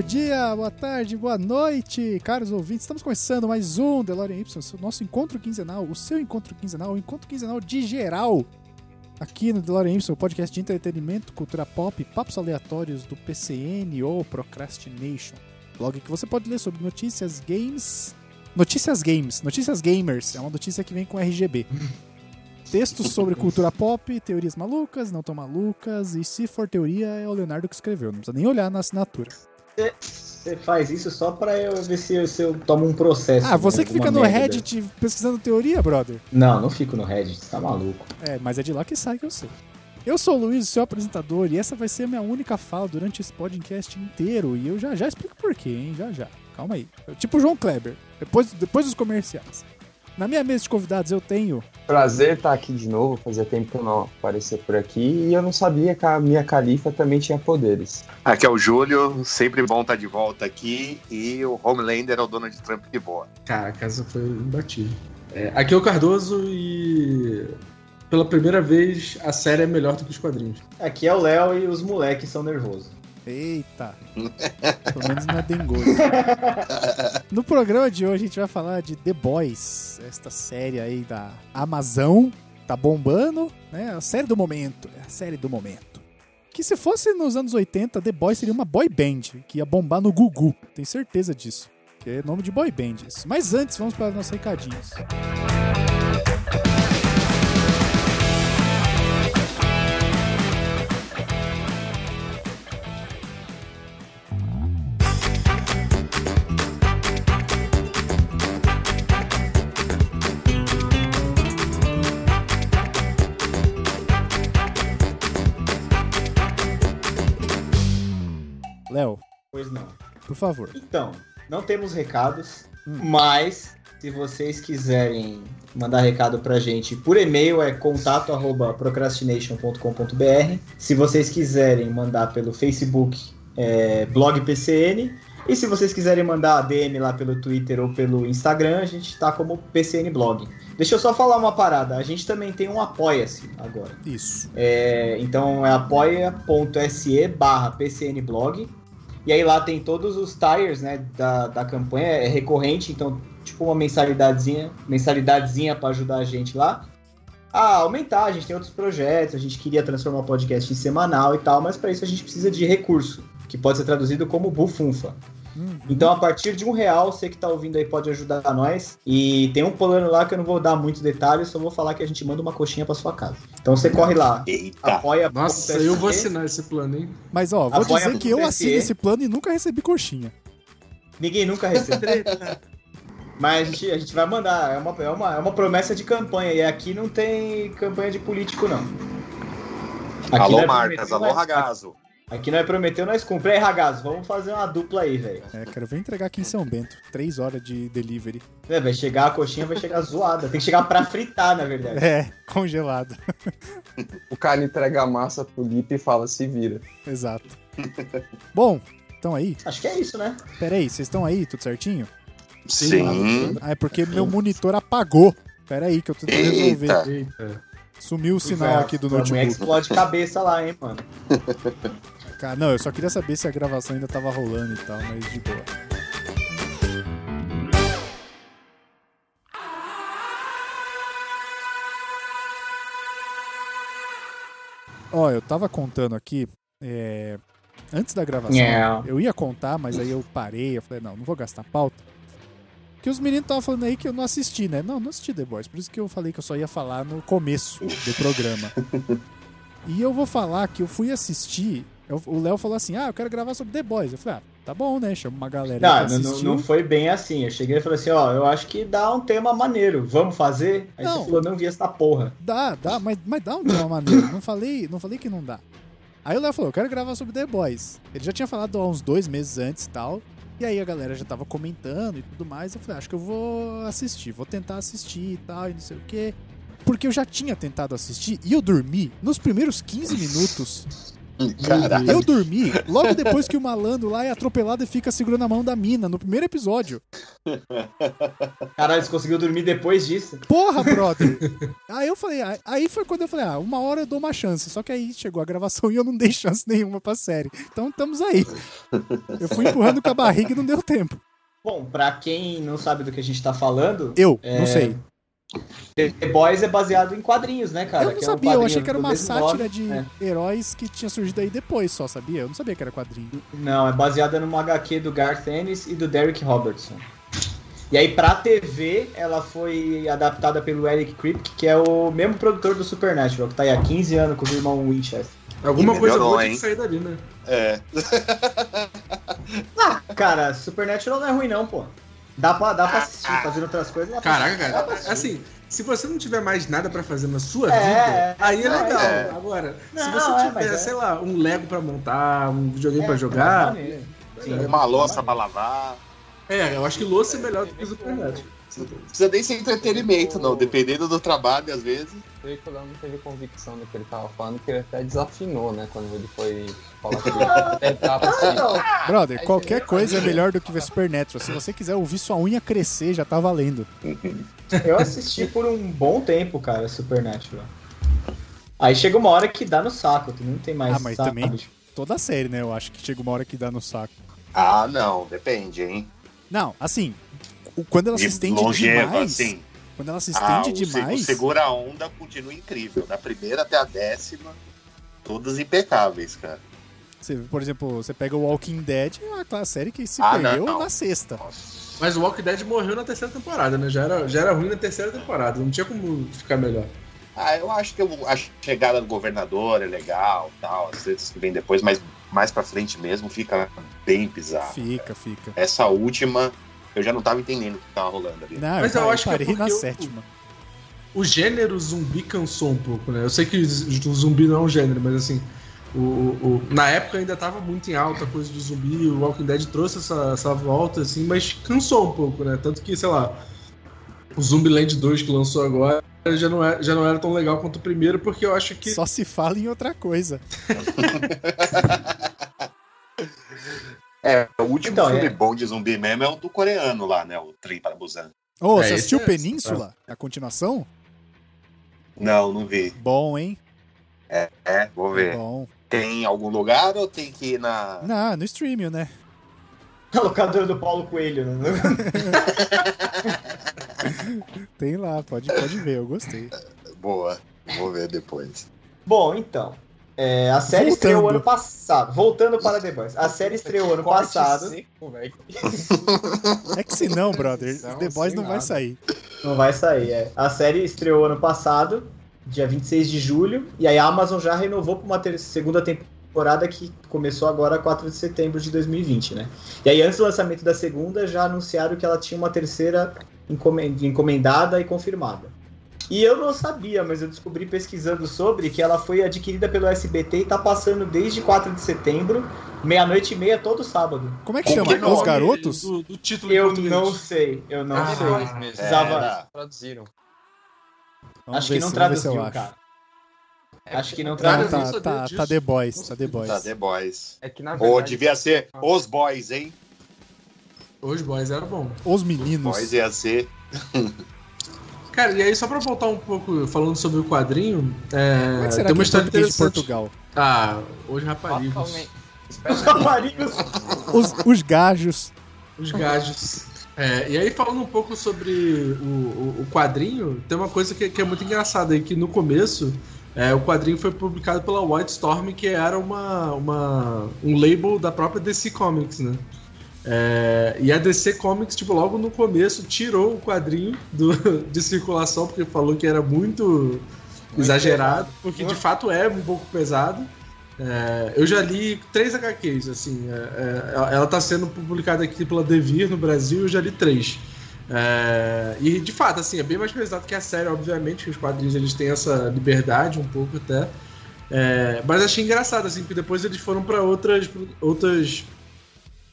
bom dia, boa tarde, boa noite, caros ouvintes. Estamos começando mais um DeLorean Y, nosso encontro quinzenal, o seu encontro quinzenal, o encontro quinzenal de geral. Aqui no DeLorean Y, o podcast de entretenimento, cultura pop, papos aleatórios do PCN ou Procrastination. Blog que você pode ler sobre notícias, games. Notícias games, notícias gamers. É uma notícia que vem com RGB. Textos sobre cultura pop, teorias malucas, não tão malucas, e se for teoria, é o Leonardo que escreveu, não precisa nem olhar na assinatura. Você faz isso só pra eu ver se eu, se eu tomo um processo. Ah, você que fica no merda. Reddit pesquisando teoria, brother? Não, não fico no Reddit, você tá maluco. É, mas é de lá que sai que eu sei. Eu sou o Luiz, seu apresentador, e essa vai ser a minha única fala durante esse podcast inteiro, e eu já já explico por quê, hein? Já já. Calma aí. Eu, tipo o João Kleber, depois, depois dos comerciais. Na minha mesa de convidados eu tenho Prazer estar aqui de novo. Fazia tempo que eu não aparecia por aqui e eu não sabia que a minha califa também tinha poderes. Aqui é o Júlio, sempre bom estar de volta aqui. E o Homelander é o Donald Trump de boa. Cara, a casa foi imbatível. É, aqui é o Cardoso e. Pela primeira vez, a série é melhor do que os quadrinhos. Aqui é o Léo e os moleques são nervosos. Eita! Pelo menos não é dengoso. No programa de hoje a gente vai falar de The Boys, esta série aí da Amazon, tá bombando, né? A série do momento, é a série do momento. Que se fosse nos anos 80, The Boys seria uma boy band, que ia bombar no Gugu, tenho certeza disso. Que é nome de boy band isso. Mas antes, vamos para os nossos recadinhos. Léo, Pois não. por favor. Então, não temos recados, Hum. mas se vocês quiserem mandar recado pra gente por e-mail é contato@procrastination.com.br. Se vocês quiserem mandar pelo Facebook é blog PCN e se vocês quiserem mandar a DM lá pelo Twitter ou pelo Instagram, a gente tá como PCN Blog. Deixa eu só falar uma parada, a gente também tem um apoia-se agora. Isso. É, então é apoia.se barra PCNblog. E aí lá tem todos os tires né, da, da campanha, é recorrente, então tipo uma mensalidadezinha, mensalidadezinha para ajudar a gente lá. A aumentar, a gente tem outros projetos, a gente queria transformar o podcast em semanal e tal, mas para isso a gente precisa de recurso, que pode ser traduzido como bufunfa. Hum, Então, a partir de um real, você que tá ouvindo aí pode ajudar nós. E tem um plano lá que eu não vou dar muitos detalhes, só vou falar que a gente manda uma coxinha pra sua casa. Então você corre lá, Eita! apoia. Nossa, eu vou assinar esse plano, hein? Mas ó, vou Apoia dizer que eu assino esse plano e nunca recebi coxinha. Ninguém nunca recebeu. Mas a gente, a gente vai mandar, é uma, é, uma, é uma promessa de campanha. E aqui não tem campanha de político, não. Aqui alô, Marcas, alô, Ragazo. Aqui nós prometeu, nós cumpre. Aí, Ragazzo, vamos fazer uma dupla aí, velho. É, quero ver entregar aqui em São Bento. Três horas de delivery. É, vai chegar a coxinha, vai chegar zoada. Tem que chegar pra fritar, na verdade. É, congelado. O cara entrega a massa pro Lipe e fala: se vira. Exato. Bom, estão aí? Acho que é isso, né? Pera aí, vocês estão aí? Tudo certinho? Sim. Ah, é porque meu monitor apagou. Pera aí que eu tô tentando resolver. Eita. Eita. Sumiu o sinal a- aqui do a mulher que notebook. explode cabeça lá, hein, mano. Não, eu só queria saber se a gravação ainda tava rolando e tal, mas de boa. Ó, eu tava contando aqui, é, antes da gravação, Yeah. eu ia contar, mas aí eu parei, eu falei, não, não vou gastar pauta. Que os meninos estavam falando aí que eu não assisti, né? Não, não assisti The Boys, por isso que eu falei que eu só ia falar no começo do programa. E eu vou falar que eu fui assistir. Eu- o Léo falou assim: Ah, eu quero gravar sobre The Boys. Eu falei: Ah, tá bom, né? Chama uma galera Não, não, não, foi bem assim. Eu cheguei e falei assim, ó, eu acho que dá um tema maneiro. Vamos fazer? Aí Não. você falou, não vi essa porra. Dá, dá, mas, mas dá um tema maneiro. Não falei, não falei que não dá. Aí o Léo falou: Eu quero gravar sobre The Boys. Ele já tinha falado há uns dois meses antes e tal. E aí a galera já tava comentando e tudo mais. Eu falei: Acho que eu vou assistir, vou tentar assistir e tal, e não sei o quê. Porque eu já tinha tentado assistir e eu dormi nos primeiros 15 minutos. Caralho. Eu dormi logo depois que o malandro lá é atropelado e fica segurando a mão da mina, no primeiro episódio. Caralho, você conseguiu dormir depois disso? Porra, brother! aí eu falei, aí- aí foi quando eu falei, ah, uma hora eu dou uma chance. Só que aí chegou a gravação e eu não dei chance nenhuma pra série. Então estamos aí. Eu fui empurrando com a barriga e não deu tempo. Bom, pra quem não sabe do que a gente tá falando, Eu, É, não sei. The Boys é baseado em quadrinhos, né, cara? eu não Que é um sabia, eu achei que era do uma sátira nome. de É. heróis que tinha surgido aí depois só, sabia? Eu não sabia que era quadrinho. Não, é baseada numa HQ do Garth Ennis e do Derek Robertson. E aí, pra TV, ela foi adaptada pelo Eric Kripke, que é o mesmo produtor do Supernatural, que tá aí há 15 anos com o irmão Winchester. Alguma coisa boa tem hein? que sair dali, né? É. Cara, Supernatural não é ruim não, pô. Dá pra, dá pra assistir, fazendo outras coisas. dá pra Caraca. Dá pra cara. assistir. Assim, se você não tiver mais nada pra fazer na sua É, vida, é, aí é não, legal. é. Agora, se Não, você é, tiver, é. sei lá, um Lego pra montar, um videogame É, pra jogar. Sim, Uma louça pra lavar. É, eu acho que louça é melhor do que o Supernatural. Não precisa nem ser entretenimento, não. Dependendo do trabalho, às vezes. Eu que o Léo não teve convicção do que ele tava falando, que ele até desafinou, né? Quando ele foi falar que ele Ah, assim. não. Brother, qualquer coisa é melhor do que ver Supernatural. Se você quiser ouvir sua unha crescer, já tá valendo. Eu assisti por um bom tempo, cara, Supernatural. Aí chega uma hora que dá no saco, que não tem mais Ah, mas saco. também toda a série, né? Eu acho que chega uma hora que dá no saco. Ah, não. Depende, hein? Não, assim, quando ela se De estende longeva, demais, assim. quando ela se Ah, estende o, se- o demais, Segura a Onda continua incrível. Da primeira até a décima, todas impecáveis, cara. você, por exemplo, você pega o Walking Dead, é uma aquela série que se Ah, perdeu não. na sexta. Mas o Walking Dead morreu na terceira temporada, né? Já era, já era ruim na terceira temporada, não tinha como ficar melhor. Ah, eu acho que a chegada do governador é legal, tal, as tretas que vem depois, mas mais pra frente mesmo fica bem bizarro. Fica, fica. Essa última, eu já não tava entendendo o que tava rolando ali. Não, Mas eu, eu acho que é parei na o- sétima. O gênero zumbi cansou um pouco, né? Eu sei que o zumbi não é um gênero, mas assim, o, o- na época ainda tava muito em alta a coisa do zumbi, o Walking Dead trouxe essa, essa volta, assim, mas cansou um pouco, né? Tanto que, sei lá, o Zumbiland 2 que lançou agora já não, é, já não era tão legal quanto o primeiro, porque eu acho que. Só se fala em outra coisa. É, o último Então, filme é. bom de zumbi mesmo é o do coreano lá, né? O Trem para Busan. Ô, É, você assistiu é- Península? A continuação? Não, não vi. Bom, hein? É, vou ver. Bom. Tem algum lugar ou tem que ir na. Não, no streaming, né? A locadora do Paulo Coelho, né? Tem lá, pode, pode ver, eu gostei. Boa, vou ver depois. Bom, então. É, a série Voltando. estreou ano passado. Voltando para The Boys. A série estreou ano Corte passado. seco. É que se não, brother, Transição, The Boys não vai nada. sair. Não vai sair, é. A série estreou ano passado, dia 26 de julho, e aí a Amazon já renovou para uma ter- segunda temporada que começou agora 4 de setembro de 2020, né? E aí antes do lançamento da segunda já anunciaram que ela tinha uma terceira encomen- encomendada e confirmada. E eu não sabia, mas eu descobri pesquisando sobre que ela foi adquirida pelo SBT e tá passando desde 4 de setembro, meia-noite e meia todo sábado. Como é que chama? que Os? Garotos? Do, do título Eu não sei, eu não Ah, sei. Mesmo. Precisava- Traduziram. Vamos Acho que não traduziu, cara. Acho que não eu traduziu. tá, tá, disso. tá The Boys, tá The Boys. Tá, The Boys. É que na Ou verdade. devia ser Os Boys, hein? Os Boys era bom. Os meninos. Boys ia ser. Cara, e aí só pra voltar um pouco falando sobre o quadrinho, é, Como é que será tem uma que é história português de interessante. Portugal? Ah, os rapazes, Totalmente. Rapazigos. Os, os gajos. os gajos. É, e aí falando um pouco sobre o, o, o quadrinho, tem uma coisa que, que é muito engraçada aí, que no começo é, o quadrinho foi publicado pela White Storm, que era uma, uma, um label da própria DC Comics, né? É, e a DC Comics, tipo, logo no começo, tirou o quadrinho do- de circulação, porque falou que era muito exagerado, porque de fato é um pouco pesado. É, eu já li três HQs, assim. é, é, ela está sendo publicada aqui pela Devir no Brasil, eu já li três. É, e de fato, assim, é bem mais pesado que a série, obviamente, que os quadrinhos eles têm essa liberdade um pouco até. É, mas achei engraçado, assim, porque depois eles foram para outras, outras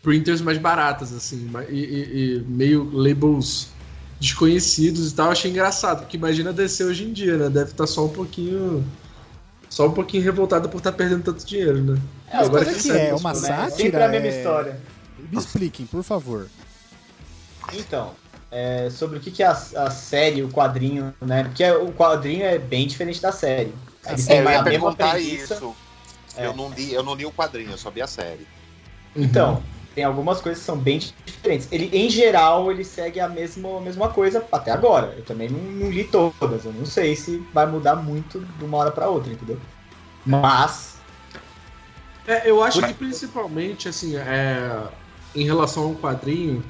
printers mais baratas, assim, e, e- e meio labels desconhecidos e tal. Achei engraçado, porque imagina descer hoje em dia, né? Deve estar só um pouquinho Só um pouquinho revoltada por estar perdendo tanto dinheiro, né? Mas Agora é que que é? das Uma coisas. sátira? Sempre a mesma é- história. Me expliquem, por favor. Então, é, sobre o que, que é a, a série, o quadrinho, né? Porque o quadrinho é bem diferente da série. Eles É, têm eu ia perguntar premissa. isso. É. Eu, não li, eu não li o quadrinho, eu só vi a série. Então, tem algumas coisas que são bem diferentes. Ele, em geral, ele segue a mesma, a mesma coisa até agora. Eu também não, não li todas. Eu não sei se vai mudar muito de uma hora pra outra, entendeu? Mas. É, eu acho que principalmente, assim, é, em relação ao quadrinho,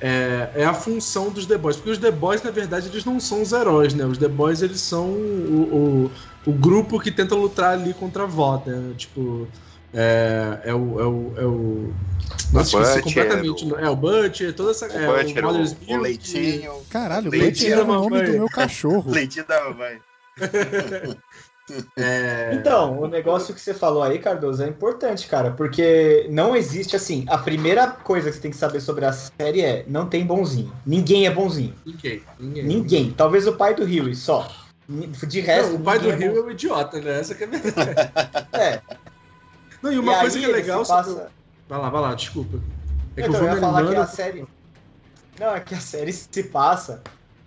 é, é a função dos The Boys. Porque os The Boys, na verdade, eles não são os heróis, né? Os The Boys, eles são o, o, o grupo que tenta lutar ali contra a VOD, né? Tipo, é, é o... É o, é o... Nossa, O esqueci Butcher, completamente. o- É o Butcher, toda essa... O é, Butcher, o, o Milk, Leitinho. Caralho, o Leitinho era o da nome do meu cachorro. Leitinho da mamãe. É, Então, o negócio que você falou aí, Cardoso, é importante, cara, porque não existe assim. A primeira coisa que você tem que saber sobre a série é: não tem bonzinho. Ninguém é bonzinho. ninguém, ninguém. Ninguém. Talvez o pai do Rio só. De resto. Não, o pai do ninguém é Rio é um idiota, né? Essa que é a verdade. É. Não, e uma E coisa que é legal... se passa- Vai lá, vai lá, desculpa. É que então, eu eu vou ia me falar que a série. Não, é que a série se passa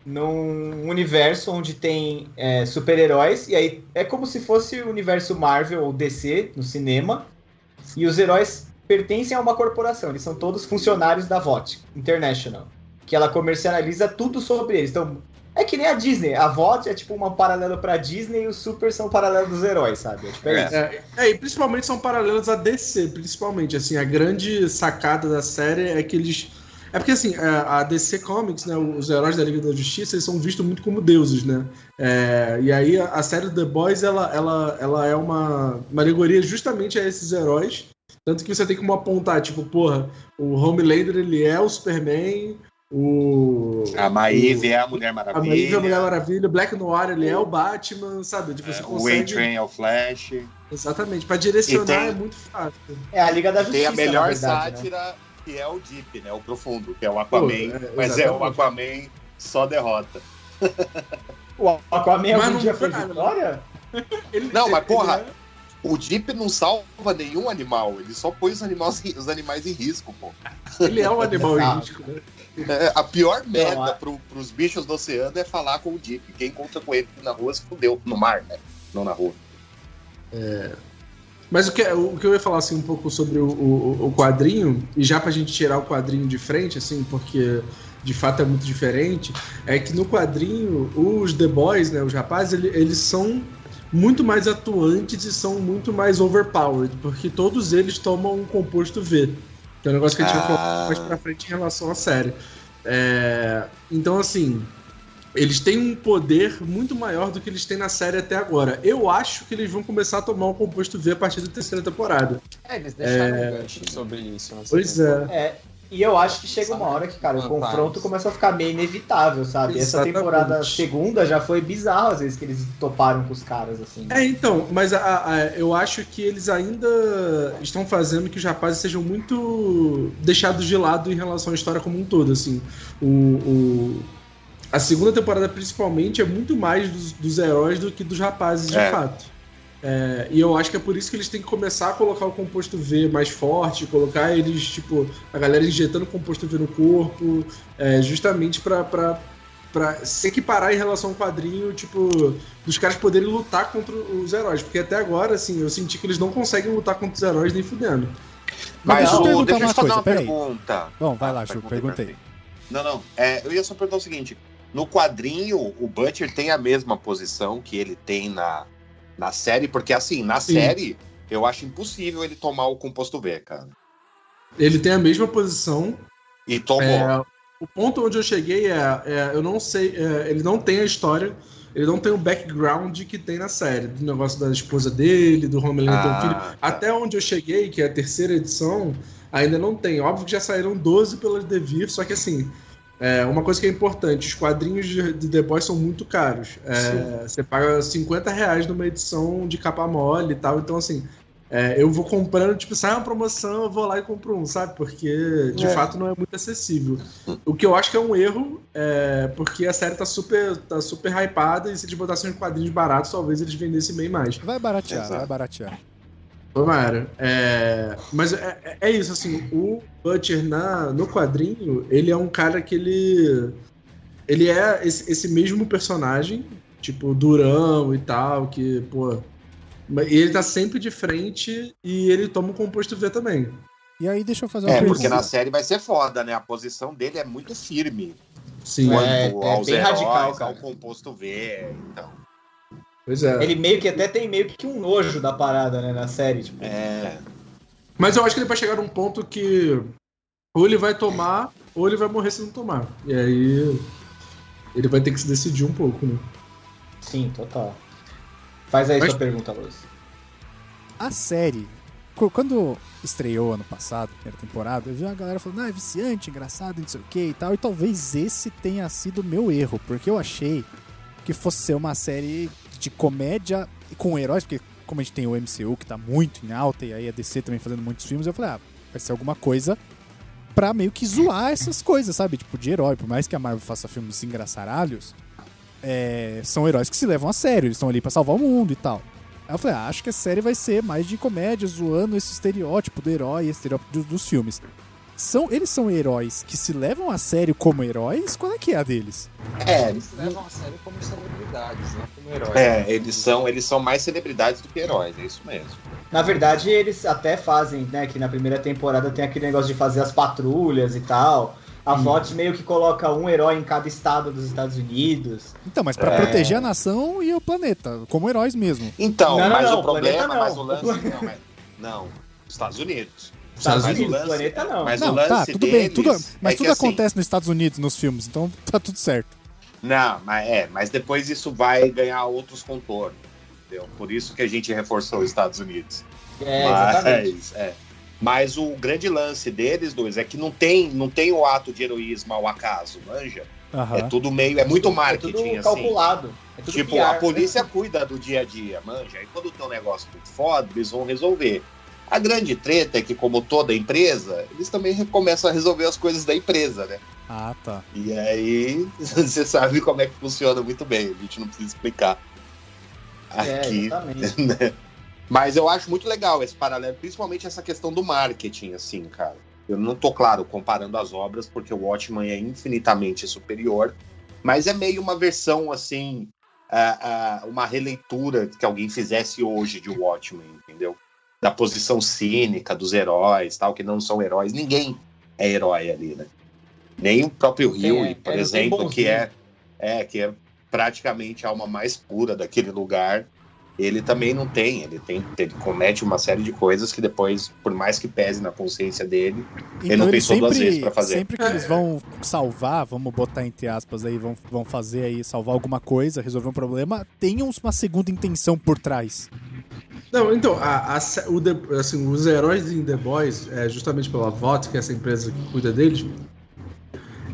num universo onde tem é, super-heróis, e aí é como se fosse o universo Marvel ou DC no cinema, e os heróis pertencem a uma corporação, eles são todos funcionários da VOT International, que ela comercializa tudo sobre eles. Então, é que nem a Disney, a VOT é tipo uma paralela pra Disney e os super são paralelo dos heróis, sabe? É, tipo, é É. isso. É, é, e principalmente são paralelos a DC, principalmente. Assim, a grande sacada da série é que eles. É porque assim, a a DC Comics, né, os heróis da Liga da Justiça, eles são vistos muito como deuses, né? É, e aí a, a série The Boys, ela, ela, ela é uma, uma alegoria justamente a esses heróis. Tanto que você tem como apontar, tipo, porra, o Homelander, ele é o Superman, o... A Maeve é a Mulher A Maria Maravilha. Mulher Maravilha, Black Noir, ele é o Batman, sabe? Tipo, você é, o consegue... A-Train é o Flash. Exatamente, pra direcionar tem- é muito fácil. É a Liga da Tem Justiça. a melhor na verdade, né? sátira, que é o Deep, né? O profundo, que é o Aquaman. Pô, é, mas é o. Aquaman só derrota. O Aquaman Mas algum não dia foi nada, vitória? Ele- Não, mas porra, é- O Deep não salva nenhum animal, ele só põe os animais, os animais em risco, pô. Ele é um animal Exato. íntimo, né? É, a pior merda a- pro, pros bichos do oceano é falar com o Deep. Quem encontra com ele na rua se fudeu. No mar, né? Não na rua. Mas o que, o que eu ia falar assim, um pouco sobre o, o, o quadrinho, e já pra gente tirar o quadrinho de frente, assim, porque de fato é muito diferente, é que no quadrinho, os The Boys, né, os rapazes, ele- eles são muito mais atuantes e são muito mais overpowered, porque todos eles tomam um composto V. Que é um negócio que a gente vai Ah. falar mais pra frente em relação à série. É, então, assim, eles têm um poder muito maior do que eles têm na série até agora. Eu acho que eles vão começar a tomar o composto V a partir da terceira temporada. É, eles deixaram um gancho sobre isso. Pois temporada. é. É. E eu acho que chega uma hora que, cara, o confronto começa a ficar meio inevitável, sabe? Essa Exatamente. temporada segunda já foi bizarro, às vezes, que eles toparam com os caras, assim. É, então, mas a- a- eu acho que eles ainda estão fazendo que os rapazes sejam muito deixados de lado em relação à história como um todo, assim. O, o- a segunda temporada, principalmente, é muito mais dos, dos heróis do que dos rapazes, de É. fato. É, e eu acho que é por isso que eles têm que começar a colocar o composto V mais forte, colocar eles, tipo, a galera injetando composto V no corpo, é, justamente pra, pra, pra se equiparar em relação ao quadrinho, tipo, dos caras poderem lutar contra os heróis. Porque até agora, assim, eu senti que eles não conseguem lutar contra os heróis nem fudendo. Mas Mas deixa eu deixa eu uma te fazer coisa, uma peraí. pergunta. Bom, vai lá, Ah, Ju, perguntei, perguntei. perguntei. Não, não. É, eu ia só perguntar o seguinte: no quadrinho, o Butcher tem a mesma posição que ele tem na, na série, porque assim, na Sim. série, eu acho impossível ele tomar o composto V, cara. Ele tem a mesma posição. E tomou. É, o ponto onde eu cheguei é, é, eu não sei, é, ele não tem a história, ele não tem o background que tem na série, do negócio da esposa dele, do Homelander ter um filho. Ah, tá. Até onde eu cheguei, que é a terceira edição, ainda não tem. Óbvio que já saíram 12 pelas Devir, só que assim, é, uma coisa que é importante, os quadrinhos de, de The Boys são muito caros. É, você paga 50 reais numa edição de capa mole e tal, então assim, é, eu vou comprando, tipo, sai uma promoção, eu vou lá e compro um, sabe? Porque de É. fato não é muito acessível. O que eu acho que é um erro, é, porque a série tá super, tá super hypada e se eles botassem uns quadrinhos baratos, talvez eles vendessem bem mais. Vai baratear, Exato. vai baratear. Tomara. É, mas é, é- isso, assim, o Butcher na, no quadrinho, ele é um cara que ele. Ele é esse, esse mesmo personagem, tipo, durão e tal, que, pô. mas- E ele tá sempre de frente e ele toma o composto V também. E aí, deixa eu fazer uma É, pergunta. porque na série vai ser foda, né? A posição dele é muito firme. Sim, É, é bem heróis, radical, cara. ao composto V. Então, pois é. Ele meio que até tem meio que um nojo da parada, né, na série. Tipo, é. Mas eu acho que ele vai chegar num ponto que ou ele vai tomar, ou ele vai morrer se não tomar. E aí ele vai ter que se decidir um pouco, né? Sim, total. Faz aí Mas- sua pergunta, Luz. A série, qu- quando estreou ano passado, primeira temporada, eu vi uma galera falando, ah, é viciante, engraçado, não sei o que e tal, e talvez esse tenha sido o meu erro, porque eu achei que fosse ser uma série de comédia com heróis, porque como a gente tem o MCU que tá muito em alta, e aí a DC também fazendo muitos filmes, eu falei, ah, vai ser alguma coisa pra meio que zoar essas coisas, sabe? Tipo, de herói, por mais que a Marvel faça filmes engraçaralhos, é, são heróis que se levam a sério, eles estão ali pra salvar o mundo e tal. Aí eu falei, ah, acho que a série vai ser mais de comédia, zoando esse estereótipo do herói, esse estereótipo do- dos filmes. São, eles são heróis que se levam a sério como heróis? Qual é que é a deles? É, Eles levam a sério como celebridades, não como heróis. é, eles são, eles são mais celebridades do que heróis, é isso mesmo. Na verdade, eles até fazem, né, que na primeira temporada tem aquele negócio de fazer as patrulhas e tal. A VOT meio que coloca um herói em cada estado dos Estados Unidos. Então, mas pra É. proteger a nação e o planeta, como heróis mesmo. Então, Não, mas não, o problema, não. mas o lance. Não, mas, não, Estados Unidos. Estados Mas o Unidos, lance- planeta não. mas- não, o lance tá, tudo bem, tudo, mas é tudo que, assim, acontece nos Estados Unidos nos filmes, então tá tudo certo. Não, mas é, mas depois isso vai ganhar outros contornos. Entendeu? Por isso que a gente reforçou os Estados Unidos. É, exatamente. Mas, é. Mas o grande lance deles, dois, é que não tem, não tem o ato de heroísmo ao acaso, manja? Aham. É tudo meio. É muito É marketing, tudo assim. calculado. É tudo Tipo, PR, a né? polícia cuida do dia a dia, manja. Aí quando tem um negócio muito foda, eles vão resolver. A grande treta é que, como toda empresa, eles também começam a resolver as coisas da empresa, né? Ah, tá. E aí, você sabe como é que funciona muito bem, a gente não precisa explicar. É, Aqui, exatamente. né? Mas eu acho muito legal esse paralelo, principalmente essa questão do marketing, assim, cara. Eu não tô, claro, comparando as obras, porque o Watchmen é infinitamente superior, mas é meio uma versão, assim, ah, ah, uma releitura que alguém fizesse hoje de Watchmen, entendeu? Da posição cínica dos heróis, tal, que não são heróis. Ninguém é herói ali, né? Nem o próprio Huey, é, por exemplo, que é, é, que é praticamente a alma mais pura daquele lugar ele também não tem. Ele tem, ele comete uma série de coisas que depois, por mais que pese na consciência dele, Ele não eles pensou duas vezes pra fazer. Então, Sempre que eles vão salvar, vamos botar entre aspas aí, vão, vão fazer aí, salvar alguma coisa, resolver um problema, tenham uma segunda intenção por trás. Não, então, a, a o The- assim, os heróis em The Boys, é, justamente pela VOT, que é essa empresa que cuida deles,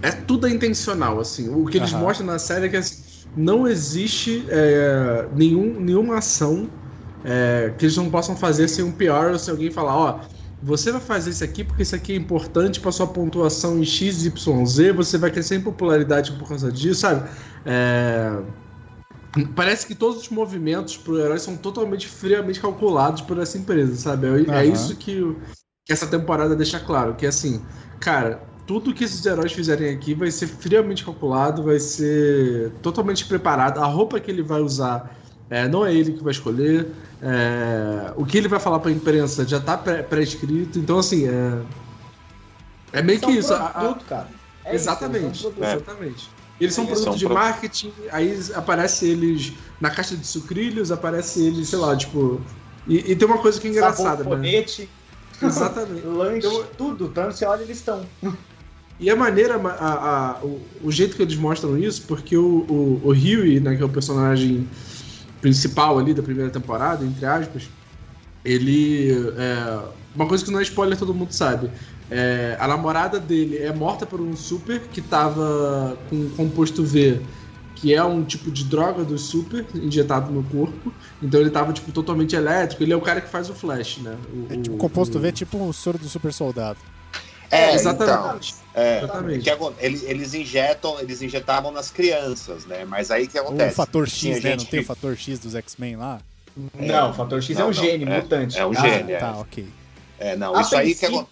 é tudo intencional, assim. O que eles Aham. mostram na série é que assim, não existe é, nenhum, nenhuma ação é, que eles não possam fazer sem um PR ou se alguém falar, ó, você vai fazer isso aqui porque isso aqui é importante para sua pontuação em XYZ, você vai crescer em popularidade por causa disso, sabe? É, Parece que todos os movimentos pro herói são totalmente friamente calculados por essa empresa, sabe? É, é Aham. isso que, que essa temporada deixa claro, que assim, cara, tudo que esses heróis fizerem aqui vai ser friamente calculado, vai ser totalmente preparado. A roupa que ele vai usar é, não é ele que vai escolher. é, o que ele vai falar pra imprensa já tá pré- pré-escrito. então, assim, é, é meio São que isso. a- a- produto, cara. É isso, exatamente, são produto. É. exatamente. Eles são Eles produto são de pro- marketing, aí aparece eles na caixa de sucrilhos, aparece eles, sei lá, tipo. E, e tem uma coisa que é engraçada, né? Sabonete, Exatamente. lanche, Eu- tudo. Tanto você olha, eles estão. E a maneira, a, a- o, o jeito que eles mostram isso, porque o, o, o Huey, né, que é o personagem principal ali da primeira temporada, entre aspas, ele. É, uma coisa que não é spoiler, todo mundo sabe. É, a namorada dele é morta por um super que tava com composto V que é um tipo de droga do super injetado no corpo. Então ele tava, tipo, totalmente elétrico. Ele é o cara que faz o Flash, né? O, É tipo, o- composto o- V é tipo o soro do super soldado. É, exatamente. Então, é, Exatamente. eles, eles injetam, eles injetavam nas crianças, né? Mas aí o que acontece? o fator X, né? Não gente tem o fator X dos X-Men lá? Não, o fator X é Não, um não, gene é- mutante. é um Ah, gene, é. Tá, ok. É, não, A isso aí que princípio-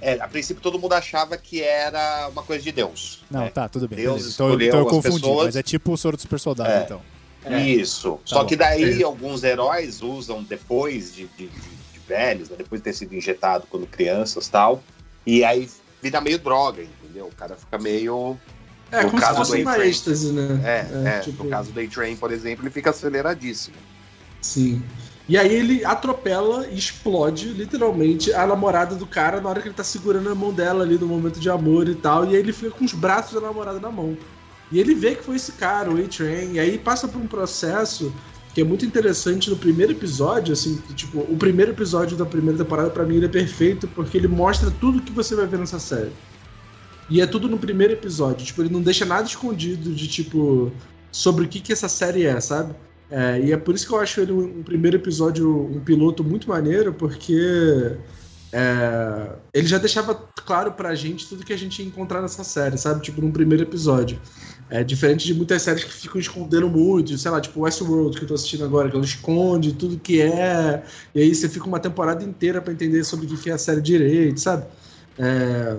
é, a princípio todo mundo achava que era uma coisa de Deus. Não, né? tá, tudo bem. Deus. Então, escolheu então eu as confundi, pessoas- mas é tipo o soro do super soldado, É. então. É. Isso. Tá Só bom. que daí É. alguns heróis usam depois de, de, de- de velhos, né? depois de ter sido injetado quando crianças e tal. E aí vira meio droga, entendeu? O cara fica meio. É, No como se caso fosse do uma êxtase, né? É, é. tipo- No caso do A-Train, por exemplo, ele fica aceleradíssimo. Sim. E aí ele atropela e explode, literalmente, a namorada do cara na hora que ele tá segurando a mão dela ali no momento de amor e tal. E aí ele fica com os braços da namorada na mão. E ele vê que foi esse cara, o A-Train, e aí passa por um processo que é muito interessante no primeiro episódio, assim, que, tipo, o primeiro episódio da primeira temporada, pra mim, ele é perfeito, porque ele mostra tudo que você vai ver nessa série. E é tudo no primeiro episódio. Tipo, ele não deixa nada escondido de, tipo, sobre o que, que essa série é, sabe? É, e é por isso que eu acho ele um, um primeiro episódio, um piloto muito maneiro, porque é, ele já deixava claro pra gente tudo que a gente ia encontrar nessa série, sabe? Tipo, num primeiro episódio. É diferente de muitas séries que ficam escondendo muito, sei lá, tipo Westworld, que eu tô assistindo agora, que ela esconde tudo que é, e aí você fica uma temporada inteira pra entender sobre o que é a série direito, sabe? É,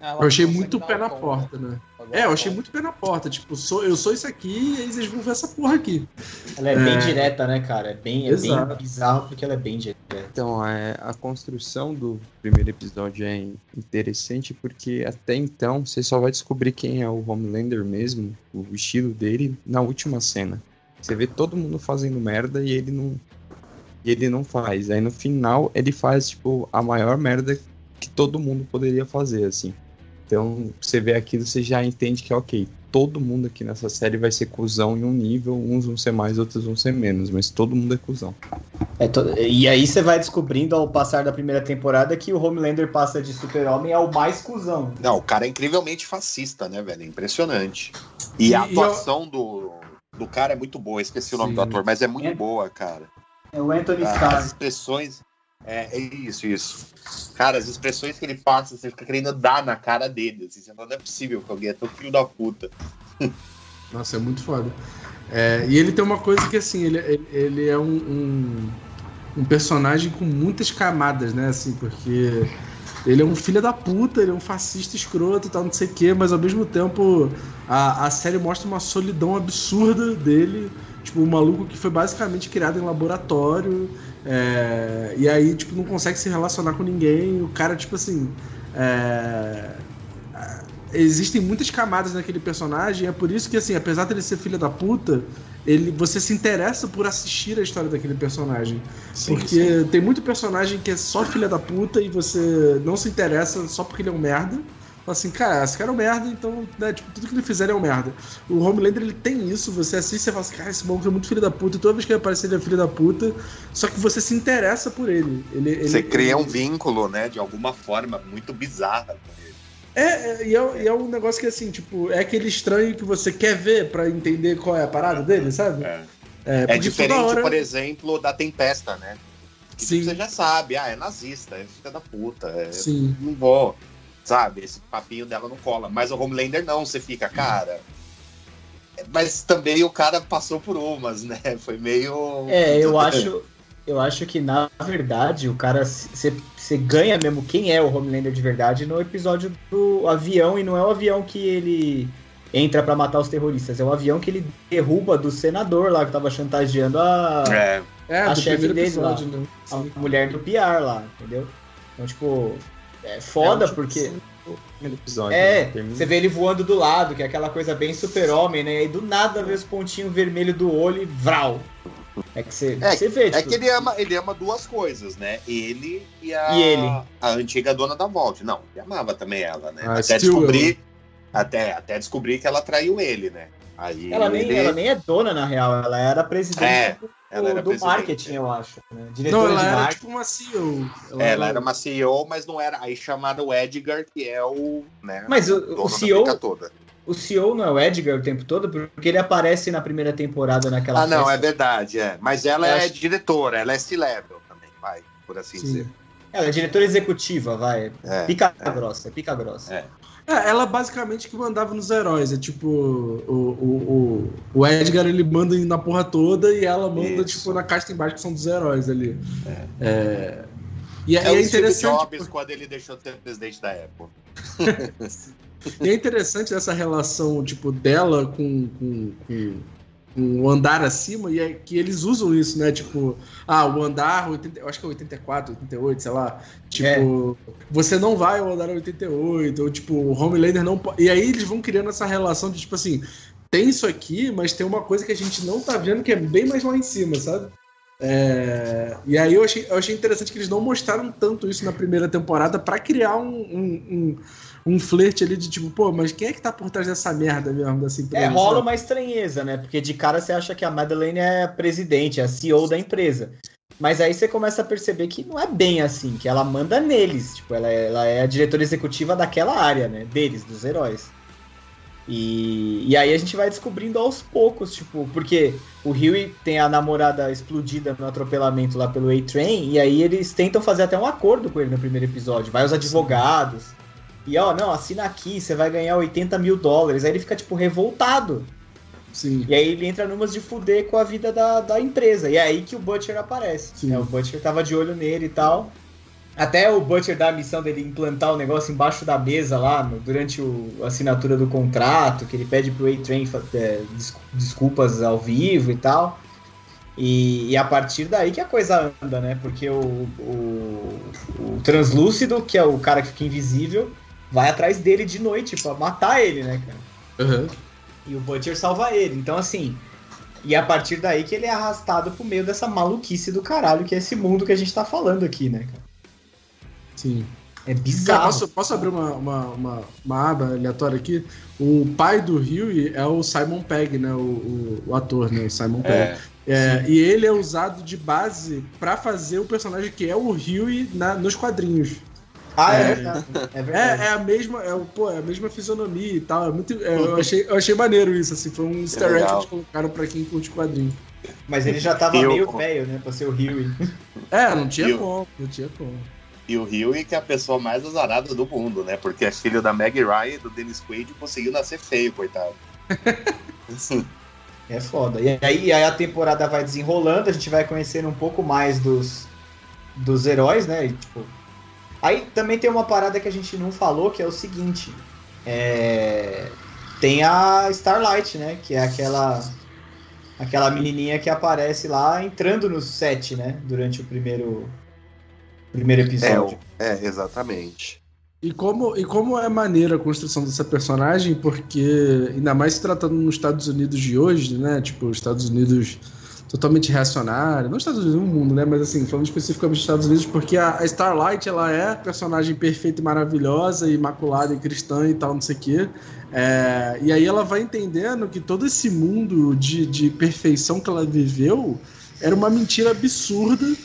eu achei muito pé na porta, né? É, eu achei muito pé na porta. Tipo, sou, eu sou isso aqui e aí vocês vão ver essa porra aqui. Ela é, bem É. direta, né, cara? É bem, é bem bizarro porque ela é bem direta. Então, é, a construção do primeiro episódio é interessante porque até então você só vai descobrir quem é o Homelander mesmo, o estilo dele, na última cena. Você vê todo mundo fazendo merda e ele não. E ele não faz. Aí no final ele faz, tipo, a maior merda que todo mundo poderia fazer, assim. Então, você vê aquilo, você já entende que, ok, todo mundo aqui nessa série vai ser cuzão em um nível, uns vão ser mais, outros vão ser menos, mas todo mundo é cuzão. É to- E aí você vai descobrindo ao passar da primeira temporada que o Homelander passa de super-homem ao mais cuzão. Não, o cara é incrivelmente fascista, né, velho? É impressionante. E, a e eu- atuação do, do cara é muito boa. Esqueci o nome Sim. do ator, mas é muito É. boa, cara. É o Anthony As Starr. expressões. É, é isso, isso. Cara, as expressões que ele passa, você fica querendo dar na cara dele. Assim, você não é possível que alguém é tão filho da puta. Nossa, é muito foda. É, e ele tem uma coisa que, assim, ele, ele, ele é um, um, um personagem com muitas camadas, né? Assim, porque ele é um filho da puta, ele é um fascista escroto e tal, não sei o quê, mas ao mesmo tempo a, a série mostra uma solidão absurda dele. Tipo, um maluco que foi basicamente criado em laboratório. É, e aí, tipo, não consegue se relacionar com ninguém. O cara, tipo assim. é, existem muitas camadas naquele personagem, é por isso que, assim, apesar dele ser filho da puta, ele, você se interessa por assistir a história daquele personagem. porque tem muito personagem que é só filha da puta e você não se interessa só porque ele é um merda. Fala assim, cara, esse cara é um merda, então, né, tipo, tudo que ele fizer é um merda. O Homelander, ele tem isso, você assiste e fala assim, cara, esse maluco é muito filho da puta, e toda vez que ele aparecer ele é filho da puta, só que você se interessa por ele. ele Você ele- cria um ele- vínculo, né, de alguma forma muito bizarra com ele. É, é, e é, e é um negócio que assim, tipo, é aquele estranho que você quer ver pra entender qual é a parada dele, sabe? É, É, é diferente, hora- por exemplo, da Tempesta, né? Que Sim. você já sabe, ah, é nazista, é filha da puta, é, Sim. não vou, sabe? Esse papinho dela não cola. Mas o Homelander não, você fica, cara. Mas também o cara passou por umas, né? Foi meio. É, eu acho, eu acho que na verdade o cara você ganha mesmo quem é o Homelander de verdade no episódio do avião e não é o avião que ele entra pra matar os terroristas, é o avião que ele derruba do senador lá que tava chantageando a, É, É, a chefe dele episódio, né? a mulher do PR lá, entendeu? Então, tipo, é foda É, tipo, porque primeiro episódio, É, né? Você vê ele voando do lado, que é aquela coisa bem super-homem, né? E do nada vê os pontinhos vermelhos do olho e vral. É que você, É, você vê, é tipo, que ele ama, ele ama duas coisas, né? Ele e a, E ele? a antiga dona da Vault. Não, ele amava também ela, né? Ah, até descobrir. Até, até descobrir que ela traiu ele, né? Aí ela, nem, ele- ela nem é dona, na real, ela era presidente É, do, ela era do presidente. marketing, eu acho. Né? Não, Diretora ela de era marketing. tipo uma CEO. Ela era uma CEO, mas não era. Aí chamaram o Edgar, que é o. Né, Mas o- o CEO o CEO não é o Edgar o tempo todo, porque ele aparece na primeira temporada naquela Ah, não, é festa. verdade, é. Mas ela Eu é acho- diretora, ela é C-level também, vai, por assim Sim. dizer. Ela é diretora executiva, vai. É. Pica grossa, é pica grossa. É. É, ela basicamente que mandava nos heróis. É tipo, o, o, o, o Edgar ele manda na porra toda e ela manda, Isso. tipo, na caixa embaixo que são dos heróis ali. É. E, é, É, e é o Steve interessante. Jobs quando ele deixou de ser presidente da Apple. E é interessante essa relação, tipo, dela com, com, com, o andar acima, e é que eles usam isso, né? Tipo, ah, o andar, 80, eu acho que é 84, 88, sei lá. Tipo, você não vai ao andar 88, ou tipo, o Homelander não pode. E aí eles vão criando essa relação de, tipo assim, tem isso aqui, mas tem uma coisa que a gente não tá vendo que é bem mais lá em cima, sabe? É, E aí eu achei, eu achei interessante que eles não mostraram tanto isso na primeira temporada pra criar um, um, um, um flerte ali de tipo, pô, mas quem é que tá por trás dessa merda mesmo, dessa empresa? É, rola sabe? uma estranheza, né? Porque de cara você acha que a Madeleine é a presidente, é a CEO da empresa. Mas aí você começa a perceber que não é bem assim, que ela manda neles. Tipo, ela é, ela é a diretora executiva daquela área, né? Deles, dos heróis. E, e aí a gente vai descobrindo aos poucos, tipo, porque o Huey tem a namorada explodida no atropelamento lá pelo A-Train, e aí eles tentam fazer até um acordo com ele no primeiro episódio. Vai os advogados. E ó, não, assina aqui, você vai ganhar 80 mil dólares. Aí ele fica, tipo, revoltado. Sim. E aí ele entra numas de fuder com a vida da, da empresa. E é aí que o Butcher aparece. Sim. É, o Butcher tava de olho nele e tal. Até o Butcher dá a missão dele implantar o negócio embaixo da mesa lá, no- durante o- a assinatura do contrato, que ele pede pro A-Train é, des- desculpas ao vivo e tal. E, e a partir daí que a coisa anda, né? Porque o, o, o Translúcido, que é o cara que fica invisível, vai atrás dele de noite pra matar ele, né, cara? Aham. E o Butcher salva ele. Então, assim. E a partir daí que ele é arrastado pro meio dessa maluquice do caralho, que é esse mundo que a gente tá falando aqui, né, cara? Sim. É Cara, bizarro. posso, posso abrir uma, uma, uma, uma aba aleatória aqui? O pai do Huey é o Simon Pegg, né? O, o, o ator, né? O Simon Pegg. É, É, e ele é usado de base pra fazer o personagem que é o Huey na, nos quadrinhos. Ah, é É. verdade. É É, verdade. é a mesma, é, o- pô, é a mesma fisionomia e tal. É muito, é, eu, achei, eu achei maneiro isso, assim. Foi um easter egg que eles colocaram pra quem curte quadrinho. Mas ele já tava Eu- meio velho, né? Pra ser o Huey. É, não tinha como, não tinha como. E o Huey que é a pessoa mais azarada do mundo, né? Porque é filho da Meg Ryan e do Dennis Quaid e conseguiu nascer feio, coitado. É foda. E aí, aí a temporada vai desenrolando, a gente vai conhecendo um pouco mais dos, dos heróis, né? E, tipo, aí também tem uma parada que a gente não falou, que é o seguinte. É, Tem a Starlight, né? Que é aquela aquela menininha que aparece lá entrando no set, né? Durante o primeiro primeiro É, episódio. o- é, exatamente. E como, e como é maneira a construção dessa personagem, porque ainda mais se tratando nos Estados Unidos de hoje, né? Tipo, os Estados Unidos totalmente reacionário, não os Estados Unidos, no mundo, né? Mas assim, falando especificamente dos Estados Unidos, porque a, Starlight, ela é personagem perfeita e maravilhosa, imaculada e cristã e tal, não sei o quê. É, e aí ela vai entendendo que todo esse mundo de, de perfeição que ela viveu era uma mentira absurda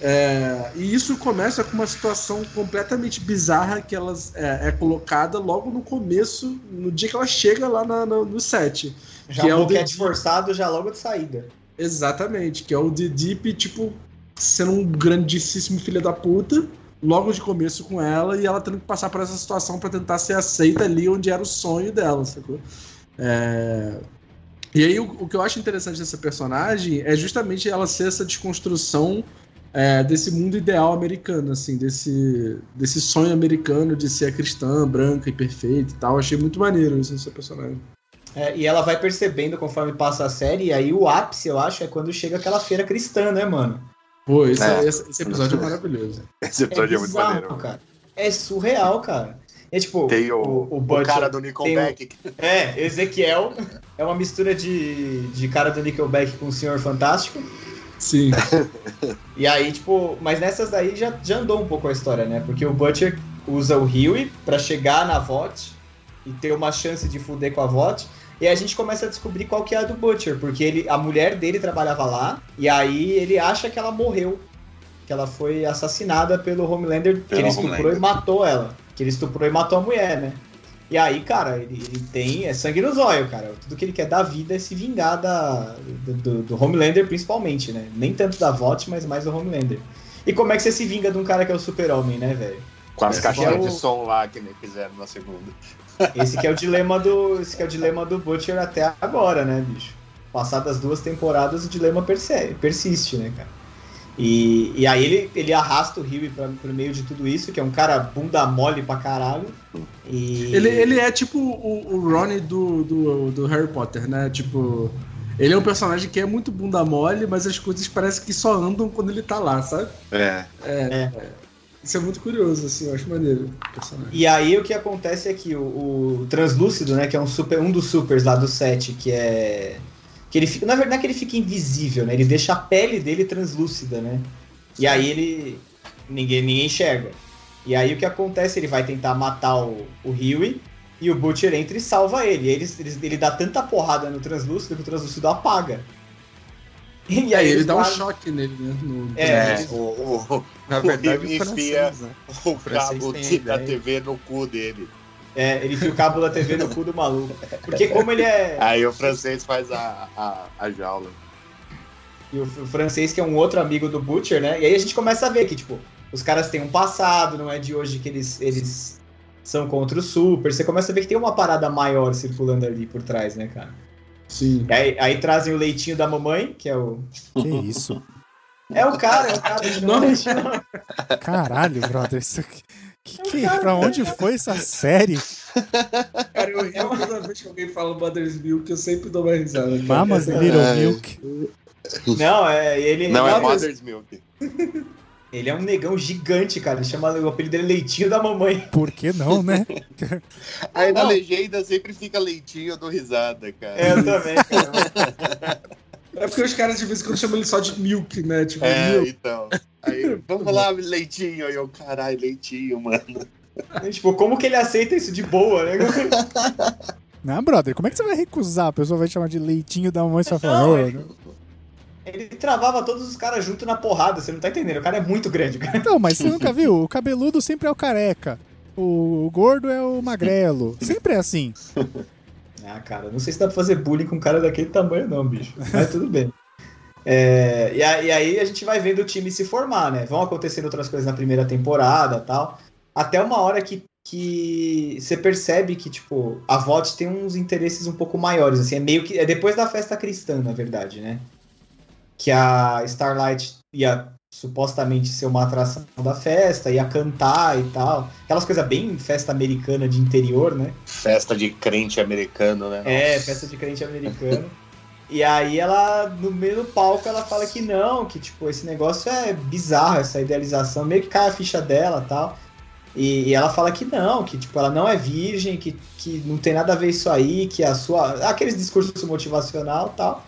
é, e isso começa com uma situação completamente bizarra que ela é, é colocada logo no começo, no dia que ela chega lá na- no, no set. Já que é o boquete The- forçado já logo de saída. Exatamente, que é o The Deep, tipo, sendo um grandíssimo filho da puta, logo de começo com ela, e ela tendo que passar por essa situação pra tentar ser aceita ali onde era o sonho dela, sacou? É... E aí, o, o que eu acho interessante dessa personagem é justamente ela ser essa desconstrução é, desse mundo ideal americano, assim, desse, desse sonho americano de ser a cristã, branca e perfeita e tal. Achei muito maneiro isso nessa personagem. É, e ela vai percebendo conforme passa a série, e aí o ápice, eu acho, é quando chega aquela feira cristã, né, mano? Pô, esse, É. esse- esse episódio é maravilhoso. Esse episódio é, muito bizarro, maneiro. cara. É surreal, cara. É tipo, Tem o, o, o o cara do Nickelback. É, Ezequiel é uma mistura de, de cara do Nickelback com o Senhor Fantástico. Sim. E aí, tipo, mas nessas daí já, já andou um pouco a história, né? Porque o Butcher usa o Huey pra chegar na VOT e ter uma chance de fuder com a VOT. E a gente começa a descobrir qual que é a do Butcher, porque ele, a mulher dele trabalhava lá, e aí ele acha que ela morreu. Que ela foi assassinada pelo Homelander, que Pelo ele estuprou Homelander. e matou ela. Que ele estuprou e matou a mulher, né? E aí, cara, ele, ele tem. É sangue nos olhos, cara. Tudo que ele quer da vida é se vingar da, do, do, do Homelander, principalmente, né? Nem tanto da VOT, mas mais do Homelander. E como é que você se vinga de um cara que é o super-homem, né, velho? Com as caixinhas é o- de som lá que nem fizeram na segunda. Esse que é o dilema do. Esse que é o dilema do Butcher até agora, né, bicho? Passadas duas temporadas, o dilema persiste, né, cara? E, e aí ele, ele arrasta o Rio pra, pro meio de tudo isso, que é um cara bunda mole pra caralho. E... Ele, ele é tipo o, o Ronnie do, do, do Harry Potter, né? Tipo. Ele é um personagem que é muito bunda mole, mas as coisas parecem que só andam quando ele tá lá, sabe? É. É. Isso é muito curioso, assim, eu acho maneiro. E aí o que acontece é que o, o Translúcido, né, que é um, super, um dos supers lá do set, que é. Que ele fica. Na verdade, é que ele fica invisível, né? Ele deixa a pele dele translúcida, né? E aí ele. Ninguém, ninguém enxerga. E aí o que acontece? Ele vai tentar matar o, Huey e o Butcher entra e salva ele. E ele, ele, ele dá tanta porrada no translúcido que o translúcido apaga. E aí ele dá um choque nele, né? No, É, É, o, o, Na O verdade, o enfia- francês, né? o cabo de- da. TV no cu dele. É, ele enfia o cabo da TV no cu do maluco. Porque como ele é. Aí o francês faz a, a, a jaula. E o, o francês, que é um outro amigo do Butcher, né? E aí a gente começa a ver que, tipo, os caras têm um passado, não é de hoje que eles, eles são contra o Super. Você começa a ver que tem uma parada maior circulando ali por trás, né, cara? Sim. E aí, aí trazem o leitinho da mamãe, que é o. Que isso? É o cara, é o cara. Não. leitinho. Caralho, brother. Isso aqui. Que, que, pra onde foi essa série? Cara, eu rio toda vez que alguém fala Mother's Milk, eu sempre dou uma risada. Mamas Little Ai. Milk. Não, é ele. Não, é Mother's Milk. Ele é um negão gigante, cara. Ele chama o apelido dele Leitinho da Mamãe. Por que não, né? Aí na Não. legenda sempre fica leitinho, eu dou risada, cara. É, eu também, cara. É porque os caras de vez em quando chamam ele só de Milk, né? Tipo, É, Milk. então. Aí, vamos lá, leitinho. Aí eu, caralho, leitinho, mano. tipo, como que ele aceita isso de boa, né? Não, brother, como é que você vai recusar? A pessoa vai te chamar de leitinho da mamãe e você vai falar, Não, "Ô, é- não." Ele travava todos os caras junto na porrada, você não tá entendendo. O cara é muito grande, cara. Então, mas você nunca viu? O cabeludo sempre é o careca. O, gordo é o magrelo. Sempre é assim. Ah, cara, não sei se dá pra fazer bullying com um cara daquele tamanho, não, bicho. Mas tudo bem. É, e, e aí a gente vai vendo o time se formar, né? Vão acontecendo outras coisas na primeira temporada tal. Até uma hora que, que você percebe que, tipo, a VOT tem uns interesses um pouco maiores, assim. É meio que. É depois da festa cristã, na verdade, né? Que a Starlight ia supostamente ser uma atração da festa, ia cantar e tal. Aquelas coisas bem festa americana de interior, né? Festa de crente americano, né? É, Nossa. festa de crente americano. e aí ela, no meio do palco, ela fala que não, que tipo, esse negócio é bizarro, essa idealização, meio que cai a ficha dela e tal. E, e ela fala que não, que tipo, ela não é virgem, que, que não tem nada a ver isso aí, que a sua. aqueles discursos motivacional e tal.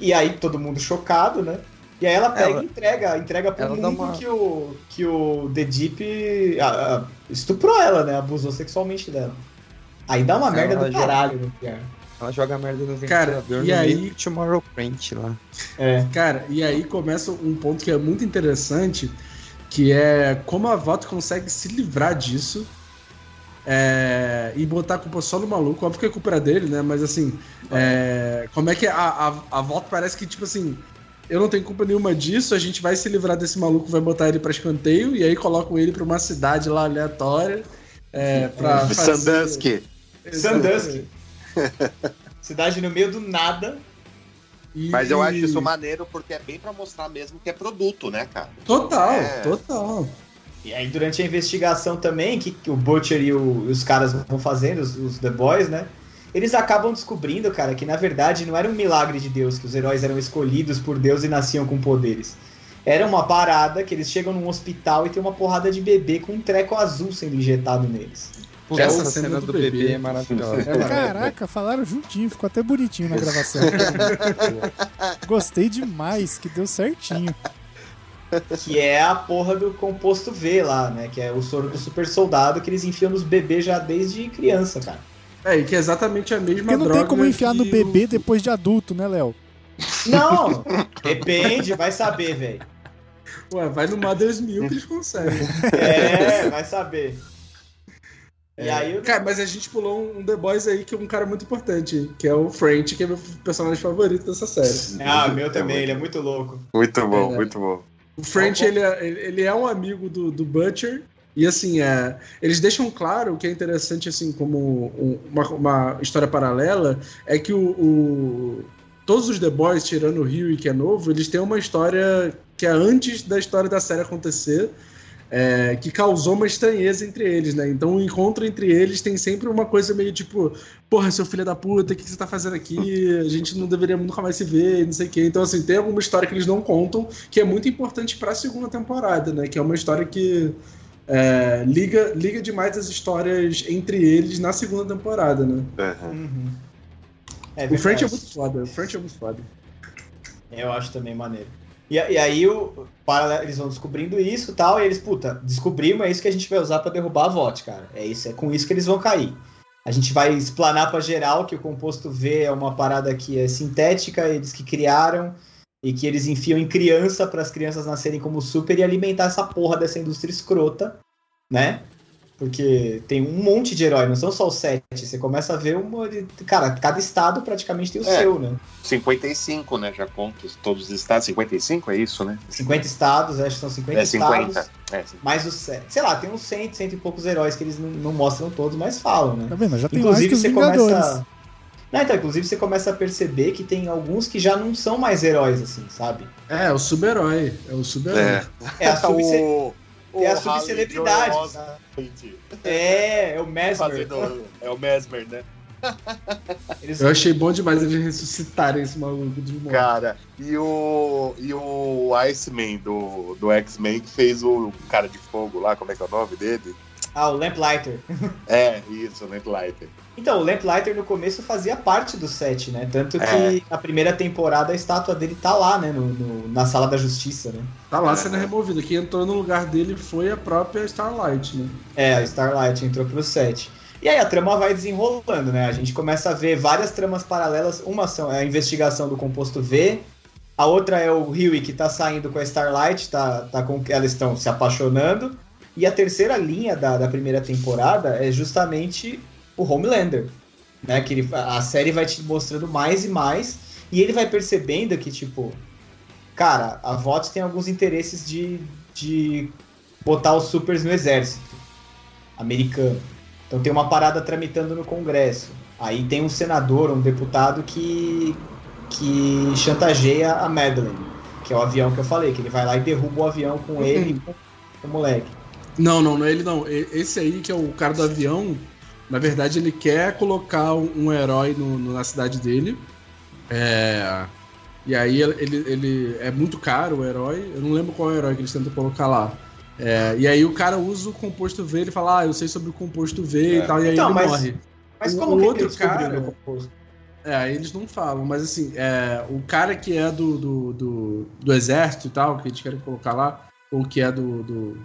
E aí todo mundo chocado, né? E aí ela pega Ela- e entrega, entrega pro ela mundo uma- que, o, que o The Deep ah, ah, estuprou ela, né? Abusou sexualmente dela. Aí dá uma Ela merda do já- caralho no pior. Ela joga merda no Cara, ventilador e no aí- meio do Tomorrowland lá. É. Cara, e aí começa um ponto que é muito interessante, que é como a Voto consegue se livrar disso é, e botar a culpa só no maluco. Óbvio que a culpa era dele, né? Mas assim, é, como é que a, a, a Voto parece que, tipo assim, eu não tenho culpa nenhuma disso, a gente vai se livrar desse maluco, vai botar ele pra escanteio, e aí colocam ele pra uma cidade lá aleatória. É, pra fazer- Sandusky. Sandusky. Cidade no meio do nada. E- Mas eu acho isso maneiro porque é bem pra mostrar mesmo que é produto, né, cara? Total, É. total. E aí, durante a investigação também, que, que o Butcher e o- os caras vão fazendo, os, os The Boys, né? Eles acabam descobrindo, cara, que na verdade não era um milagre de Deus, que os heróis eram escolhidos por Deus e nasciam com poderes. Era uma parada que eles chegam num hospital e tem uma porrada de bebê com um treco azul sendo injetado neles. Pô, Essa essa cena cena do do bebê bebê é maravilhosa. Caraca, falaram juntinho, ficou até bonitinho na gravação. Gostei demais, que deu certinho. Que é a porra do composto V lá, né? Que é o soro do super soldado que eles enfiam nos bebês já desde criança, cara. É, e que é exatamente a mesma Porque não droga tem como enfiar no bebê o- depois de adulto, né, Léo? Não! Depende, vai saber, velho. Ué, vai no Mother's Milk que eles conseguem. É, vai saber. E aí, eu- Cara, mas a gente pulou um, The Boys aí que é um cara muito importante, que é o French, que é meu personagem favorito dessa série. ah, meu também, ele é muito louco. Muito bom, É. muito bom. O French, ele é, ele- é um amigo do, do Butcher, e assim, é, eles deixam claro que é interessante, assim, como um- uma, uma história paralela, é que o, o- todos os The Boys, tirando o Huey, que é novo, eles têm uma história que é antes da história da série acontecer, é, que causou uma estranheza entre eles, né? Então o encontro entre eles tem sempre uma coisa meio tipo, porra, seu filho da puta, o que, que você tá fazendo aqui? A gente não deveria nunca mais se ver, não sei o quê. Então, assim, tem alguma história que eles não contam que é muito importante pra segunda temporada, né? Que é uma história que é, liga, liga demais as histórias entre eles na segunda temporada, né? Uhum. É O French é muito foda, o French é muito foda. Eu acho também maneiro. E, e aí o, para, eles vão descobrindo isso e tal, e eles, puta, descobrimos, é isso que a gente vai usar pra derrubar a VOT, cara. É isso, é com isso que eles vão cair. A gente vai explanar pra geral que o composto V é uma parada que é sintética, eles que criaram, e que eles enfiam em criança para as crianças nascerem como super e alimentar essa porra dessa indústria escrota, né? Porque tem um monte de herói, não são só os sete. Você começa a ver uma. Cara, cada estado praticamente tem o É. seu, né? 55, né? Já conto todos os estados. 55 é isso, né? 50 estados, acho que são 50 É 50. estados. É. Mais os sete. Sei lá, tem uns 100, cento e poucos heróis que eles não, não mostram todos, mas falam, né? Tá vendo? Já tem mais Inclusive que os você Vingadores. começa. Não, então, inclusive você começa a perceber que tem alguns que já não são mais heróis, assim, sabe? É, o super-herói. É o super-herói. É. É a, subce... o, é a o subcelebridade. Halley Joel Osment É, é o Mesmer. É o Mesmer, né? Eles... Eu achei bom demais eles ressuscitarem esse maluco de morte. Cara, e o, e o Iceman do, do X-Men que fez o cara de fogo lá, como é que é o nome dele? Ah, o Lamplighter. É, isso, o Lamplighter. Então, o Lamplighter no começo fazia parte do set, né? Tanto que É. na primeira temporada a estátua dele tá lá, né? No, no- na sala da justiça, né? Tá lá sendo removido. Quem entrou no lugar dele foi a própria Starlight, né? É, a Starlight entrou pro set. E aí a trama vai desenrolando, né? A gente começa a ver várias tramas paralelas. Uma são é a investigação do composto V, a outra é o Huey que tá saindo com a Starlight, tá, tá com elas estão se apaixonando. E a terceira linha da, da primeira temporada é justamente o Homelander. Né? Que ele, a série vai te mostrando mais e mais. E ele vai percebendo que, tipo, cara, a VOT tem alguns interesses de, de botar os supers no exército americano. Então tem uma parada tramitando no Congresso. Aí tem um senador, um deputado que, que chantageia a Madeleine, que é o avião que eu falei, que ele vai lá e derruba o avião com ele e com o moleque. Não, não, não é ele não. Esse aí, que é o cara do avião, na verdade ele quer colocar um herói no- no- na cidade dele. É, E aí ele, ele- é muito caro o herói. Eu não lembro qual é o herói que eles tentam colocar lá. É, e aí o cara usa o composto V, ele fala, ah, eu sei sobre o composto V É. e tal, e aí Então, ele mas- morre. Mas O- como o que outro cara- o? É, aí eles não falam, mas assim, é, o cara que é do, do, do, do exército e tal, que eles querem colocar lá, ou que é do, do-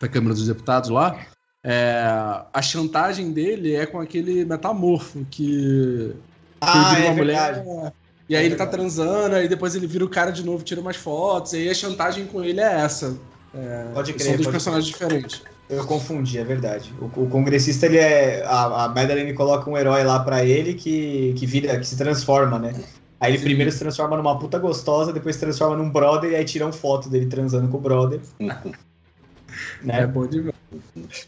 da Câmara dos Deputados lá, é, a chantagem dele é com aquele metamorfo que, Ah, é uma verdade. mulher. E aí É ele tá transando, aí depois ele vira o cara de novo, tira umas fotos, e aí a chantagem com ele é essa. Pode São crer, dois pode personagens diferentes. Eu confundi, é verdade. O, o congressista, ele é. A, a Madeline coloca um herói lá pra ele que, que vira, que se transforma, né? Aí ele Sim. primeiro se transforma numa puta gostosa, depois se transforma num brother e aí tiram foto dele transando com o brother. É Né? bom demais.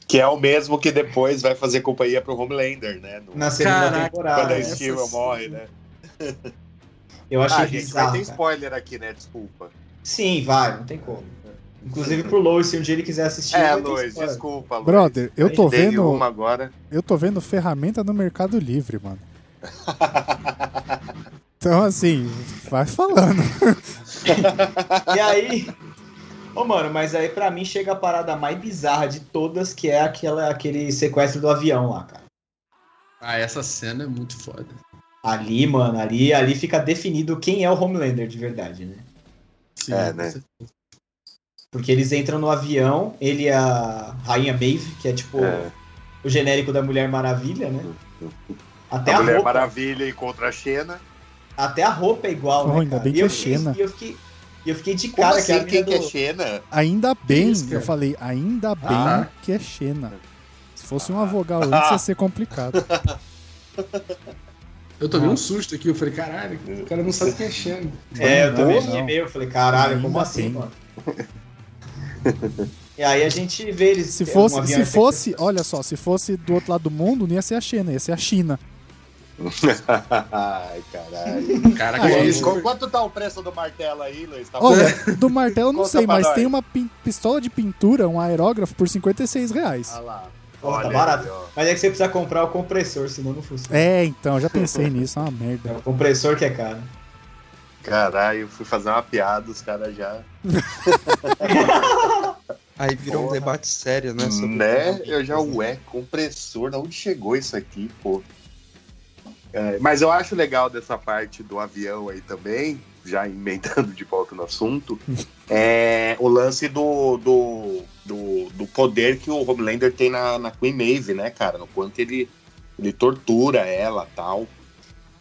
Que é o mesmo que depois vai fazer companhia pro Homelander, né? No- Na segunda Caraca, temporada. quando a sim. morre, né? Eu achei Ah, gente, bizarro. vai ter spoiler aqui, né? Desculpa. Sim, vai, não tem como. Inclusive pro Lois, se um dia ele quiser assistir. É, spoiler. desculpa, Luiz. Brother, eu tô vendo. uma agora. Eu tô vendo ferramenta no Mercado Livre, mano. Então, assim, vai falando. E aí. Ô, mano, mas aí pra mim chega a parada mais bizarra de todas, que é aquela, aquele sequestro do avião lá, cara. Ah, essa cena é muito foda. Ali, mano, ali, ali fica definido quem é o Homelander de verdade, né? Sim, É, né? Porque eles entram no avião, ele e a Rainha Maeve, que é tipo É. o genérico da Mulher Maravilha, né? Até a a, Mulher roupa, Maravilha encontra a Xena. até a roupa é igual, Oh, né, ainda cara? bem e que eu é Xena. E eu fiquei, e eu fiquei de Como cara que a assim? Quem mina que é do... Xena? Ainda bem, isso, eu falei, ainda bem Ah. que é Xena. Se fosse uma vogal antes, ia ser complicado. Eu tomei um susto aqui, eu falei, caralho, o cara não sabe o que é Shane. É, eu também Não, fiquei meio, eu falei, caralho, Ainda como assim, mano? E aí a gente vê eles. Se fosse, se fosse, olha só, se fosse do outro lado do mundo, não ia ser a China, ia ser a China. Ai, caralho. Caraca, Ah, é isso? Quanto tá o preço do martelo aí, Luiz? Tá Olha, do martelo eu não sei, mas nós. tem uma pistola de pintura, um aerógrafo por 56 reais. Ah lá. Pô, tá Olha aí, barato. ó. Mas é que você precisa comprar o compressor, senão não funciona. É, então, já pensei nisso, é uma É merda. o compressor que é caro. Caralho, eu fui fazer uma piada, os caras já. Aí virou um Porra. debate sério, né? sobre- Né? Eu já, ué, compressor, da onde chegou isso aqui, pô? É, mas eu acho legal dessa parte do avião aí também, já emendando de volta no assunto, é o lance do, do, do, do poder que o Homelander tem na, na Queen Maeve, né, cara? No quanto ele, ele tortura ela tal.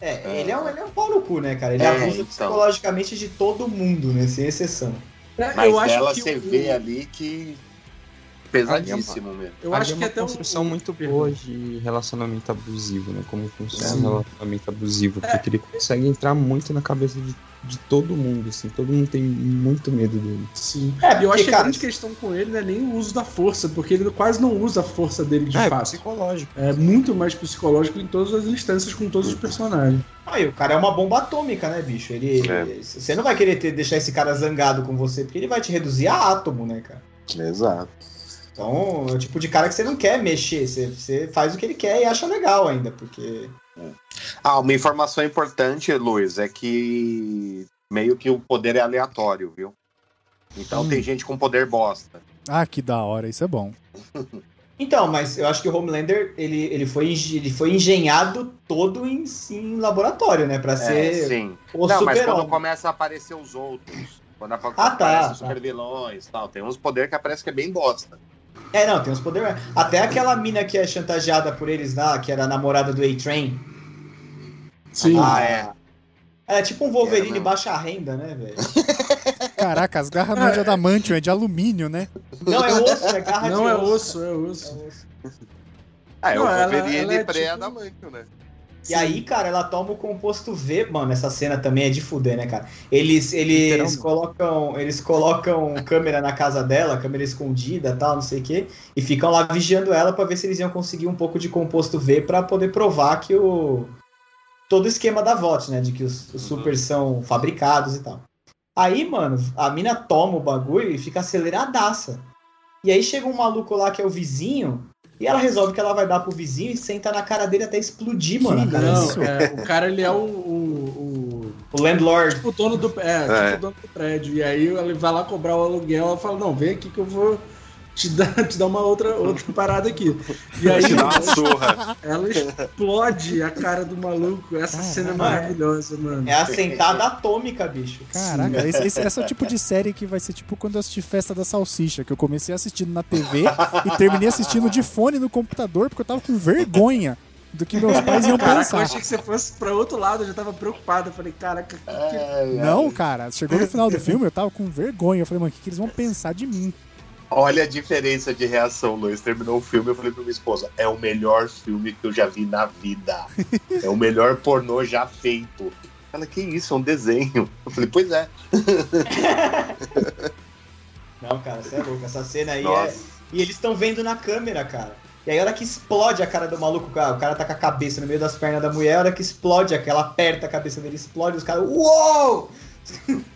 É, ele é, um, ele é um pau no cu, né, cara? Ele É, abusa então. psicologicamente de todo mundo, né? Sem exceção. É, Mas eu acho dela que você o- vê ali que. Pesadíssimo mesmo. Eu Ali acho é que uma até o- construção muito Perdão. boa de relacionamento abusivo, né? Como funciona Sim. um relacionamento abusivo. Porque ele consegue entrar muito na cabeça de, de todo mundo, assim. Todo mundo tem muito medo dele. Sim. É, e eu porque, acho que a cara, grande questão com ele não é nem o uso da força, porque ele quase não usa a força dele de é, fato. psicológico. É muito mais psicológico em todas as instâncias com todos os personagens. Aí, o cara é uma bomba atômica, né, bicho? Ele. É. Você não vai querer ter, deixar esse cara zangado com você, porque ele vai te reduzir a átomo, né, cara? Exato. Então, é o tipo de cara que você não quer mexer. Você, você faz o que ele quer e acha legal ainda, porque. Ah, uma informação importante, Luiz, é que meio que o poder é aleatório, viu? Então Hum. tem gente com poder bosta. Ah, que da hora, isso é bom. Então, mas eu acho que o Homelander, ele, ele, foi, ele foi engenhado todo em, em laboratório, né? Pra É, ser sim. o Não, mas quando começa a aparecer os outros, quando Ah, tá, aparecem tá. os super vilões e tal, tem uns poderes que aparece que é bem bosta. É, não, tem uns poderes. Até aquela mina que é chantageada por eles lá, que era a namorada do A-Train. Sim. Ah, é. Ela é tipo um Wolverine É, não. baixa renda, né, velho? Caraca, as garras não é de adamantium, é de alumínio, né? Não, é osso, é garra de não é osso. osso, é É osso. osso. Ah, é Não, o ela- Wolverine ela é pré-adamantio, né? E aí, cara, ela toma o composto V. Mano, essa cena também é de fuder, né, cara? Eles, eles colocam. Eles colocam câmera na casa dela, câmera escondida tal, não sei o quê, e ficam lá vigiando ela pra ver se eles iam conseguir um pouco de composto V pra poder provar que o. Todo o esquema da VOT, né? De que os, os supers são fabricados e tal. Aí, mano, a mina toma o bagulho e fica aceleradaça. E aí chega um maluco lá que é o vizinho, e ela resolve que ela vai dar pro vizinho e senta na cara dele até explodir, mano. cara? Não, é, o cara ele é o, o, o, O landlord. tipo, o dono do é, É. tipo o dono do prédio. E aí ele vai lá cobrar o aluguel, ela fala, não, vem aqui que eu vou te dar, te dar uma outra, outra parada aqui. E aí Te dá uma surra. ela explode a cara do maluco. Essa Caralho. cena é maravilhosa, mano. É a sentada atômica, bicho. Caraca, esse, esse, esse é o tipo de série que vai ser tipo quando eu assisti Festa da Salsicha, que eu comecei assistindo na TV e terminei assistindo de fone no computador porque eu tava com vergonha do que meus pais iam Caraca, eu pensar. achei que você fosse pra outro lado, eu já tava preocupado. Eu falei, caraca, que, que... Ai, Não, ai. cara, chegou no final do filme, eu tava com vergonha. Eu falei, mano, o que, que eles vão pensar de mim? Olha a diferença de reação, Luiz. Terminou o filme, eu falei pra minha esposa: é o melhor filme que eu já vi na vida. É o melhor pornô já feito. Ela, que isso? É um desenho. Eu falei, pois é. Não, cara, você é louco. Essa cena aí é. Nossa. E eles estão vendo na câmera, cara. E aí, a hora que explode a cara do maluco, cara, o cara tá com a cabeça no meio das pernas da mulher, a hora que explode, aquela aperta a cabeça dele, explode, os caras, uou!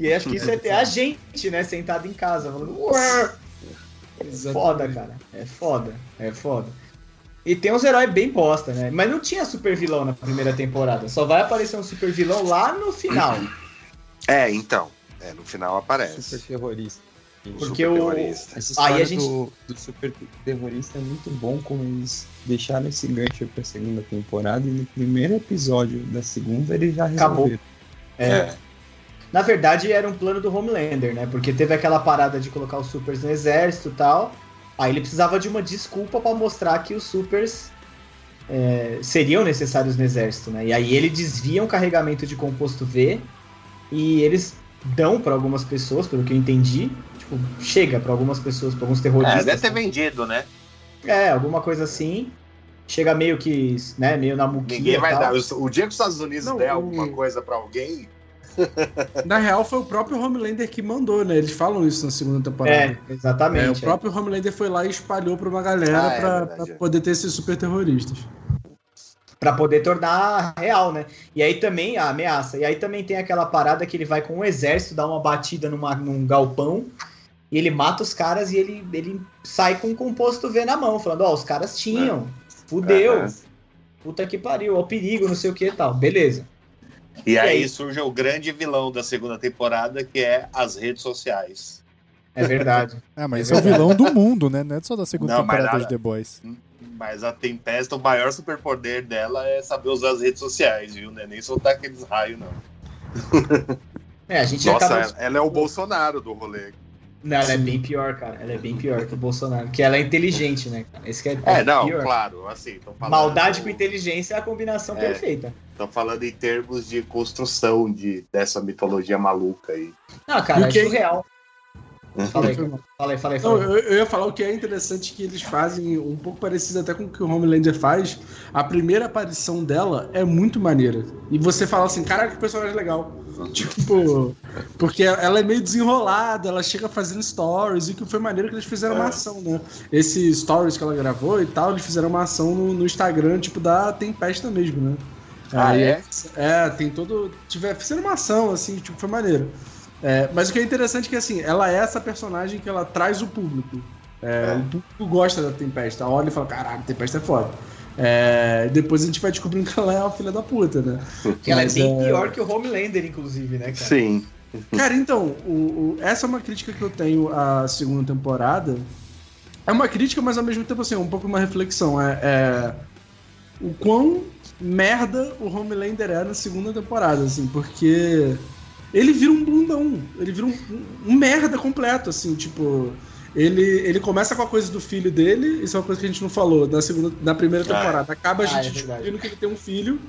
e acho que isso é ter a gente, né, sentado em casa, falando! É foda, cara. É foda. É foda. E tem uns heróis bem bosta, né? Mas não tinha super vilão na primeira temporada. Só vai aparecer um super vilão lá no final. É, então. É, no final aparece. Super terrorista. Porque Super o- terrorista. Essa Aí a gente- do, do super terrorista é muito bom como eles deixaram esse gancho pra segunda temporada e no primeiro episódio da segunda eles já Acabou. resolveram. É. Na verdade, era um plano do Homelander, né? Porque teve aquela parada de colocar os supers no exército e tal. Aí ele precisava de uma desculpa pra mostrar que os supers é, seriam necessários no exército, né? E aí ele desvia um carregamento de composto V e eles dão pra algumas pessoas, pelo que eu entendi. Tipo, chega pra algumas pessoas, pra alguns É, terroristas. deve ter vendido, né? É, alguma coisa assim. Chega meio que, né, meio na muquinha Ninguém vai e tal. dar. O dia que os Estados Unidos Não, der alguma coisa pra alguém, Na real, foi o próprio Homelander que mandou, né? Eles falam isso na segunda temporada. É, exatamente. É, o é. próprio Homelander foi lá e espalhou pra uma galera Ah, é pra, verdade, pra é. poder ter esses super terroristas. Pra poder tornar real, né? E aí também a ameaça. E aí também tem aquela parada que ele vai com um exército dar uma batida numa, num galpão e ele mata os caras e ele, ele sai com um composto V na mão, falando, ó, os caras tinham. Fudeu. Aham. Puta que pariu, ó, o perigo, não sei o que e tal. Beleza. E aí surge o grande vilão da segunda temporada, que é as redes sociais. É verdade. Ah, mas é o vilão do mundo, né? Não é só da segunda Não, temporada nada- de The Boys. Mas a Tempesta, o maior superpoder dela é saber usar as redes sociais, viu? Não é nem soltar aqueles raios, não. É, a gente Nossa, acaba. ela- ela é o Bolsonaro do rolê. Não, ela é bem pior, cara. Ela é bem pior que o Bolsonaro. Que ela é inteligente, né, cara? Esse que é, É, não, pior. claro, assim, tô falando. Maldade com inteligência é a combinação É. perfeita. Tô falando em termos de construção de, dessa mitologia maluca aí. Ah, cara, E é quem- surreal. Fala aí, cara. Fala aí, fala aí. Não, Fala aí. eu, eu ia falar o que é interessante que eles fazem, um pouco parecido até com o que o Homelander faz. A primeira aparição dela é muito maneira. E você fala assim, caraca, que personagem legal. Tipo, porque ela é meio desenrolada, ela chega fazendo stories, e que foi maneiro que eles fizeram uma É. ação, né? Esse stories que ela gravou e tal, eles fizeram uma ação no, no Instagram, tipo, da Tempesta mesmo, né? Ah, Aí é? É, tem todo. Tiver, fizeram uma ação, assim, tipo, foi maneiro. É, mas o que é interessante é que, assim, ela é essa personagem que ela traz o público. É, É. O público gosta da Tempesta. Olha e fala, caralho, Tempesta é foda. É, depois a gente vai descobrindo que ela é uma filha da puta, né? Que ela é bem é- pior que o Homelander, inclusive, né, cara? Sim. Cara, então, o- o- essa é uma crítica que eu tenho à segunda temporada. É uma crítica, mas ao mesmo tempo, assim, é um pouco uma reflexão. É, é o quão merda o Homelander é na segunda temporada, assim, porque ele vira um bundão. Ele vira um, um- um merda completo, assim, tipo. Ele, ele começa com a coisa do filho dele, isso é uma coisa que a gente não falou na, segunda, na primeira Ah, é. temporada. Acaba a Ah, gente é descobrindo que ele tem um filho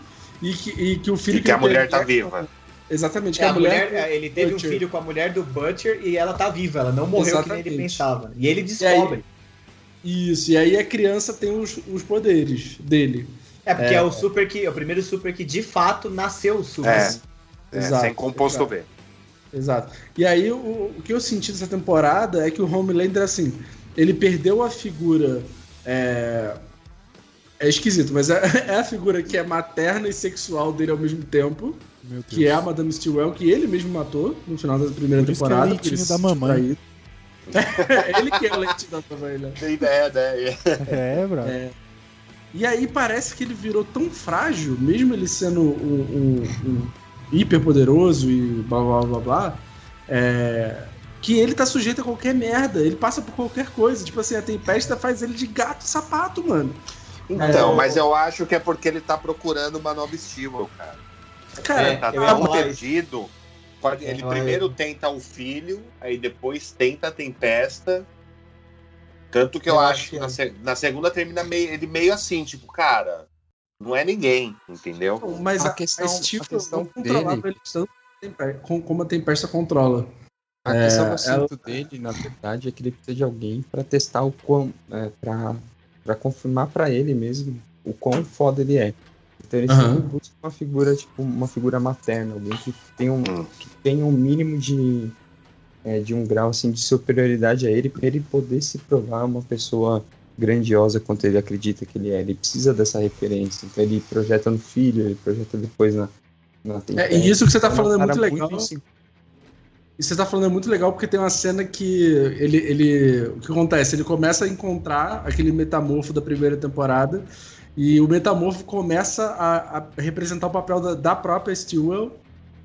e que, e que o filho E que a ele tem mulher tá é- viva. Exatamente, que É, a, a mulher. mulher, ele teve Butcher. um filho com a mulher do Butcher e ela tá viva, ela não morreu que nem ele Exatamente. pensava. E ele descobre. Isso, e aí a criança tem os, os poderes dele. É porque é. É. o super que, é o primeiro super que de fato nasceu o super. É. É, Exato, sem composto exato. V. Exato. E aí o, o que eu senti dessa temporada é que o Homelander, assim, ele perdeu a figura. É, é esquisito, mas é, é a figura que é materna e sexual dele ao mesmo tempo, que é a Madame Stillwell, que ele mesmo matou no final da primeira Por isso que é temporada. leitinho da mamãe. ele que é o leitinho da mamãe, né? Tem ideia, né? É, bro. É. E aí parece que ele virou tão frágil, mesmo ele sendo um, um- um hiper poderoso e blá blá blá blá, é, que ele tá sujeito a qualquer merda, ele passa por qualquer coisa. Tipo assim, a tempesta faz ele de gato e sapato, mano. Então, É. mas eu acho que é porque ele tá procurando uma nova estímulo, cara. Cara, É, Tá ia tão falar perdido. Ele É, primeiro tenta o filho, aí depois tenta a tempesta. Tanto que eu, Eu acho que que na, é. se- na segunda termina meio, ele meio assim, tipo, cara, não é ninguém, entendeu? mas A a, questão- a Steve a questão não controlava dele- ele tanto como a tempesta controla. A É, questão do cinto dele, na verdade, é que ele precisa de alguém pra testar o quão. É, pra, pra confirmar pra ele mesmo o quão foda ele é. Então ele Aham. sempre busca uma figura, tipo, uma figura materna, alguém que tem um, que tenha um mínimo de, é, de um grau assim, de superioridade a ele, pra ele poder se provar uma pessoa grandiosa quanto ele acredita que ele é. Ele precisa dessa referência. Então ele projeta no filho, ele projeta depois na. na É, e isso que você tá uma falando é muito legal. assim, E você tá falando é muito legal porque tem uma cena que ele, ele. O que acontece? Ele começa a encontrar aquele metamorfo da primeira temporada. E o metamorfo começa a, a representar o papel da, da própria Stewell.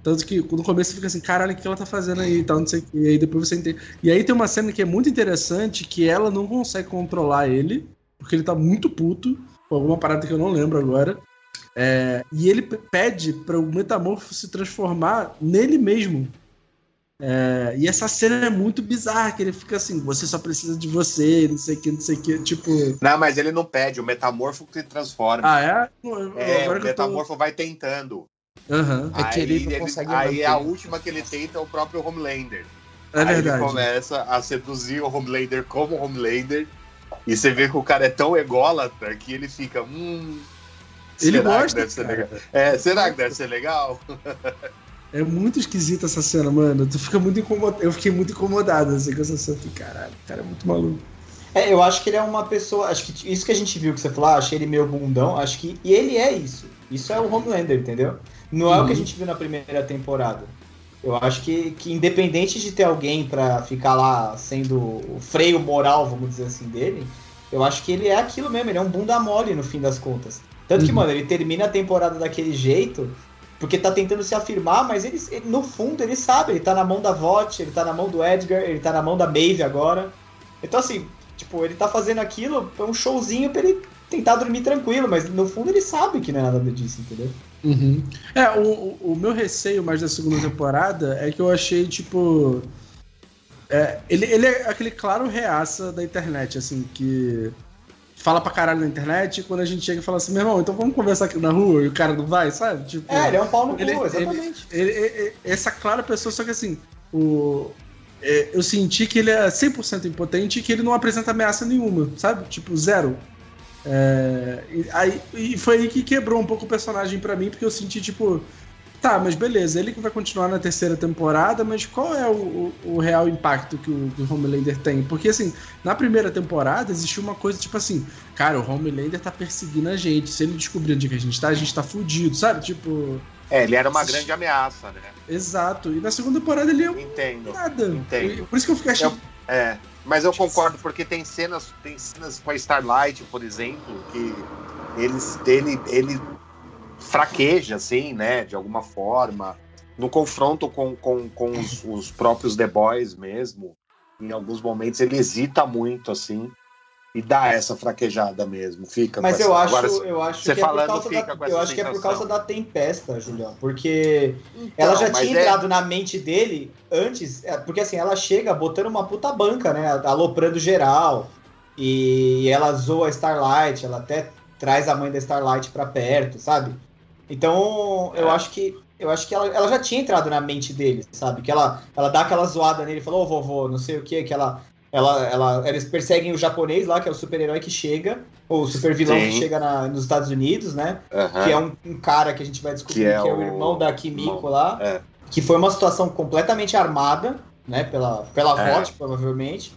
Tanto que no começo você fica assim, caralho, o que ela tá fazendo aí e tal, não sei o que. E aí depois você entende. E aí tem uma cena que é muito interessante, que ela não consegue controlar ele, porque ele tá muito puto, com alguma parada que eu não lembro agora. É, e ele pede para o metamorfo se transformar nele mesmo. É, e essa cena é muito bizarra, que ele fica assim, você só precisa de você, não sei o que, não sei o que, tipo... Não, mas ele não pede, o metamorfo que se transforma. Ah, é? É, o eu tô- metamorfo vai tentando. Aham, É que ele não consegue aí a última que ele tenta é o próprio Homelander. é aí verdade. ele começa a seduzir o Homelander como Homelander. E você vê que o cara é tão ególatra que ele fica. Hum, Ele será que gosta, deve ser cara. legal? É, será que deve ser legal? É muito esquisita essa cena, mano. Tu fica muito incomodado. Eu fiquei muito incomodado assim, com essa cena. Fiquei, Caralho, o cara é muito maluco. É, eu acho que ele é uma pessoa. Acho que isso que a gente viu que você falou, ah, achei ele meio bundão. Acho que. E ele é isso. Isso é o Homelander, entendeu? Não é o que a Uhum. gente viu na primeira temporada. Eu acho que, que independente de ter alguém pra ficar lá sendo o freio moral, vamos dizer assim, dele, eu acho que ele é aquilo mesmo, ele é um bunda mole no fim das contas. Tanto que, Uhum. mano, ele termina a temporada daquele jeito, porque tá tentando se afirmar, mas ele, ele- no fundo ele sabe, ele tá na mão da Vought, ele tá na mão do Edgar, ele tá na mão da Maeve agora. Então, assim, tipo, ele tá fazendo aquilo, é um showzinho pra ele tentar dormir tranquilo, mas no fundo ele sabe que não é nada disso, entendeu? Uhum. É, o, o, meu receio mais da segunda temporada é que eu achei, tipo. é, ele, ele é aquele claro reaça da internet, assim, que fala pra caralho na internet e quando a gente chega e fala assim, meu irmão, então vamos conversar aqui na rua e o cara não vai, sabe? Tipo, É, ele é um pau no cu, Ele- exatamente. ele- ele- essa clara pessoa, só que assim, o, é, eu senti que ele é 100% impotente e que ele não apresenta ameaça nenhuma, sabe? Tipo, zero. É, e, aí, e foi aí que quebrou um pouco o personagem pra mim, porque eu senti, tipo, tá, mas beleza, ele que vai continuar na terceira temporada, mas qual é o, o- o real impacto que o, que o Homelander tem? Porque, assim, na primeira temporada existiu uma coisa, tipo assim, cara, o Homelander tá perseguindo a gente, se ele descobrir onde que a gente tá, a gente tá fudido, sabe? Tipo, É, ele era uma grande ameaça, né? exato. E na segunda temporada ele é um Entendo. nada. Entendo. Por isso que eu fiquei achando. Eu- É, mas eu concordo, porque tem cenas, tem cenas com a Starlight, por exemplo, que eles, ele, ele fraqueja, assim, né, de alguma forma, no confronto com, com, com os, os próprios The Boys mesmo, em alguns momentos ele hesita muito, assim, e dá essa fraquejada mesmo, fica Mas eu essa- acho, agora, eu acho você que é por falando causa fica da, com eu acho que é por causa da tempesta, Julião, porque então, ela já tinha é- entrado na mente dele antes, é, porque assim, ela chega botando uma puta banca, né, aloprando geral, e ela zoa a Starlight, ela até traz a mãe da Starlight pra perto, sabe? Então, eu É. acho que eu acho que ela, ela já tinha entrado na mente dele, sabe? Que ela, ela dá aquela zoada nele, falou, ô vovô, não sei o que, que ela, ela, ela, eles perseguem o japonês lá, que é o super-herói que chega, ou o super-vilão que Sim. chega na- nos Estados Unidos, né? Que é um, um cara que a gente vai descobrir Que que é é, o irmão da Kimiko lá, É. que foi uma situação completamente armada, né? Pela, pela É. VOT, provavelmente,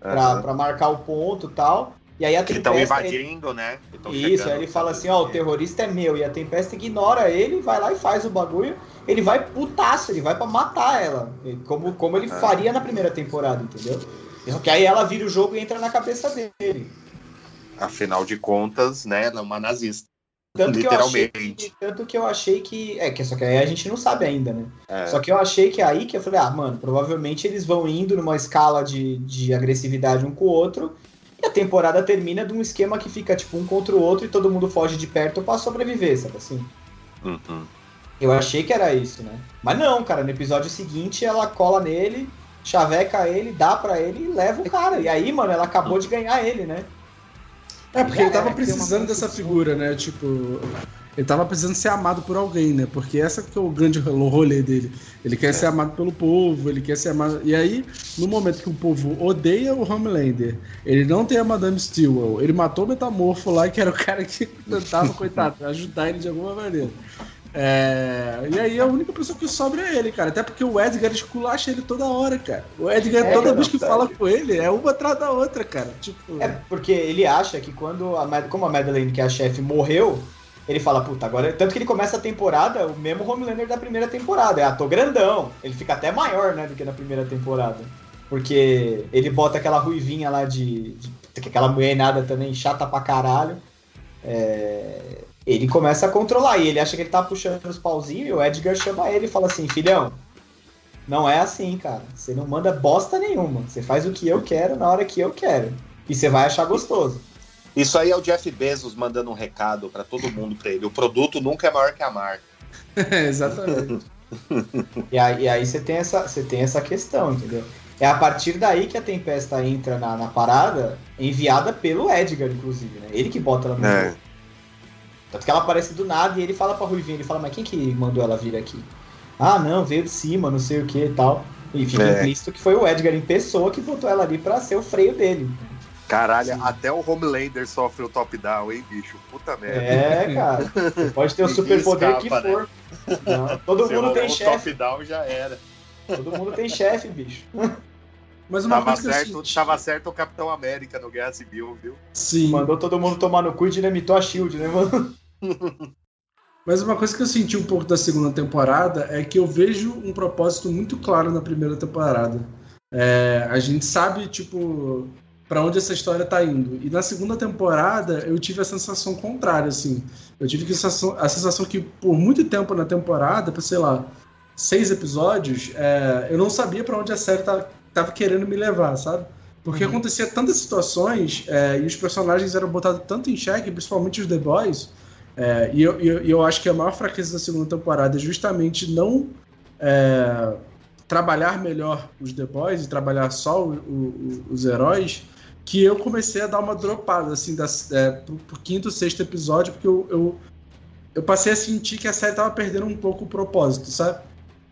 pra, Aham. pra marcar o ponto e tal. E aí a Que estão Tempesta, ele- invadindo, né? isso, aí ele fala assim, ó, o Unidos. terrorista é meu, e a Tempesta ignora ele, vai lá e faz o bagulho, ele vai putaço, ele vai pra matar ela, como, como ele Ah. faria na primeira temporada, entendeu? Só que aí ela vira o jogo e entra na cabeça dele. Afinal de contas, né? Ela é uma nazista. Tanto que eu achei Literalmente. que, tanto que eu achei que, é, que só que aí a gente não sabe ainda, né? É. Só que eu achei que aí que eu falei, ah, mano, provavelmente eles vão indo numa escala de, de agressividade um com o outro, e a temporada termina de um esquema que fica tipo um contra o outro e todo mundo foge de perto pra sobreviver, sabe assim? Uhum. Eu achei que era isso, né? Mas não, cara, no episódio seguinte ela cola nele, chaveca ele, dá pra ele e leva o cara. E aí, mano, ela acabou de ganhar ele, né? É, porque ele É, tava precisando dessa figura, né? Tipo. Ele tava precisando ser amado por alguém, né? Porque essa que é o grande rolê dele. Ele quer ser amado pelo povo, ele quer ser amado. E aí, no momento que o povo odeia o Homelander, ele não tem a Madame Stewart, ele matou o Metamorfo lá, que era o cara que tentava, coitado, ajudar ele de alguma maneira. É, E aí a única pessoa que sobra é ele, cara. Até porque o Edgar esculacha ele toda hora, cara. O Edgar, É, toda vez que tá. fala com ele, é uma atrás da outra, cara. Tipo. É porque ele acha que quando a Mad- como a Madeline, que é a chefe, morreu, ele fala, puta, agora. Tanto que ele começa a temporada, o mesmo Homelander da primeira temporada. É, ah, tô grandão. Ele fica até maior, né, do que na primeira temporada. Porque ele bota aquela ruivinha lá de. de que aquela mulher nada também chata pra caralho. É, ele começa a controlar e ele acha que ele tá puxando os pauzinhos e o Edgar chama ele e fala assim, filhão. Não é assim, cara. Você não manda bosta nenhuma. Você faz o que eu quero na hora que eu quero. E você vai achar gostoso. Isso aí é o Jeff Bezos mandando um recado pra todo mundo pra ele. O produto nunca é maior que a marca. exatamente. E aí, e aí você, tem essa, você tem essa questão, entendeu? É a partir daí que a Tempesta entra na, na parada, enviada pelo Edgar, inclusive, né? Ele que bota ela no É. jogo. Tanto que ela aparece do nada e ele fala pra Ruivinha, ele fala, mas quem que mandou ela vir aqui? Ah, não, veio de cima, não sei o que e tal. E fica É. implícito que foi o Edgar em pessoa que botou ela ali pra ser o freio dele. Caralho, até o Homelander sofre o top-down, hein, bicho? Puta merda. É, cara. Você pode ter o superpoder que né? for. Não, todo Você mundo tem o chefe. top-down já era. Todo mundo tem chefe, bicho. Mas uma Tava coisa que eu certo, senti- tava certo o Capitão América no Guerra Civil, viu? Sim. Mandou todo mundo tomar no cu e dinamitou a Shield, né, mano? Mas uma coisa que eu senti um pouco da segunda temporada é que eu vejo um propósito muito claro na primeira temporada. É, a gente sabe, tipo, pra onde essa história tá indo. E na segunda temporada eu tive a sensação contrária, assim. Eu tive a sensação, a sensação que por muito tempo na temporada, por sei lá, seis episódios, é, eu não sabia pra onde a série tava, tava querendo me levar, sabe? Porque acontecia tantas situações é, e os personagens eram botados tanto em xeque, principalmente os The Boys, é, e eu, e eu, eu acho que a maior fraqueza da segunda temporada é justamente não é, trabalhar melhor os The Boys e trabalhar só o- o- os heróis, que eu comecei a dar uma dropada, assim, das, é, pro, pro quinto, sexto episódio, porque eu, eu, eu passei a sentir que a série tava perdendo um pouco o propósito, sabe?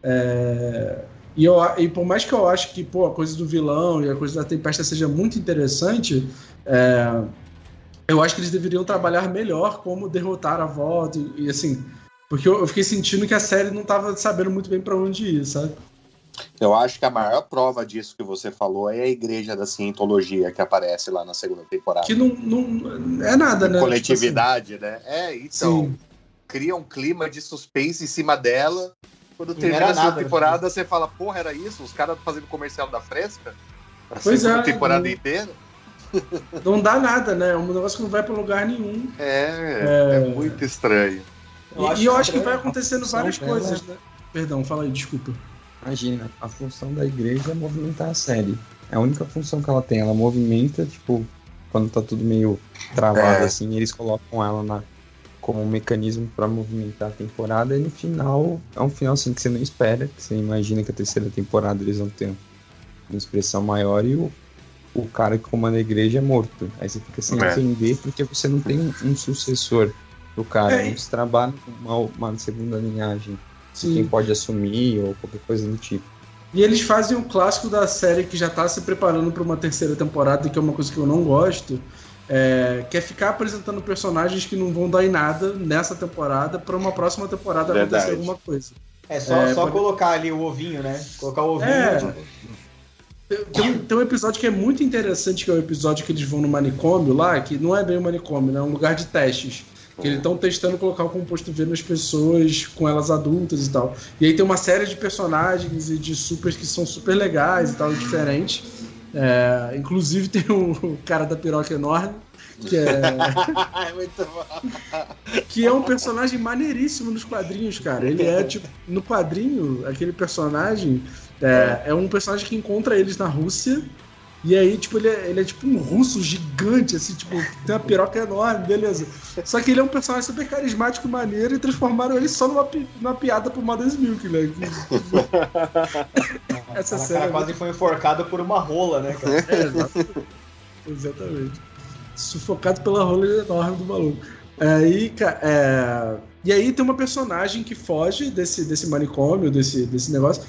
É, e, eu, e por mais que eu acho que pô, a coisa do vilão e a coisa da tempestade seja muito interessante, é, eu acho que eles deveriam trabalhar melhor como derrotar a volta e, e assim. Porque eu, eu fiquei sentindo que a série não tava sabendo muito bem pra onde ir, sabe? Eu acho que a maior prova disso que você falou é a igreja da cientologia que aparece lá na segunda temporada. Que não, não é nada, né? Coletividade, né? É, Tipo então. assim, sim. Cria um clima de suspense em cima dela. Quando termina a segunda nada, temporada, você fala, porra, era isso? Os caras fazendo comercial da fresca? A Pois segunda é, temporada não- inteira? não dá nada, né? É um negócio que não vai pra lugar nenhum. É, é, muito estranho. e e eu acho que vai acontecendo várias coisas, né? Perdão, fala aí, desculpa. Imagina, a função da igreja é movimentar a série. É a única função que ela tem. Ela movimenta, tipo, quando tá tudo meio travado É. assim, eles colocam ela na, como um mecanismo pra movimentar a temporada e no final é um final assim que você não espera, que você imagina que a terceira temporada eles vão ter uma expressão maior e o, o cara que comanda a igreja é morto. Aí você fica sem É. entender porque você não tem um, um sucessor do cara, É. não se trabalha com uma, uma segunda linhagem quem Sim. pode assumir ou qualquer coisa do tipo. E eles fazem o clássico da série que já tá se preparando pra uma terceira temporada, que é uma coisa que eu não gosto. É, que é ficar apresentando personagens que não vão dar em nada nessa temporada pra uma próxima temporada Verdade. acontecer alguma coisa. É só, É, só pode- colocar ali o ovinho, né? Colocar o ovinho. É. tipo, Tem- Tem um, tem um episódio que é muito interessante, que é o episódio que eles vão no manicômio lá, que não é bem um manicômio, né? É um lugar de testes. Que eles estão testando colocar o composto V nas pessoas, com elas adultas e tal. E aí tem uma série de personagens e de supers que são super legais e tal, diferentes. É, inclusive tem o, cara da piroca enorme, que é, É muito bom. que é um personagem maneiríssimo nos quadrinhos, cara. Ele é, tipo, no quadrinho, aquele personagem é, é um personagem que encontra eles na Rússia. E aí, tipo, ele é, ele é tipo um russo gigante, assim, tipo, tem uma piroca enorme, beleza. Só que ele é um personagem super carismático e maneiro e transformaram ele só numa, numa piada pro Mother's Milk, né? Essa o série. cara é quase foi enforcado por uma rola, né, cara? é, exatamente. Exatamente. Sufocado pela rola enorme do maluco. Aí, é, E aí tem uma personagem que foge desse, desse manicômio, desse, desse negócio.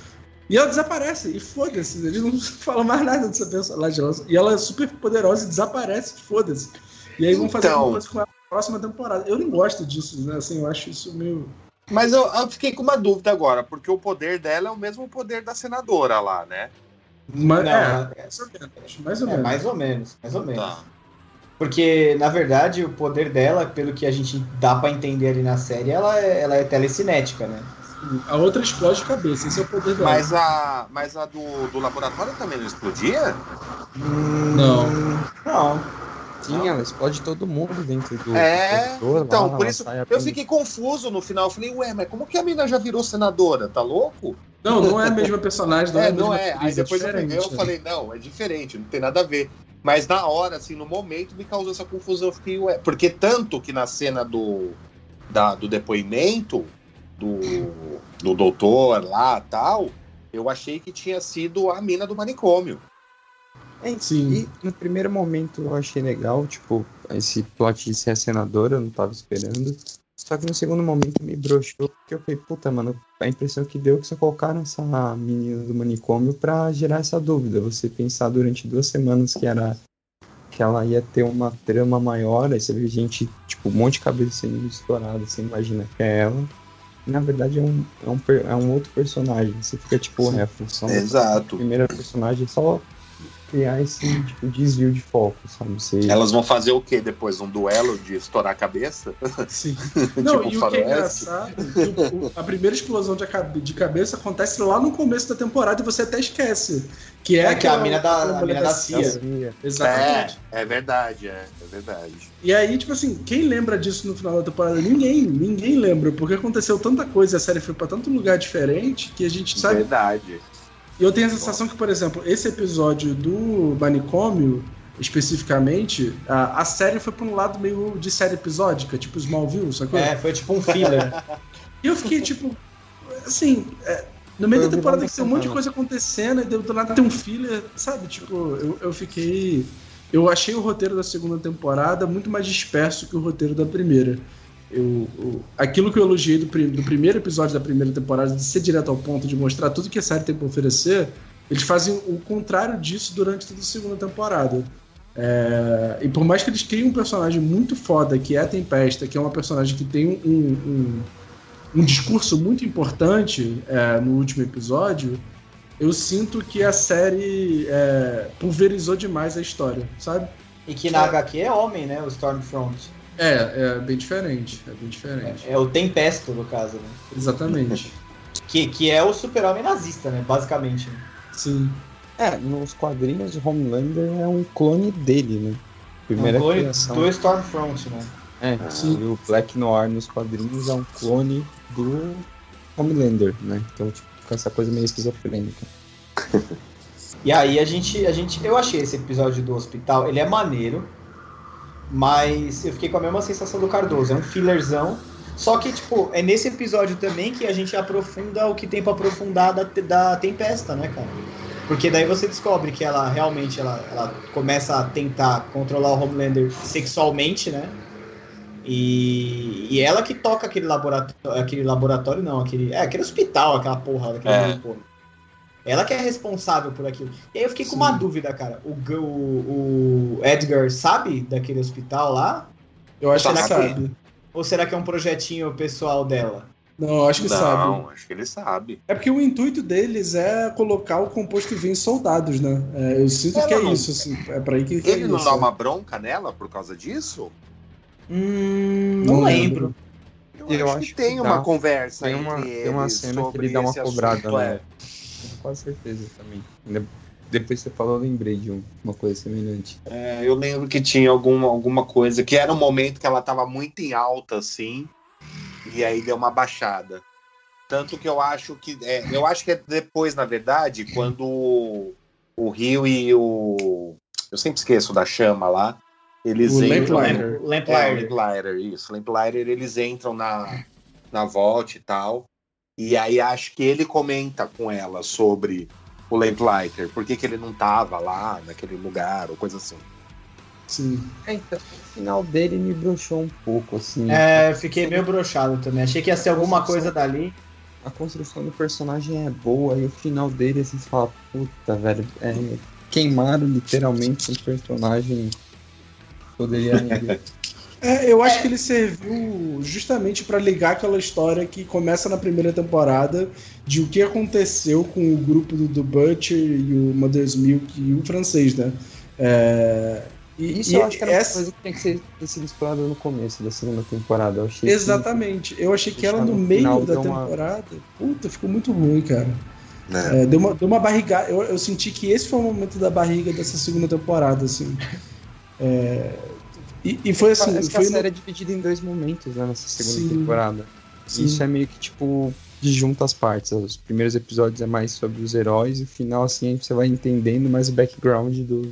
E ela desaparece, e foda-se, eles não falam mais nada dessa personagem. Ela- E ela é super poderosa e desaparece, foda-se. E aí vão fazer Então. alguma coisa com ela na próxima temporada. Eu não gosto disso, né? Assim, eu acho isso meio. Mas eu, eu fiquei com uma dúvida agora, porque o poder dela é o mesmo poder da senadora lá, né? Mas, Não, é, é- mais ou menos. Mais ou É, menos. mais ou menos, mais ou menos. Tá. Porque, na verdade, o poder dela, pelo que a gente dá pra entender ali na série, ela é, ela é telecinética, né? A outra explode cabeça, esse é o poder dela. Mas a, mas a do, do laboratório também não explodia? Não. Não. Sim, ela explode todo mundo dentro do É, do Então, lá, por isso eu apenas- fiquei confuso no final. Eu falei, ué, mas como que a mina já virou senadora? Tá louco? Não, não é a mesma personagem, não é, é, a mesma não é. Aí atriz, depois eu, diferente, peguei, eu né? falei, não, é diferente, não tem nada a ver. Mas na hora, assim, no momento, me causou essa confusão. Eu fiquei, ué. Porque tanto que na cena do, da, do depoimento do, do doutor lá tal, eu achei que tinha sido a mina do manicômio. É, Sim. E no primeiro momento eu achei legal, tipo, esse plot de ser a senadora, eu não tava esperando. Só que no segundo momento me broxou, porque eu falei, puta, mano, a impressão que deu é que só colocaram essa menina do manicômio pra gerar essa dúvida. Você pensar durante duas semanas que era que ela ia ter uma trama maior, aí você vê gente, tipo, um monte de cabeça sendo estourada, você imagina que é ela. Na verdade é um, é, um, é um outro personagem. Você fica tipo, é a função Exato. primeira personagem só criar esse tipo desvio de foco, sabe? Você, Elas vão fazer o quê depois? Um duelo de estourar a cabeça? Sim. Não, Tipo e o que é engraçado, é o- a primeira explosão de, de cabeça acontece lá no começo da temporada e você até esquece. Que é, É, que a aquela- mina da- a mina da CIA. CIA. Exatamente. É, é verdade, é, é verdade. E aí, tipo assim, quem lembra disso no final da temporada? Ninguém, ninguém lembra, porque aconteceu tanta coisa, a série foi pra tanto lugar diferente que a gente sabe. Verdade. E eu tenho a sensação que, por exemplo, esse episódio do manicômio, especificamente, a, a série foi pra um lado meio de série episódica, tipo Smallville, sacou? É, foi tipo um filler. E eu fiquei, tipo, assim, é, no meio Foi da temporada que tem um monte de coisa acontecendo, e do do nada tem um filler, sabe? Tipo, eu, eu fiquei. Eu achei o roteiro da segunda temporada muito mais disperso que o roteiro da primeira. Eu, eu- aquilo que eu elogiei do, do primeiro episódio da primeira temporada, de ser direto ao ponto, de mostrar tudo que a série tem pra oferecer, eles fazem o contrário disso durante toda a segunda temporada. É, e por mais que eles criem um personagem muito foda, que é a Tempesta, que é uma personagem que tem um, um, um discurso muito importante é, no último episódio, eu sinto que a série é, pulverizou demais a história, sabe? E que na HQ é homem, né? O Stormfront. É, é bem diferente. É bem diferente. É o Tempesto, no caso, né? Exatamente. Que, que é o super-homem nazista, né? Basicamente. Sim. É, nos quadrinhos, o Homelander é um clone dele, né? Primeira um clone criação. do Stormfront, né? É, Sim. e o Black Noir nos quadrinhos é um clone do Homelander, né? Então, tipo, fica essa coisa meio esquizofrênica. E aí a gente, a gente. Eu achei esse episódio do hospital, ele é maneiro, mas eu fiquei com a mesma sensação do Cardoso. É um fillerzão. Só que, tipo, é nesse episódio também que a gente aprofunda o que tem pra aprofundar da, da Tempesta, né, cara? Porque daí você descobre que ela realmente ela, ela começa a tentar controlar o Homelander sexualmente, né? E, e ela que toca aquele laboratório, aquele laboratório não, aquele, é, aquele hospital, aquela porra, aquele É. porra. Ela que é responsável por aquilo. E aí eu fiquei com uma dúvida, cara. O, o, o Edgar sabe daquele hospital lá? Eu acho que ele que- sabe. Ou será que é um projetinho pessoal dela? Não, eu acho que não, sabe. acho que ele sabe. É porque o intuito deles é colocar o composto V em soldados, né? É, eu sinto Ela que é não- isso, assim. É pra aí que que Ele é não isso. dá uma bronca nela por causa disso? Hum, não, Não lembro. Eu acho, acho que tem que uma dá. conversa Tem uma, entre tem uma eles cena que sobre ele dá uma cobrada, assunto, né? é. Tenho quase certeza também. Depois que você falou, eu lembrei de um- uma coisa semelhante. É, eu lembro que tinha alguma, alguma coisa que era um momento que ela tava muito em alta, assim, e aí deu uma baixada. Tanto que eu acho que. é, eu acho que é depois, na verdade, quando o, o Rio e o. Eu sempre esqueço da chama lá. Eles O entram. Lamplighter. O É, Lamplighter. Lamplighter, isso. Lamplighter, eles entram na, na Vault e tal. E aí acho que ele comenta com ela sobre o Lamplighter. Por que, que ele não tava lá, naquele lugar, ou coisa assim. Sim. É, então, o final dele me broxou um pouco, assim. É, fiquei meio broxado também. Achei que ia ser alguma coisa dali. A construção do personagem é boa e o final dele, assim, você fala, puta, velho, é, queimaram literalmente um personagem que poderia. É, eu acho que ele serviu justamente pra ligar aquela história que começa na primeira temporada de o que aconteceu com o grupo do, do Butcher e o Mother's Milk e o francês, né? É, e, Isso e eu acho que era uma essa- coisa que tinha que ser, ter sido explorada no começo da segunda temporada. Eu achei que- Exatamente. Eu achei que ela no no meio da deu uma- temporada. Puta, ficou muito ruim, cara. Né? É, deu, uma, deu uma barriga. Eu, eu senti que esse foi o momento da barriga dessa segunda temporada, assim. É, e, e foi assim. Parece que Foi a no- série é dividida em dois momentos né, nessa segunda Sim. temporada. Sim. Isso é meio que tipo de junta as partes. Os primeiros episódios é mais sobre os heróis e o final assim você vai entendendo mais o background do.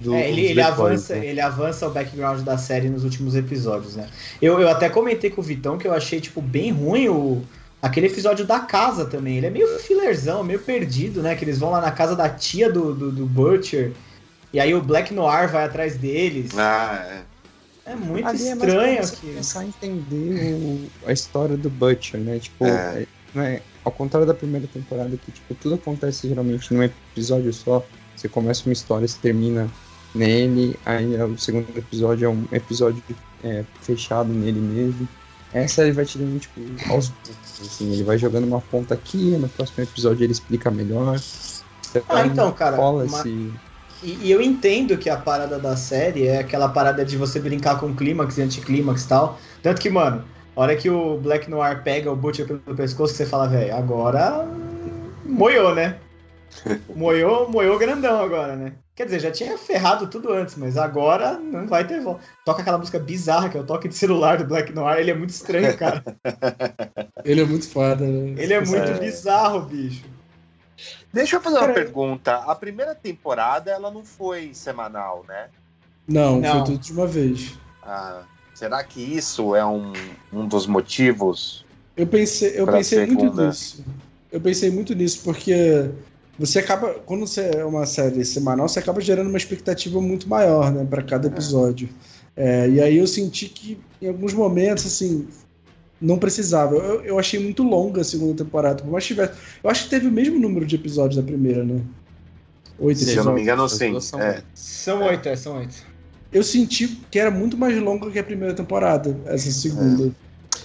do É, ele, ele avança, né? ele avança o background da série nos últimos episódios, né? Eu, eu até comentei com o Vitão que eu achei, tipo, bem ruim o, aquele episódio da casa também. Ele é meio fillerzão, meio perdido, né? Que eles vão lá na casa da tia do, do, do Butcher. E aí o Black Noir vai atrás deles. Ah, é. É muito Ali é estranho você aqui. começar a entender o- a história do Butcher, né? Tipo, É. é, né, ao contrário da primeira temporada, que tipo, tudo acontece geralmente num episódio só. Você começa uma história, você termina nele, aí o segundo episódio é um episódio é, fechado nele mesmo. Essa ele vai te dando, tipo, aos poucos, assim, ele vai jogando uma ponta aqui, no próximo episódio ele explica melhor. Ah, então, cara, Rola ma- esse... E, e eu entendo que a parada da série é aquela parada de você brincar com clímax e anticlímax e tal. Tanto que, mano, a hora que o Black Noir pega o Butcher pelo pescoço, você fala, velho, agora. moiou, né? moiou, moiou grandão agora, né? Quer dizer, já tinha ferrado tudo antes, mas agora não vai ter volta. Toca aquela música bizarra, que é o toque de celular do Black Noir. Ele é muito estranho, cara. Ele é muito foda, né? Ele é muito É. bizarro, bicho. Deixa eu fazer uma Cara, pergunta. A primeira temporada, ela não foi semanal, né? Não, Não. foi tudo de uma vez. Ah, será que isso é um, um dos motivos? Eu pensei, eu pensei muito nisso. Eu pensei muito nisso, porque você acaba. Quando você é uma série semanal, você acaba gerando uma expectativa muito maior, né, para cada episódio. É, e aí eu senti que em alguns momentos, assim, não precisava. Eu, eu achei muito longa a segunda temporada, por mais tivesse. Eu acho que teve o mesmo número de episódios da primeira, né? Oito Se eu não me engano, sim. são É. São oito, é, são oito. Eu senti que era muito mais longa que a primeira temporada, essa segunda.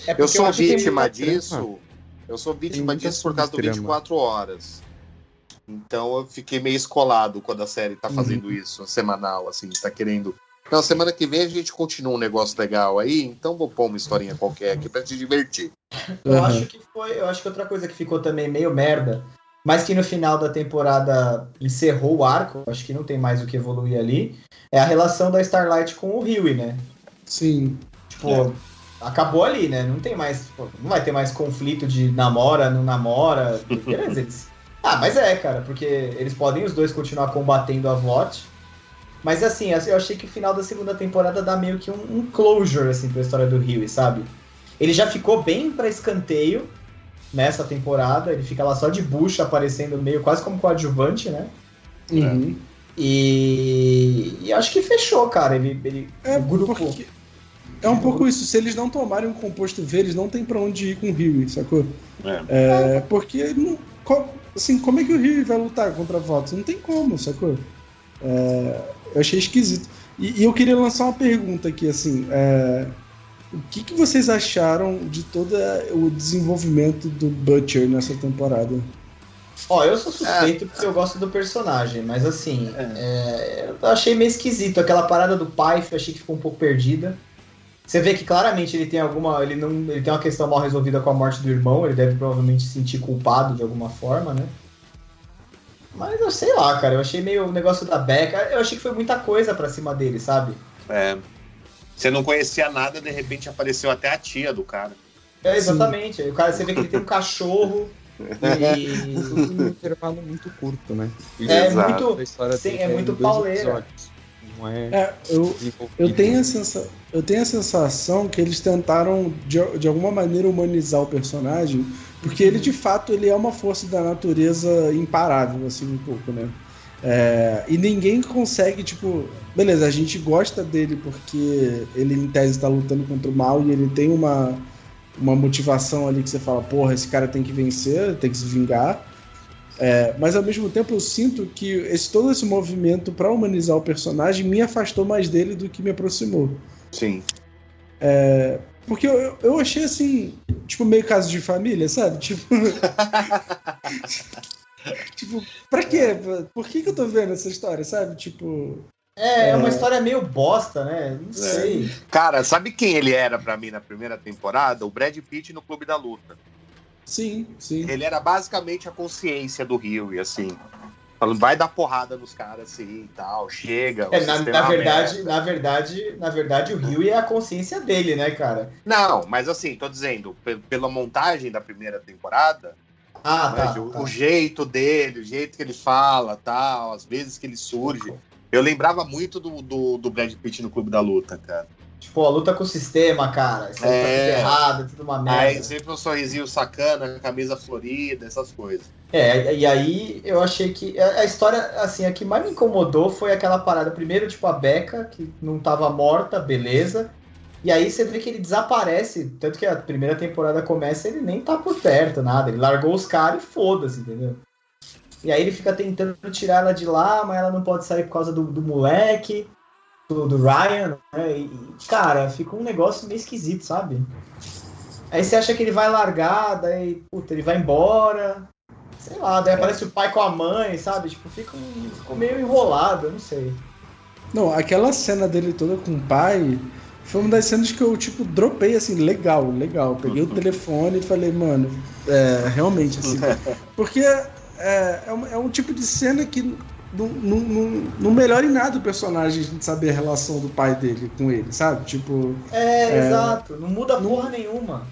É Eu porque sou muita vítima trama. disso. Eu sou vítima disso por causa do subtrama. 24 horas. Então eu fiquei meio escolado quando a série tá fazendo isso, semanal, assim, tá querendo. Não, semana que vem a gente continua um negócio legal aí, então vou pôr uma historinha qualquer aqui pra te divertir. Eu Aham. acho que foi. Eu acho que outra coisa que ficou também meio merda, mas que no final da temporada encerrou o arco, acho que não tem mais o que evoluir ali, é a relação da Starlight com o Huey, né? Sim. Tipo, É. acabou ali, né? Não tem mais. não vai ter mais conflito de namora, não namora. Beleza, eles. Ah, mas é, cara, porque eles podem os dois continuar combatendo a VOT. Mas assim, eu achei que o final da segunda temporada dá meio que um, um closure, assim, pra história do Huey, sabe? Ele já ficou bem pra escanteio nessa temporada, ele fica lá só de bucha, aparecendo meio quase como coadjuvante, né? Uhum. E, e acho que fechou, cara. Ele, ele É, o grupo. porque é um pouco isso. Se eles não tomarem um composto V, eles não tem pra onde ir com o Rio, sacou? É, porque, não- co- assim, como é que o Rio vai lutar contra a Vox? Não tem como, sacou? É, eu achei esquisito. E, e eu queria lançar uma pergunta aqui, assim. é, o que, que vocês acharam de todo o desenvolvimento do Butcher nessa temporada? Ó, eu sou suspeito porque eu gosto do personagem, mas assim, é, eu achei meio esquisito. Aquela parada do pai, eu achei que ficou um pouco perdida. Você vê que claramente ele tem alguma. Ele não. Ele tem uma questão mal resolvida com a morte do irmão, ele deve provavelmente se sentir culpado de alguma forma, né? Mas eu sei lá, cara, eu achei meio o negócio da Becca. Eu achei que foi muita coisa pra cima dele, sabe? É. Você não conhecia nada, de repente apareceu até a tia do cara. É, exatamente. Aí O cara, você vê que ele tem um cachorro. E. Num intervalo muito curto, né? É Exato. muito. Sim, é em muito pauleira. episódios. Não é, É, eu. Eu tenho, a sensa... eu tenho a sensação que eles tentaram, de, de alguma maneira, humanizar o personagem, porque ele, de fato, ele é uma força da natureza imparável, assim, um pouco, né? É, e ninguém consegue, tipo... Beleza, a gente gosta dele porque ele, em tese, tá lutando contra o mal e ele tem uma, uma motivação ali que você fala, porra, esse cara tem que vencer, tem que se vingar. É, mas ao mesmo tempo eu sinto que esse, todo esse movimento para humanizar o personagem me afastou mais dele do que me aproximou. Sim. Porque eu, eu- eu achei assim, tipo, meio caso de família, sabe? Tipo. tipo, pra quê? Por que, que eu tô vendo essa história, sabe? Tipo. É, é uma É. história meio bosta, né? Não sei. Cara, sabe quem ele era pra mim na primeira temporada? O Brad Pitt no Clube da Luta. Sim, sim. Ele era basicamente a consciência do Rio, e assim. Falando, vai dar porrada nos caras assim e tal, chega. É, na, na verdade, merda. na verdade, na verdade, o Rio é a consciência dele, né, cara? Não, mas assim, tô dizendo, pe- pela montagem da primeira temporada, Ah, né, tá. de- o, tá. o jeito dele, o jeito que ele fala, tal, as vezes que ele surge. Eu lembrava muito do, do, do Brad Pitt no Clube da Luta, cara. Tipo, a luta com o sistema, cara. Isso aí tá É. tudo errado, tudo uma merda. Aí sempre um sorrisinho sacana, camisa florida, essas coisas. É, e aí eu achei que a a história, assim, a que mais me incomodou foi aquela parada. Primeiro, tipo, a Becca, que não tava morta, beleza. E aí você vê que ele desaparece, tanto que a primeira temporada começa ele nem tá por perto, nada. Ele largou os caras e foda-se, entendeu? E aí ele fica tentando tirar ela de lá, mas ela não pode sair por causa do, do moleque, do, do Ryan, né? E, cara, fica um negócio meio esquisito, sabe? Aí você acha que ele vai largar, daí, puta, ele vai embora. Sei lá, daí aparece o pai com a mãe, sabe? Tipo, fica, um, ficou meio enrolado, eu não sei. Não, aquela cena dele toda com o pai foi uma das cenas que eu, tipo, dropei, assim, legal, legal. Peguei o telefone e falei, mano, é, realmente, assim. Porque é, é, um, é um tipo de cena que não, não, não, não melhora em nada o personagem a gente saber a relação do pai dele com ele, sabe? Tipo. É, é exato. Não muda porra nenhuma.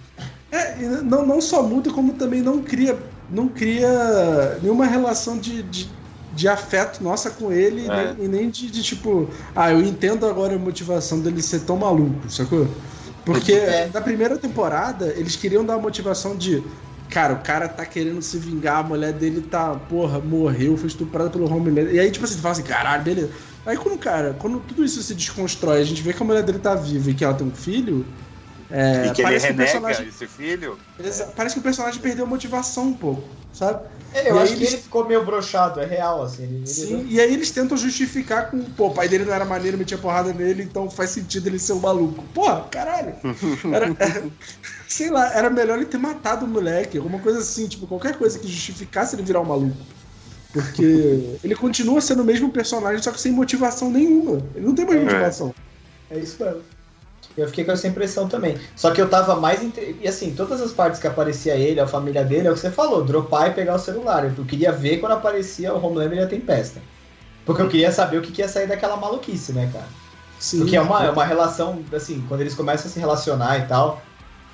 É, não, não só muda, como também não cria, não cria nenhuma relação de, de, de afeto nossa com ele É. nem, e nem de, de tipo, ah, eu entendo agora a motivação dele ser tão maluco, sacou? Porque É. na primeira temporada eles queriam dar a motivação de. Cara, o cara tá querendo se vingar, a mulher dele tá, porra, morreu, foi estuprada pelo Homelander. E aí, tipo assim, tu fala assim, caralho, beleza. Aí quando, cara, quando tudo isso se desconstrói, a gente vê que a mulher dele tá viva e que ela tem um filho. É, e que ele parece que o renega personagem- esse filho. Parece que o personagem perdeu a motivação um pouco, sabe? É, eu E aí acho que eles- ele ficou meio broxado, é real, assim. Ele, ele- Sim, e aí eles tentam justificar com, pô, o pai dele não era maneiro, metia porrada nele, então faz sentido ele ser um maluco. Porra, caralho! Era, era- sei lá, era melhor ele ter matado o moleque, alguma coisa assim, tipo, qualquer coisa que justificasse ele virar um maluco. Porque ele continua sendo o mesmo personagem, só que sem motivação nenhuma. Ele não tem mais É. motivação. É isso mesmo. Eu fiquei com essa impressão também. Só que eu tava mais. Inte... E assim, todas as partes que aparecia ele, a família dele, é o que você falou, dropar e pegar o celular. Eu queria ver quando aparecia o Homelander e a Tempesta. Porque eu queria saber o que que ia sair daquela maluquice, né, cara? Sim. Porque é uma, é uma relação, assim, quando eles começam a se relacionar e tal,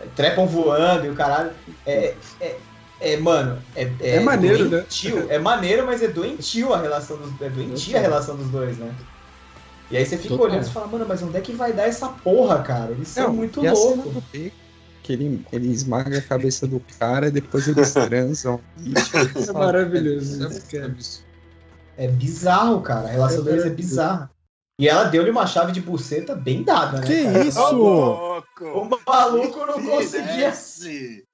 é, trepam voando e o caralho. É, é, é, mano, é, É maneiro, né? doentio. É maneiro, mas é doentio a relação dos. É doentia a relação dos dois, né? E aí você fica Total. olhando e fala, mano, mas onde é que vai dar essa porra, cara? Eles são Não, muito e loucos. que ele, ele esmaga a cabeça do cara, depois eles transam. E, tipo, É maravilhoso. é- isso, é cara. absurdo. É bizarro, cara. A relação É deles é maravilhoso. bizarra. E ela deu-lhe uma chave de buceta bem dada, né? Que cara? isso? Louco! O maluco não conseguia.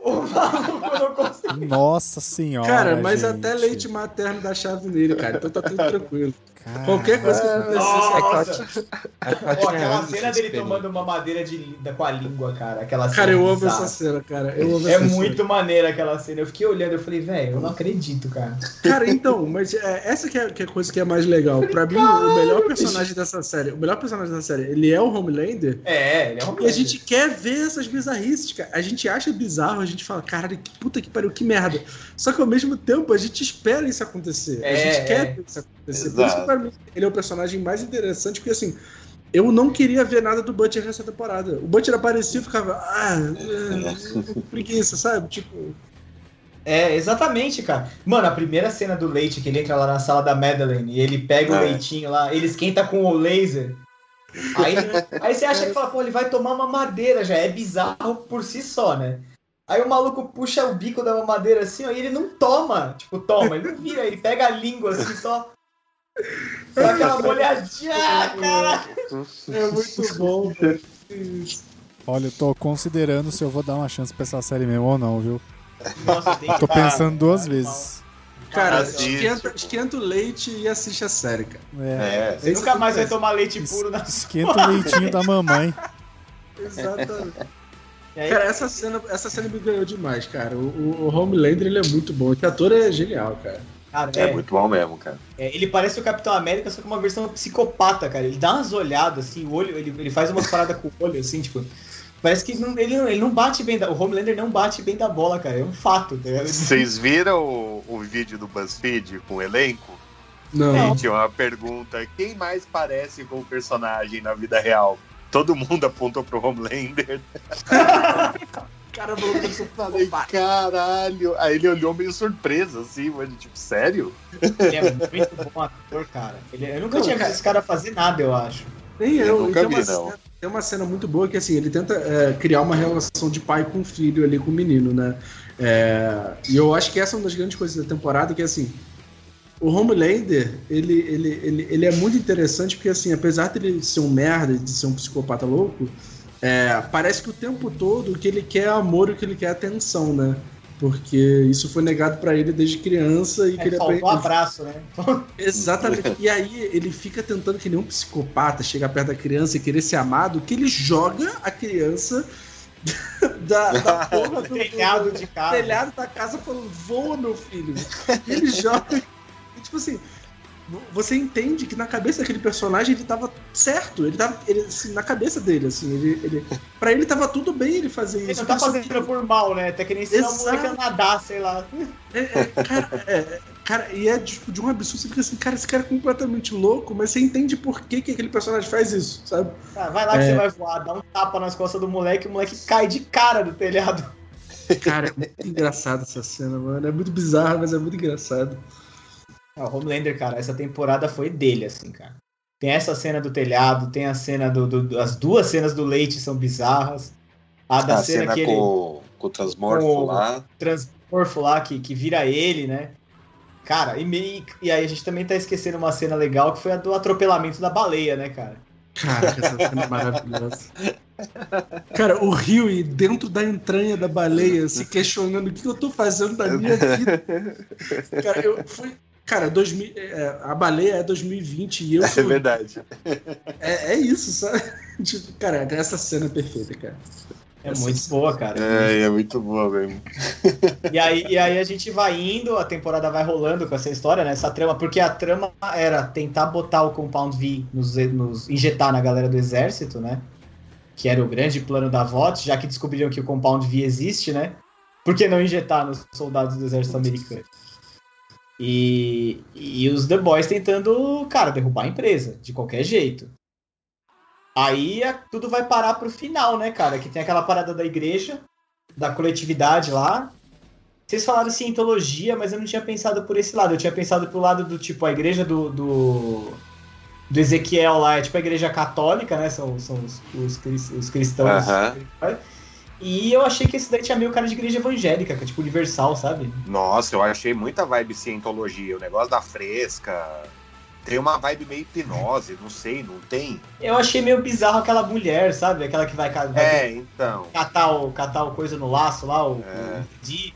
O maluco não conseguia. Nossa senhora. Cara, mas gente. até leite materno dá chave nele, cara. Então tá tudo tranquilo. Cara, Qualquer coisa que acontecer, Tatiana Pô, aquela cena dele tomando uma madeira de linda com a língua, cara. Aquela cena Cara, eu amo bizarra. essa cena, cara. Eu amo É essa cena. muito maneira aquela cena. Eu fiquei olhando, eu falei, velho, eu não acredito, cara. Cara, então, mas é, essa que é, que é a coisa que é mais legal. Pra mim, o melhor personagem dessa série, o melhor personagem dessa série, ele é o Homelander. É, ele é um E a gente quer ver essas bizarrices, cara. A gente acha bizarro, a gente fala, caralho, que puta que pariu, que merda. Só que ao mesmo tempo, a gente espera isso acontecer. a É, gente é. quer ver isso acontecer. Por isso Exato. que pra mim, ele é o personagem mais interessante, porque assim, eu não queria ver nada do Butcher nessa temporada. O Butcher aparecia e ficava, ah, é, preguiça, sabe? Tipo, É, exatamente, cara. Mano, a primeira cena do leite, que ele entra lá na sala da Madeline e ele pega o É. leitinho lá, ele esquenta com o laser. Aí, aí você acha que fala, pô, ele vai tomar uma madeira já. É bizarro por si só, né? Aí o maluco puxa o bico da mamadeira assim, ó, e ele não toma. Tipo, toma, ele não vira, ele pega a língua assim só. Dá aquela molhadinha, ah, cara. é muito bom, velho. Olha, eu tô considerando se eu vou dar uma chance pra essa série mesmo ou não, viu? Nossa, tem que Tô pensando duas animal. vezes. Cara, esquenta, pô. esquenta o leite e assiste a série, cara. É. É. Você nunca mais vai tomar leite puro na Esquenta o leitinho da mamãe. Exatamente. Aí, Cara, essa cena, essa cena me ganhou demais, cara. O, o, Homelander, ele é muito bom. Esse ator é genial, cara. cara, É muito bom mesmo, cara. É, ele parece o Capitão América, só que uma versão psicopata, cara. Ele dá umas olhadas, assim, o olho, ele, ele faz umas paradas com o olho, assim, tipo. Parece que não- ele, não- ele não bate bem da. O Homelander não bate bem da bola, cara. É um fato, tá ligado? Vocês viram o, o vídeo do BuzzFeed com o elenco? Não. E tinha uma pergunta: quem mais parece com o personagem na vida real? Todo mundo apontou pro Homelander. Cara, falou que eu Falei, caralho. Aí ele olhou meio surpreso, assim, mas tipo, sério? Ele é muito bom ator, cara. Ele- eu nunca Não, tinha visto esse cara fazer nada, eu acho. Nem Eu eu. nunca tem, vi, uma não. Cena, tem uma cena muito boa que, assim, ele tenta é, criar uma relação de pai com filho ali com o menino, né? É, e eu acho que essa é uma das grandes coisas da temporada, que, assim, o Homelander, ele, ele, ele, ele é muito interessante porque, assim, apesar dele ser um merda, de ser um psicopata louco, é, parece que o tempo todo o que ele quer é amor e o que ele quer é atenção, né? porque isso foi negado pra ele desde criança e que É, ele faltou um aprende- abraço, né? Exatamente. E aí ele fica tentando que nem um psicopata chegar perto da criança e querer ser amado, que ele joga a criança da, da porra do, Telhado do- de casa. telhado da casa falando, voa, meu filho. E ele joga. Tipo assim, você entende que na cabeça daquele personagem ele tava certo. Ele tava. Ele, assim, na cabeça dele, assim, ele, ele. Pra ele tava tudo bem ele fazer Ele isso. não tá que- fazendo por mal, né? Até que nem ensinar o Exato. moleque a nadar, sei lá. É, é, cara, é, cara, e é tipo, de um absurdo. Você fica assim, cara, esse cara é completamente louco, mas você entende por que, que aquele personagem faz isso, sabe? Ah, vai lá que É. você vai voar, dá um tapa nas costas do moleque, o moleque cai de cara do telhado. Cara, é muito engraçado essa cena, mano. É muito bizarro, mas é muito engraçado. Ah, o Homelander, cara, essa temporada foi dele, assim, cara. Tem essa cena do telhado, tem a cena do. do- as duas cenas do leite são bizarras. A da a cena, cena que com, ele com o transmorfo com- lá. transmorfo lá, que, que vira ele, né? Cara, e, me- e aí a gente também tá esquecendo uma cena legal que foi a do atropelamento da baleia, né, cara? Caraca, essa cena é maravilhosa. Cara, o Rio dentro da entranha da baleia, se questionando o que eu tô fazendo da minha vida. Cara, eu fui. Cara, 2000, é, a baleia é 2020 e eu É sou. verdade. É, é isso, sabe? Tipo, cara, essa cena é perfeita, cara. É Essa muito cena- boa, cara. É, é muito boa mesmo. E aí, e aí a gente vai indo, a temporada vai rolando com essa história, né? Essa trama, porque a trama era tentar botar o Compound V, nos, nos injetar na galera do exército, né? Que era o grande plano da VOT, já que descobriram que o Compound V existe, né? Por que não injetar nos soldados do exército americano? E, e os The Boys tentando, cara, derrubar a empresa, de qualquer jeito. Aí tudo vai parar pro final, né, cara? Que tem aquela parada da igreja, da coletividade lá, vocês falaram cientologia, mas eu não tinha pensado por esse lado. Eu tinha pensado pro lado do tipo, a igreja do, do, do Ezequiel lá é tipo a igreja católica, né? São, são os, os, os cristãos. Aham. E eu achei que esse daí tinha meio cara de igreja evangélica, que é tipo universal, sabe? Nossa, eu achei muita vibe cientologia. O negócio da fresca. Tem uma vibe meio hipnose, não sei, não tem? Eu achei meio bizarro aquela mulher, sabe? Aquela que vai, vai É, então. catar, o, catar o coisa no laço lá, o, É. o.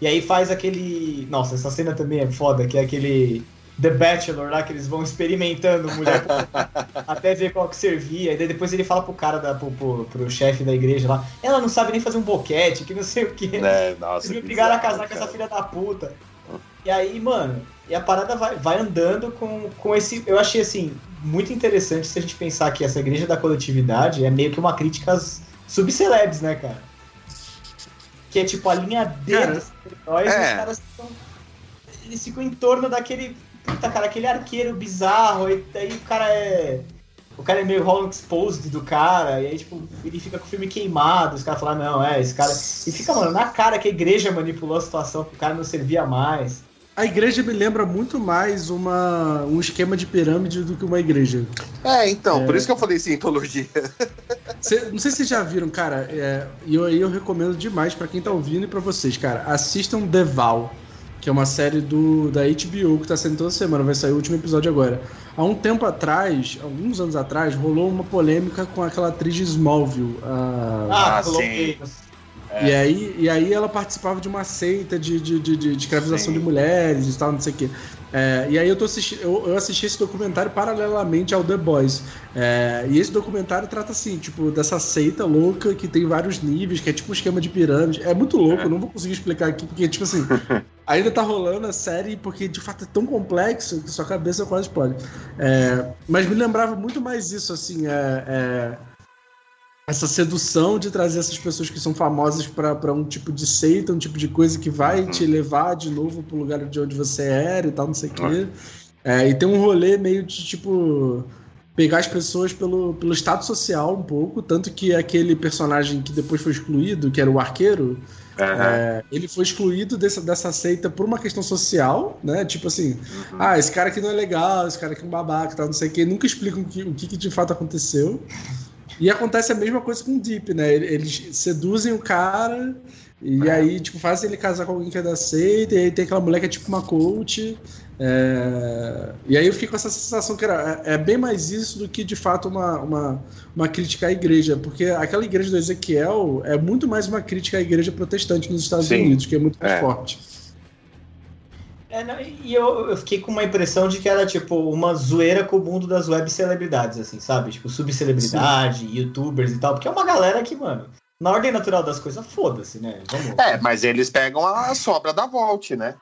E aí faz aquele. Nossa, essa cena também é foda, que é aquele The Bachelor lá, que eles vão experimentando mulher até ver qual que servia. E daí depois ele fala pro cara, da, pro, pro, pro chefe da igreja lá, ela não sabe nem fazer um boquete, que não sei o quê. É, nossa. Vocês me obrigaram a casar com essa cara. filha da puta. E aí, mano, e a parada vai, vai andando com, com esse. Eu achei assim, muito interessante se a gente pensar que essa igreja da coletividade é meio que uma crítica às subcelebs, né, cara? Que é tipo a linha D Cara, dos heróis, é. os caras ficam. Eles ficam em torno daquele. Puta, cara, aquele arqueiro bizarro, e daí o cara é. O cara é meio Hollow Exposed do cara, e aí, tipo, ele fica com o filme queimado, os caras falam, não, é, esse cara. E fica, mano, na cara que a igreja manipulou a situação, que o cara não servia mais. A igreja me lembra muito mais uma, um esquema de pirâmide do que uma igreja. É, então, É. por isso que eu falei cientologia. Cê- não sei se vocês já viram, cara, é, e eu, eu recomendo demais pra quem tá ouvindo e pra vocês, cara. Assistam The Val, que é uma série do, da HBO que tá saindo toda semana, vai sair o último episódio agora. Há um tempo atrás, alguns anos atrás, rolou uma polêmica com aquela atriz de Smallville, a... Ah, Ah, Colombianos. E, aí, e aí ela participava de uma seita de, de, de, de, de escravização Sim. de mulheres e tal, não sei o quê. É, e aí eu, tô assisti eu, eu assisti esse documentário paralelamente ao The Boys. É, e esse documentário trata assim, tipo, dessa seita louca que tem vários níveis, que é tipo um esquema de pirâmide. É muito louco, É. eu não vou conseguir explicar aqui, porque, tipo assim, ainda tá rolando a série, porque de fato é tão complexo que sua cabeça quase explode. É, mas me lembrava muito mais isso, assim, é, é, essa sedução de trazer essas pessoas que são famosas pra um tipo de seita, um tipo de coisa que vai Uhum. te levar de novo pro lugar de onde você era e tal, não sei o quê. É, e tem um rolê meio de tipo. Pegar as pessoas pelo, pelo status social um pouco, tanto que aquele personagem que depois foi excluído, que era o arqueiro, Aham. é, ele foi excluído dessa, dessa seita por uma questão social, né? Tipo assim, Uhum. ah, esse cara aqui não é legal, esse cara aqui é um babaca, e tal, não sei o que. Nunca explicam o que, o que, que de fato aconteceu. E acontece a mesma coisa com o Deep, né? Eles seduzem o cara, E É. aí, tipo, faz ele casar com alguém que é da seita, e aí tem aquela mulher que é tipo uma coach. é, E aí eu fico com essa sensação que era, é bem mais isso do que de fato uma, uma, uma crítica à igreja, porque aquela igreja do Ezequiel é muito mais uma crítica à igreja protestante nos Estados Sim. Unidos, que é muito mais É. forte. É, não, e eu, eu fiquei com uma impressão de que era, tipo, uma zoeira com o mundo das web celebridades, assim, sabe? Tipo, subcelebridade, youtubers e tal, porque é uma galera que, mano, na ordem natural das coisas, foda-se, né? Vamos. É, mas eles pegam a sobra da Volt, né?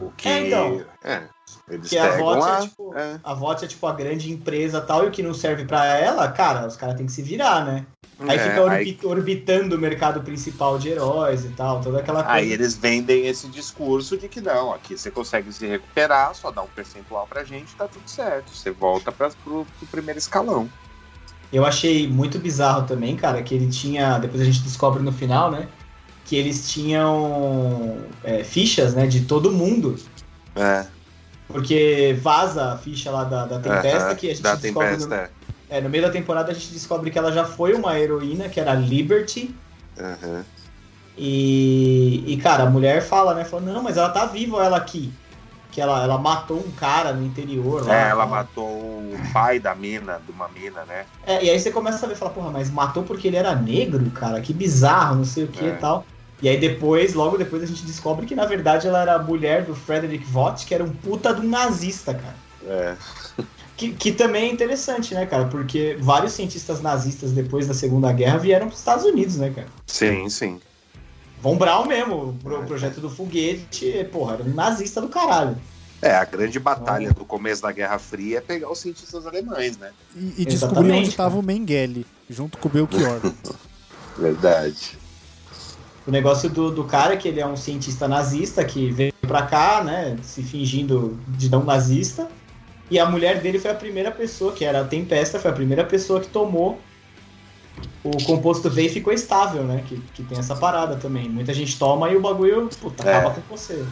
O que. É, então. É, eles Que a VOT a. é, tipo, é. a VOT é, tipo, a grande empresa tal, e o que não serve pra ela, cara, os caras têm que se virar, né? Aí É, fica aí- orbi- orbitando o mercado principal de heróis e tal, toda aquela coisa. Aí eles vendem esse discurso de que não, aqui você consegue se recuperar, só dá um percentual pra gente, tá tudo certo. Você volta pra, pro, pro primeiro escalão. Eu achei muito bizarro também, cara, que ele tinha. Depois a gente descobre no final, né? Que eles tinham é, fichas, né, de todo mundo. É, Porque vaza a ficha lá da, da Tempesta, aham, que a gente da descobre. Tempesta, no, é. É, no meio da temporada a gente descobre que ela já foi uma heroína, que era a Liberty. Aham. E, e, cara, a mulher fala, né? Fala, não, mas ela tá viva ela aqui. Que ela, ela matou um cara no interior lá. É, ela tal. matou o pai da mina, de uma mina, né? É, e aí você começa a ver, fala, porra, mas matou porque ele era negro, cara, que bizarro, não sei o que É. e tal. E aí depois, logo depois, a gente descobre que na verdade ela era a mulher do Frederick Vought, que era um puta de um nazista, cara. É. Que, que também é interessante, né, cara? Porque vários cientistas nazistas depois da Segunda Guerra vieram pros Estados Unidos, né, cara? Sim, sim. Von Braun mesmo, o pro- projeto do foguete, porra, era um nazista do caralho. É, a grande batalha do começo da Guerra Fria é pegar os cientistas alemães, né? E, e descobrir onde estava o Mengele, junto com o Belchior. Verdade. O negócio do, do cara é que ele é um cientista nazista que veio pra cá, né, se fingindo de não nazista. E a mulher dele foi a primeira pessoa, que era a Tempesta, foi a primeira pessoa que tomou o composto V e ficou estável, né? Que, que tem essa parada também. Muita gente toma e o bagulho, puta, É. acaba com você.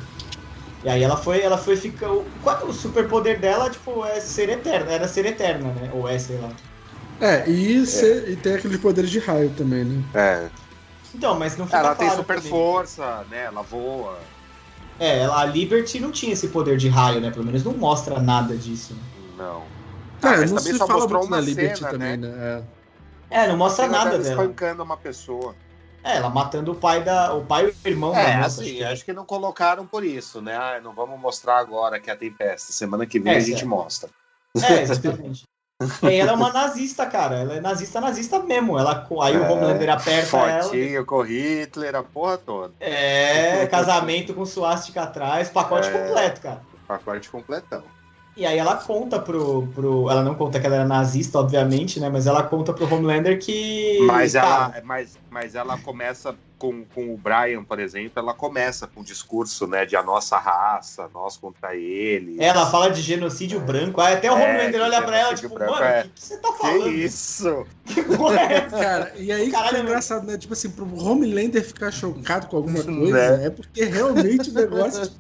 E aí ela foi, ela foi ficar. O, qual- o superpoder dela, tipo, é ser eterna, era ser eterna, né? Ou é, sei lá. É, e, cê- e tem aqueles poderes de raio também, né? É. Então, mas não fica Ela tem super também. força, né? Ela voa. É, ela- a Liberty não tinha esse poder de raio, né? Pelo menos não mostra nada disso. Não. É, mas não também se só fala mostrou muito na uma Liberty cena, também, né? né? É, não mostra Ela nada dela. espancando uma pessoa. É, ela matando o pai da. O pai e o irmão É, da moça. assim, acho que- acho que não colocaram por isso, né? Ah, não vamos mostrar agora que é a Tempesta. Semana que vem É, a gente certo. mostra. É, exatamente. ela é uma nazista, cara. Ela é nazista, nazista mesmo. Ela, aí o É, Homelander aperta ela. Fortinho com Hitler, a porra toda. É, casamento com suástica atrás, pacote É. completo, cara. Pacote completão. E aí ela conta pro, pro. Ela não conta que ela era nazista, obviamente, né? Mas ela conta pro Homelander que. Mas ela, cara, mas, mas ela começa com, com o Brian, por exemplo, ela começa com o discurso, né, de a nossa raça, nós contra ele. ela fala de genocídio branco. Aí até o É, Homelander que olha pra ela, tipo, branco, mano, é. o que, que você tá Que falando? isso? Que porra é essa? Cara, e aí que Caralho, é engraçado, né? Tipo assim, pro Homelander ficar chocado com alguma coisa, Né? é porque realmente o negócio.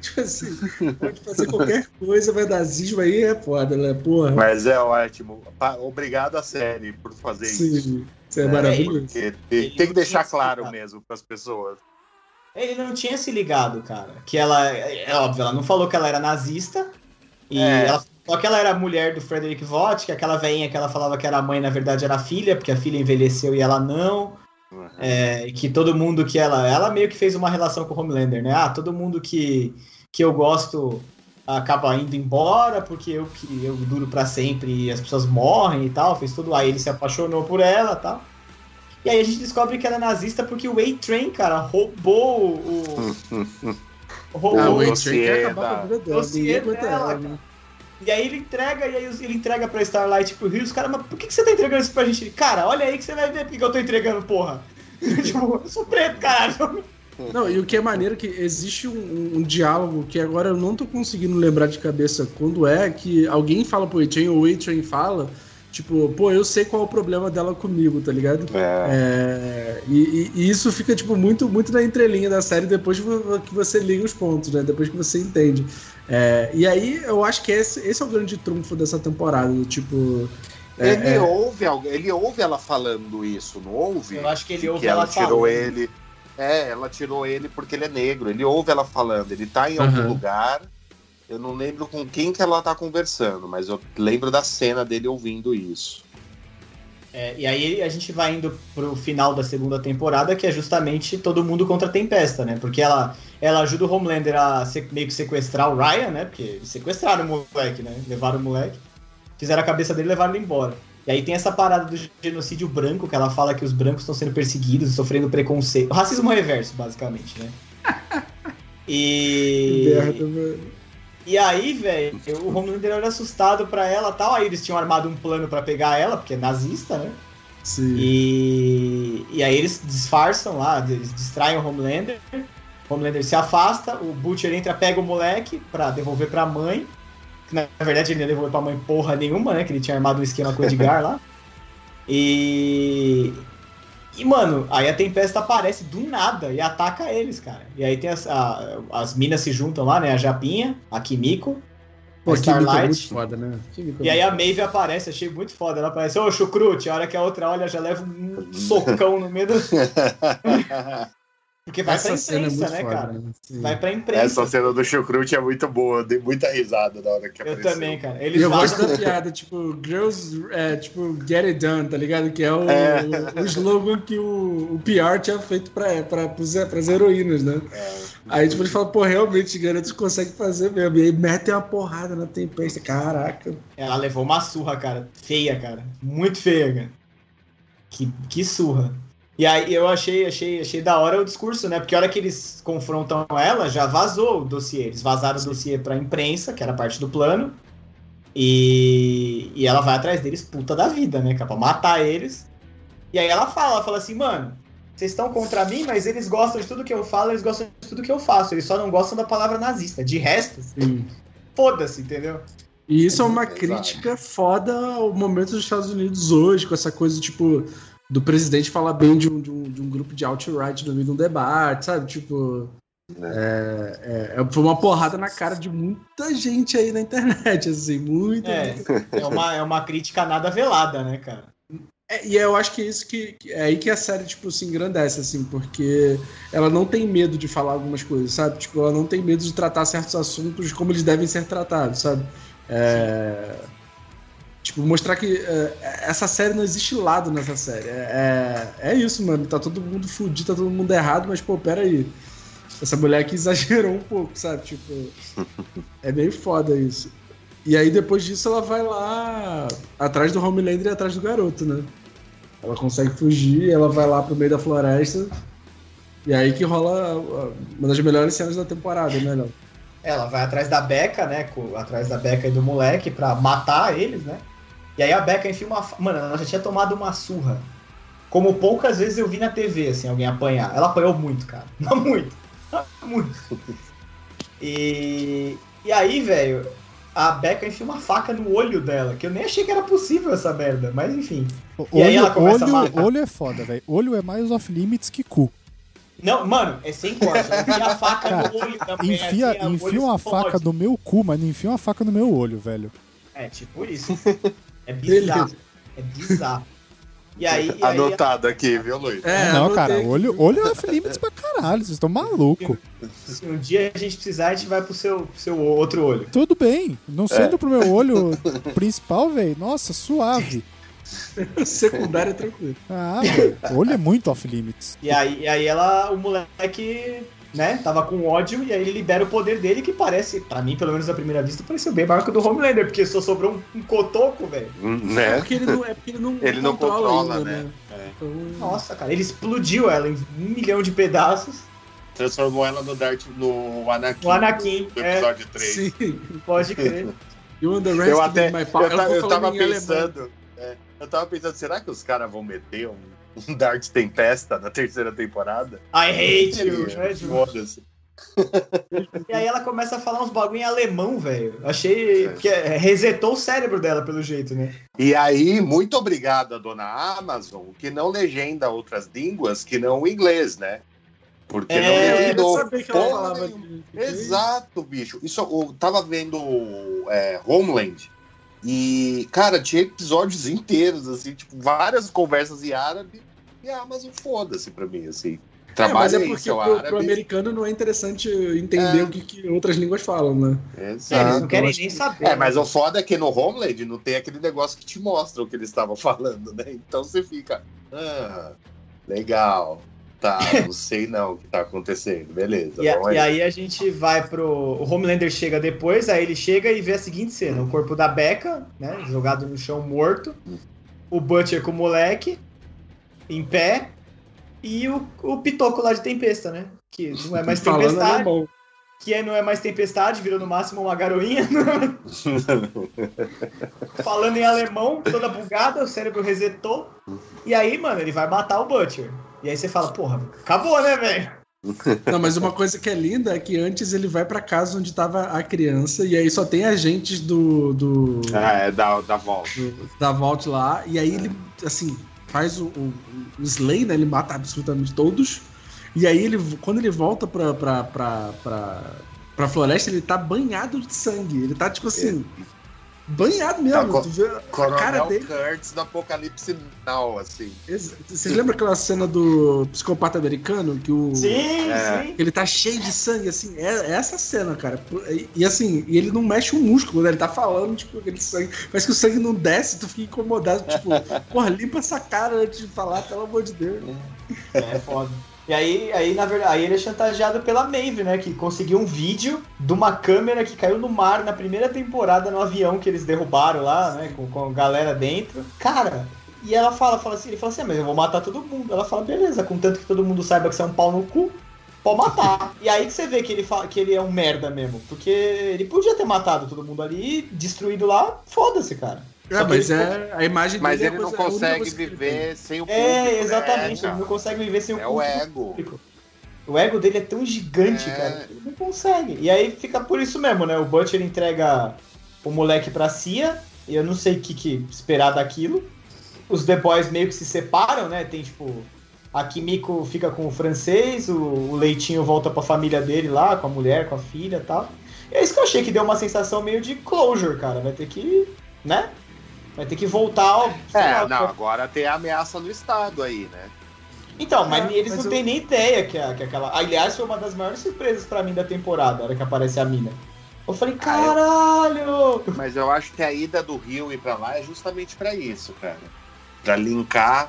Tipo, assim, pode fazer qualquer coisa, vai dar zismo aí, é foda, né? Porra. Mas é ótimo. Obrigado à série por fazer isso. Sim, isso é, É, maravilhoso. Tem, tem que deixar claro mesmo para as pessoas. Ele não tinha se ligado, cara. Que ela, é óbvio, ela não falou que ela era nazista. E É. ela, só que ela era mulher do Frederick Vought, que aquela veinha que ela falava que era mãe, na verdade era filha, porque a filha envelheceu e ela não. Uhum. É, e que todo mundo que ela. Ela meio que fez uma relação com o Homelander, né? Ah, todo mundo que, que eu gosto acaba indo embora, porque eu que eu duro pra sempre e as pessoas morrem e tal. Fez tudo. Aí ele se apaixonou por ela e tal. E aí a gente descobre que ela é nazista porque o A-Train, cara, roubou o. roubou Ah, o o Wayne dossiê Train quer acabar com a vida dela. E aí ele entrega, e aí ele entrega pra Starlight pro Rio, os caras, mas por que, que você tá entregando isso pra gente? Cara, olha aí que você vai ver porque eu tô entregando, porra. tipo, eu sou preto, caralho. Não, e o que é maneiro é que existe um, um diálogo que agora eu não tô conseguindo lembrar de cabeça quando é, que alguém fala pro A-Train ou o A-Train fala, tipo, pô, eu sei qual é o problema dela comigo, tá ligado? É. É, e, e- e isso fica, tipo, muito, muito na entrelinha da série depois que vo- que você liga os pontos, né? Depois que você entende. É, e aí eu acho que esse, esse é o grande trunfo dessa temporada, do tipo. é, Ele, é, ouve, ele ouve ela falando isso, não ouve? Eu acho que ele Que ouve ela ela tirou falando. ele. É, ela tirou ele porque ele é negro. Ele ouve ela falando, ele tá em algum Aham. lugar. Eu não lembro com quem que ela tá conversando, mas eu lembro da cena dele ouvindo isso. É, e aí a gente vai indo pro final da segunda temporada, que é justamente todo mundo contra a Tempesta, né? Porque ela, ela ajuda o Homelander a se- meio que sequestrar o Ryan, né? Porque eles sequestraram o moleque, né? Levaram o moleque, fizeram a cabeça dele e levaram ele embora. E aí tem essa parada do genocídio branco, que ela fala que os brancos estão sendo perseguidos e sofrendo preconceito. Racismo reverso, basicamente, né? E. Merda, mano. E aí, velho, o Homelander era assustado pra ela e tal. Aí eles tinham armado um plano pra pegar ela, porque é nazista, né? Sim. E, e aí eles disfarçam lá, eles distraem o Homelander. O Homelander se afasta, o Butcher entra, pega o moleque pra devolver pra mãe. Que, na verdade ele não ia devolver pra mãe porra nenhuma, né? Que ele tinha armado um esquema com o Edgar lá. E. E, mano, aí a Tempesta aparece do nada e ataca eles, cara. E aí tem as, a- as minas se juntam lá, né? A Japinha, a Kimiko, Pô, a Kimiko é Starlight. muito foda, né? Kimiko é E aí a Maeve aparece, achei muito foda. Ela aparece, ô chucrute, a hora que a outra olha já leva um socão no meio do. Porque vai Essa pra é imprensa, né, foda, cara? né? Vai pra imprensa. Essa cena do Chucrute é muito boa, dei muita risada na hora que Eu apareceu. também, cara. Eles eu gosto da piada, tipo, Girls, é, tipo, get it done, tá ligado? Que é o, É. o, o slogan que o, o PR tinha feito pra, pra, pros, pras heroínas, né? Aí, tipo, eles falam, pô, realmente, os garotos conseguem fazer mesmo. E aí metem uma porrada na tempesta. Caraca. Ela levou uma surra, cara. Feia, cara. Muito feia, cara. Que, que surra. E aí eu achei, achei, achei da hora o discurso, né? Porque a hora que eles confrontam ela, já vazou o dossiê. Eles vazaram o dossiê pra imprensa, que era parte do plano. E, e ela vai atrás deles, puta da vida, né? cara? Pra matar eles. E aí ela fala, ela fala assim, mano, vocês estão contra mim, mas eles gostam de tudo que eu falo, eles gostam de tudo que eu faço. Eles só não gostam da palavra nazista. De resto, foda-se, entendeu? E isso é uma Exato. crítica foda ao momento dos Estados Unidos hoje, com essa coisa, tipo, do presidente falar bem de um, de um, de um grupo de alt-right no meio de um debate, sabe? Tipo. É, é, é- foi uma porrada na cara de muita gente aí na internet, assim, muita. É, é uma, é uma crítica nada velada, né, cara? É, e eu acho que é isso que, que- é aí que a série tipo se engrandece assim, porque ela não tem medo de falar algumas coisas, sabe? Tipo, ela não tem medo de tratar certos assuntos como eles devem ser tratados, sabe? É, tipo, mostrar que é, essa série não existe lado nessa série. É, é, é isso, mano. Tá todo mundo fudido, tá todo mundo errado, mas pô, pera aí. Essa mulher aqui exagerou um pouco, sabe? Tipo, é meio foda isso. E aí depois disso ela vai lá atrás do Homelander e atrás do garoto, né? Ela consegue fugir, ela vai lá pro meio da floresta. E aí que rola uh, uma das melhores cenas da temporada, né, Léo? Ela vai atrás da Beca, né? Atrás da Beca e do moleque pra matar eles, né? E aí a Beca enfia uma. Mano, ela já tinha tomado uma surra. Como poucas vezes eu vi na TV, assim, alguém apanhar. Ela apanhou muito, cara. Não muito. muito. E. E aí, velho, a Beca enfia uma faca no olho dela, que eu nem achei que era possível essa merda, mas enfim. O E aí Olho, ela começa a olho, matar. olho é foda, velho. Olho é mais off-limits que cu. Não, mano, é sem corte. Enfia a faca Cara, no olho também. Enfia, assim, enfia olho uma explode. faca no meu cu, mas não enfia uma faca no meu olho, velho. É, tipo isso. É bizarro. É bizarro. E aí, e aí Anotado aqui, viu, Luiz? É, não, cara, olho, olho é off-limits pra caralho. Vocês estão malucos. se um dia a gente precisar, a gente vai pro seu, pro seu outro olho. Tudo bem. É. Não sendo pro meu olho principal, velho. Nossa, suave. Secundário é tranquilo. Ah, velho. Olho é muito off-limits. E aí, e aí ela, o moleque, né, tava com ódio e aí ele libera o poder dele que parece, pra mim, pelo menos à primeira vista, pareceu bem maior que o do Homelander, porque só sobrou um, um cotoco, velho. É Né? porque ele não, é porque ele não, Ele não controla, ainda, né? Então, Nossa, cara, ele explodiu ela em um milhão de pedaços. Transformou ela no Dart, no Anakin. O Anakin, Do é, episódio 3. sim. pode crer. You underestimate Eu até. my Eu, eu tava pensando. é, eu tava pensando, será que os caras vão meter um, um Dart Tempesta na terceira temporada? I hate you, Foda-se. E aí ela começa a falar uns bagulho em alemão, velho. Achei que é, resetou o cérebro dela, pelo jeito, né? E aí, muito obrigado à dona Amazon, que não legenda outras línguas que não o inglês, né? Porque É, não legendou. sabia que ela porra falava nenhuma. de- Exato, bicho. Isso eu tava vendo é, Homeland. E, cara, tinha episódios inteiros, assim, tipo, várias conversas em árabe. E a Amazon foda-se pra mim, assim. É, mas Trabalha é porque pro, pro americano não é interessante entender É. o que, que outras línguas falam, né? É, eles Exato. não querem nem saber. É, mas o foda é que no Homeland não tem aquele negócio que te mostra o que eles estavam falando, né? Então você fica, ah, legal. Tá, não sei não o que tá acontecendo. Beleza, E, a- e aí. aí a gente vai pro. O Homelander chega depois, aí ele chega e vê a seguinte cena: o corpo da Becca, né? Jogado no chão morto. O Butcher com o moleque, em pé. E o, o Pitoco lá de Tempesta, né? Que não é mais Falando Tempestade. Que aí não é mais Tempestade, virou no máximo uma garoinha. Falando em alemão, toda bugada, o cérebro resetou. E aí, mano, ele vai matar o Butcher. E aí você fala, porra, acabou, né, velho? Não, mas uma coisa que é linda é que antes ele vai pra casa onde tava a criança e aí só tem agentes do, do, ah, é da, da volta. do- da Vault lá e aí ele assim faz o, o, o Slay, né? Ele mata absolutamente todos e aí ele quando ele volta pra, pra, pra, pra, pra floresta ele tá banhado de sangue. Ele tá tipo assim banhado mesmo. Co- tu vê a cara Coronel dele. Kurtz do Apocalipse Now, assim. Vocês lembram aquela cena do psicopata americano que o Sim, É. sim. Ele tá cheio de sangue, assim, é, é essa cena, cara. E, e, assim, e ele não mexe um músculo, né? Ele tá falando, tipo, aquele sangue. Parece que o sangue não desce, tu fica incomodado, tipo, porra, limpa essa cara antes de falar, pelo amor de Deus. É foda. E aí, aí, na verdade, aí ele é chantageado pela Maeve, né? Que conseguiu um vídeo de uma câmera que caiu no mar na primeira temporada no avião que eles derrubaram lá, né? Com, com a galera dentro. Cara, e ela fala, fala assim, ele fala assim, "Ah, mas eu vou matar todo mundo. Ela fala, beleza, contanto que todo mundo saiba que você é um pau no cu, pode matar. e aí que você vê que ele, fala, que ele é um merda mesmo. Porque ele podia ter matado todo mundo ali, destruído lá, foda-se, cara. É, mas ele- é a imagem Mas dele é ele não consegue viver sem o público. É, exatamente, né, ele não consegue viver sem o É o público ego. público. O ego dele é tão gigante, É. cara, que ele não consegue. E aí fica por isso mesmo, né? O Butcher entrega o moleque pra Cia, e eu não sei o que, que esperar daquilo. Os The Boys meio que se separam, né? Tem tipo. A Kimiko fica com o francês, o, o Leitinho volta pra família dele lá, com a mulher, com a filha e tal. E é isso que eu achei que deu uma sensação meio de closure, cara. Vai ter que. né? Vai ter que voltar ao. É, lá, não, agora tem a ameaça no Estado aí, né? Então, mas É, eles mas não eu- têm nem ideia que, a- que aquela. Aliás, foi uma das maiores surpresas pra mim da temporada, a hora que aparece a mina. Eu falei, caralho! Mas eu acho que a ida do Rio ir pra lá é justamente pra isso, cara. Pra linkar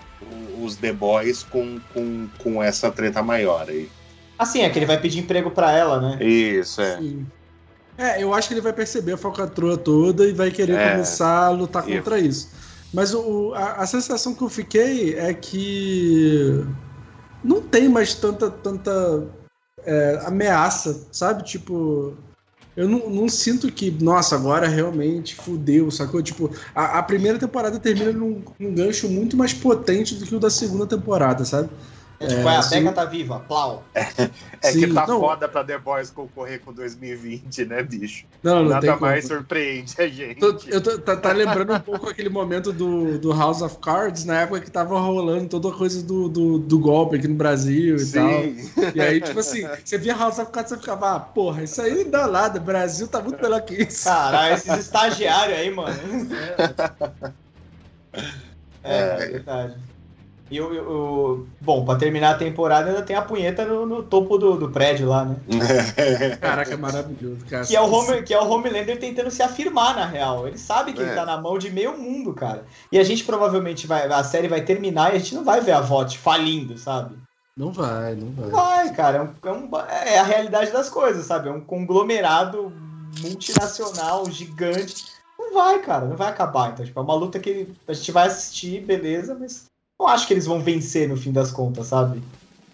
os The Boys com, com, com essa treta maior aí. Assim, é que ele vai pedir emprego pra ela, né? Isso, é. Sim. É, eu acho que ele vai perceber a falcatrua toda e vai querer É. começar a lutar Isso. contra isso. Mas o, a, a sensação que eu fiquei é que não tem mais tanta, tanta é, ameaça, sabe? Tipo, eu não, não sinto que, nossa, agora realmente fudeu, sacou? Tipo, a, a primeira temporada termina num, num gancho muito mais potente do que o da segunda temporada, sabe? É, tipo, É, a sim. Becca tá viva, plau. É Sim, que tá não. foda pra The Boys concorrer com 2020, né, bicho? Não, não tem Nada como. mais surpreende a gente. Tô- eu tô, tá, tá lembrando um pouco aquele momento do, do House of Cards, na época que tava rolando toda a coisa do, do, do golpe aqui no Brasil e tal. Sim. E aí, tipo assim, você via House of Cards e você ficava, ah, porra, isso aí não dá nada, o Brasil tá muito melhor que isso. Caralho, esses estagiários aí, mano. É, é verdade. E eu- bom, pra terminar a temporada ainda tem a punheta no, no topo do, do prédio lá, né? Caraca, é maravilhoso, cara. Que é, o Home, que é o Homelander tentando se afirmar, na real. Ele sabe que ele É. tá na mão de meio mundo, cara. E a gente provavelmente vai. A série vai terminar e a gente não vai ver a VOT falindo, sabe? Não vai, não vai. Vai, cara. É, um- é um- é a realidade das coisas, sabe? É um conglomerado multinacional, gigante. Não vai, cara. Não vai acabar. Então, tipo, é uma luta que a gente vai assistir, beleza, mas não acho que eles vão vencer no fim das contas, sabe?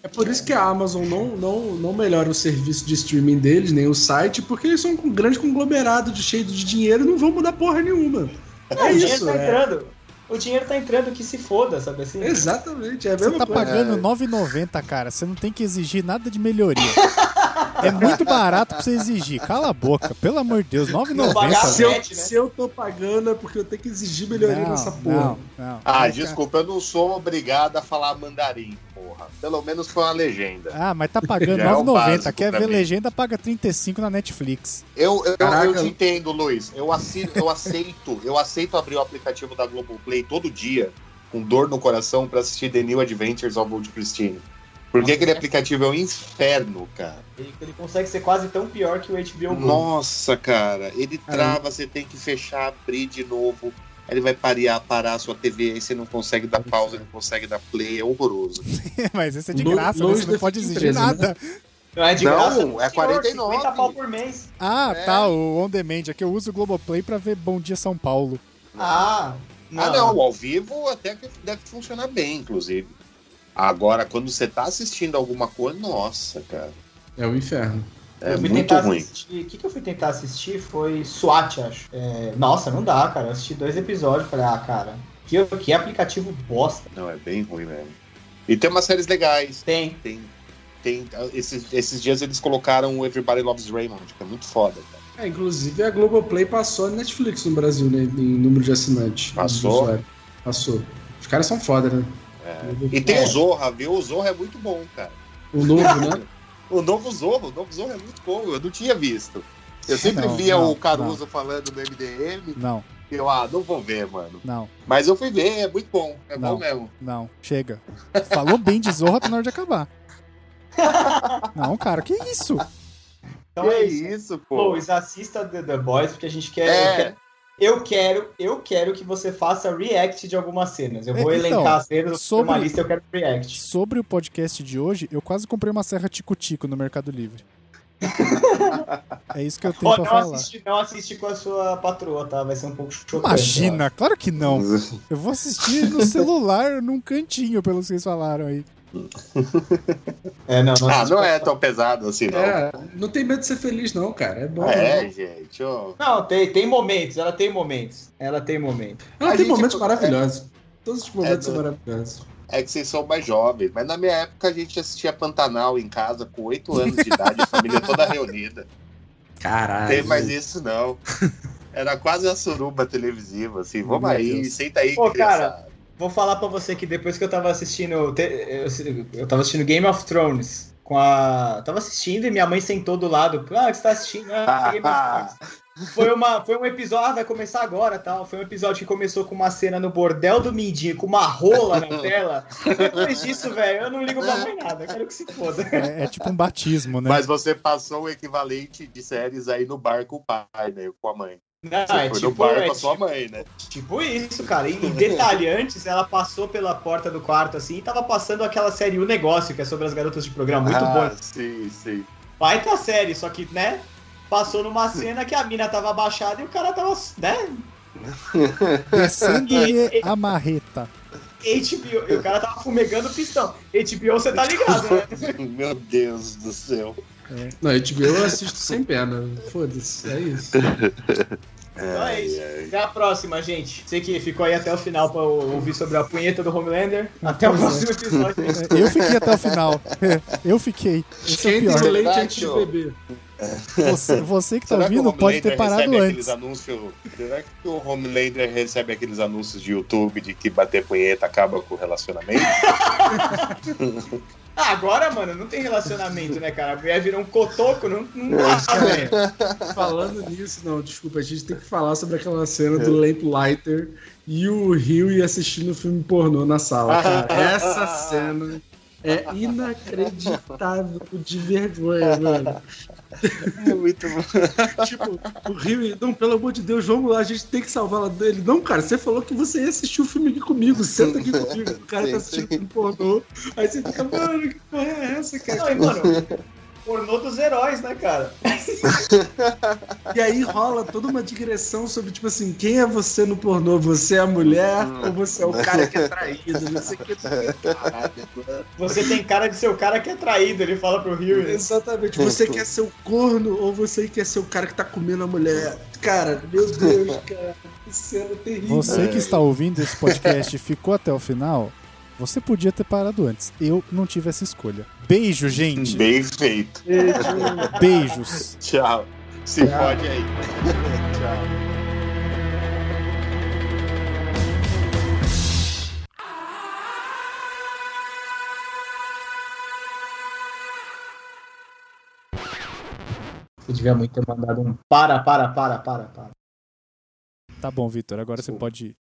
É por isso que a Amazon não, não, não melhora o serviço de streaming deles, nem o site, porque eles são um grande conglomerado de cheio de dinheiro e não vão mudar porra nenhuma. Não, É o dinheiro isso, tá é. entrando. O dinheiro tá entrando que se foda, sabe assim? Exatamente, é a Você mesma tá coisa. pagando É. R$ 9,90, cara. Você não tem que exigir nada de melhoria. é muito barato pra você exigir. Cala a boca, pelo amor de Deus. R$ Não pagar 9,90. Se eu, né? se eu tô pagando é porque eu tenho que exigir melhoria nessa porra. Não, não. Ah, É, desculpa, eu não sou obrigado a falar mandarim, porra. Pelo menos foi uma legenda. Ah, mas tá pagando Já é o 9,90. básico Quer ver mim. legenda, paga 35 na Netflix. Eu, eu, Caraca. eu te entendo, Luiz. Eu, assino, eu aceito, eu aceito abrir o aplicativo da Globoplay todo dia, com dor no coração, pra assistir The New Adventures of Old Christine. Porque aquele aplicativo é um inferno, cara. Ele, ele consegue ser quase tão pior que o HBO Go. Nossa, cara. Ele trava, você tem que fechar, abrir de novo. Aí ele vai parar, parar a sua TV, aí você não consegue dar pausa, não consegue dar play, é horroroso. Mas esse é de graça, né? longe Você não pode exigir empresa, né? nada. Não é de Não, graça. é senhor, 49. 50 pau por mês. Ah, É. tá, o On Demand. Aqui eu uso o Globoplay pra ver Bom Dia São Paulo. Ah, não. Ah, não, ao vivo até que deve funcionar bem, inclusive. Agora, quando você tá assistindo alguma coisa, nossa, cara. É o inferno. É eu fui muito tentar ruim. assistir. O que, que eu fui tentar assistir foi SWAT, acho. É, nossa, não dá, cara. Eu assisti dois episódios falei, ah, cara, que, que aplicativo bosta. Não, é bem ruim mesmo. E tem umas séries legais. Tem. Tem. tem esses, esses dias eles colocaram o Everybody Loves Raymond, que é muito foda, cara. É, inclusive a Globoplay passou a Netflix no Brasil, né? Em número de assinantes. Passou? Passou. Os caras são foda, né? E tem É. o Zorra, viu? O Zorra é muito bom, cara. O novo, né? O novo Zorro, o novo Zorro é muito bom, eu não tinha visto. Eu sempre Não, via não, o Caruso falando no MDM, Não, eu, ah, não vou ver, mano. não, Mas eu fui ver, é muito bom, é Não. bom mesmo. não. Chega. Falou bem de Zorra, tá na hora de acabar. Não, cara, que isso? Então que é isso. isso, pô. Luiz, assista The, The Boys, porque a gente quer. É, quero, eu quero, eu quero que você faça react de algumas cenas. Eu vou É, então, elencar as cenas, sobre- uma lista eu quero react. Sobre o podcast de hoje, eu quase comprei uma serra tico-tico no Mercado Livre. É isso que eu tenho Ó, pra não, falar. assiste, não assiste com a sua patroa, tá? Vai ser um pouco chocante. Imagina, claro que não. Eu vou assistir no celular, num cantinho, pelo que vocês falaram aí. É, não, não ah, não é tão pesado assim, não. É, não tem medo de ser feliz, não, cara. É bom. É, né? gente, ó. Não, tem, tem momentos, ela tem momentos. Ela tem momentos. Ela A tem gente- momentos maravilhosos. Todos os momentos É, são do- maravilhosos. É que vocês são mais jovens, mas na minha época a gente assistia Pantanal em casa com 8 anos de idade, a família toda reunida. Caralho. Não tem mais isso, não. Era quase a suruba televisiva, assim. Vamos aí, Deus. senta aí, Pô, criançada. Vou falar pra você que depois que eu tava assistindo. Eu, eu tava assistindo Game of Thrones. Com a. Tava assistindo e minha mãe sentou do lado. Ah, que você tá assistindo? Ah, Game of Thrones. Foi, uma, foi um episódio. Ah, vai começar agora tal. Foi um episódio que começou com uma cena no bordel do Mindinho, com uma rola na tela. Depois disso, velho, eu não ligo pra mais nada. Eu quero que se foda. É, é tipo um batismo, né? Mas você passou o equivalente de séries aí no bar com o pai, né? Com a mãe. Não, Você é foi tipo, no bar é com a sua tipo- mãe, né? Tipo isso, cara. E, e detalhe, antes ela passou pela porta do quarto assim e tava passando aquela série O Negócio, que é sobre as garotas de programa. Muito ah, boa. Sim, sim. Baita série, só que, né? Passou numa cena que a mina tava abaixada e o cara tava, né? Descendo-lhe a marreta. HBO, e o cara tava fumegando o pistão. HBO, você tá ligado, né? Meu Deus do céu. Não, HBO eu assisto sem pena. Foda-se. É isso. Então é isso. Até a próxima, gente. Você que ficou aí até o final pra ouvir sobre a punheta do Homelander. Até o é. próximo episódio. É, Eu fiquei até o final. Eu fiquei. Esse é o pior. leite antes de beber? Você, você que tá Será que ouvindo pode ter parado antes. anúncios? Será que o Homelander recebe aqueles anúncios de YouTube de que bater punheta acaba com o relacionamento? Ah, agora, mano, não tem relacionamento, né, cara? A mulher virou um cotoco, não, não dá, velho. Falando nisso, não, desculpa, a gente tem que falar sobre aquela cena do Lamplighter e o Rio assistindo o filme pornô na sala, cara. Essa cena é inacreditável de vergonha, mano. É muito bom. Tipo, o Rio, não, pelo amor de Deus, vamos lá, a gente tem que salvá-la dele. Não, cara, você falou que você ia assistir o filme aqui comigo, senta aqui comigo. O cara tá assistindo filme pornô. Aí você fica, mano, que porra é essa, cara? Não, e, mano, pornô dos heróis, né, cara? E aí rola toda uma digressão sobre, tipo assim, quem é você no pornô? Você é a mulher ou você é o cara que é traído? Não sei o que. Você tem cara de ser o cara que é traído, ele fala pro Rio. Exatamente. Você quer ser o corno ou você quer ser o cara que tá comendo a mulher? Cara, meu Deus, cara. Que cena terrível. Você que está ouvindo esse podcast e ficou até o final, você podia ter parado antes. Eu não tive essa escolha. Beijo, gente. Bem feito. Beijos. Tchau. Se Tchau. pode aí. Tchau. Você devia muito ter mandado um para, para, para, para, para. Tá bom, Vitor. Agora você pode ir.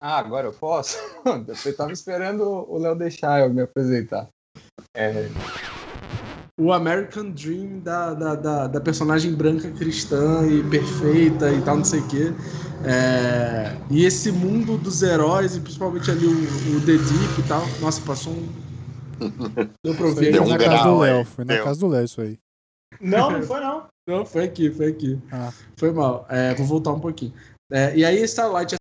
Ah, agora eu posso? Você tava esperando o Léo deixar eu me apresentar. É, o American Dream da, da, da, da personagem branca cristã e perfeita e tal, não sei o quê. É, e esse mundo dos heróis, e principalmente ali o, o The Deep e tal. Nossa, passou um. Deu pra ouvir Deu na casa do Léo. Foi na Deu. casa do Léo isso aí. Não, não foi não. Não, foi aqui, foi aqui. Ah. Foi mal. É, vou voltar um pouquinho. É, e aí, Starlight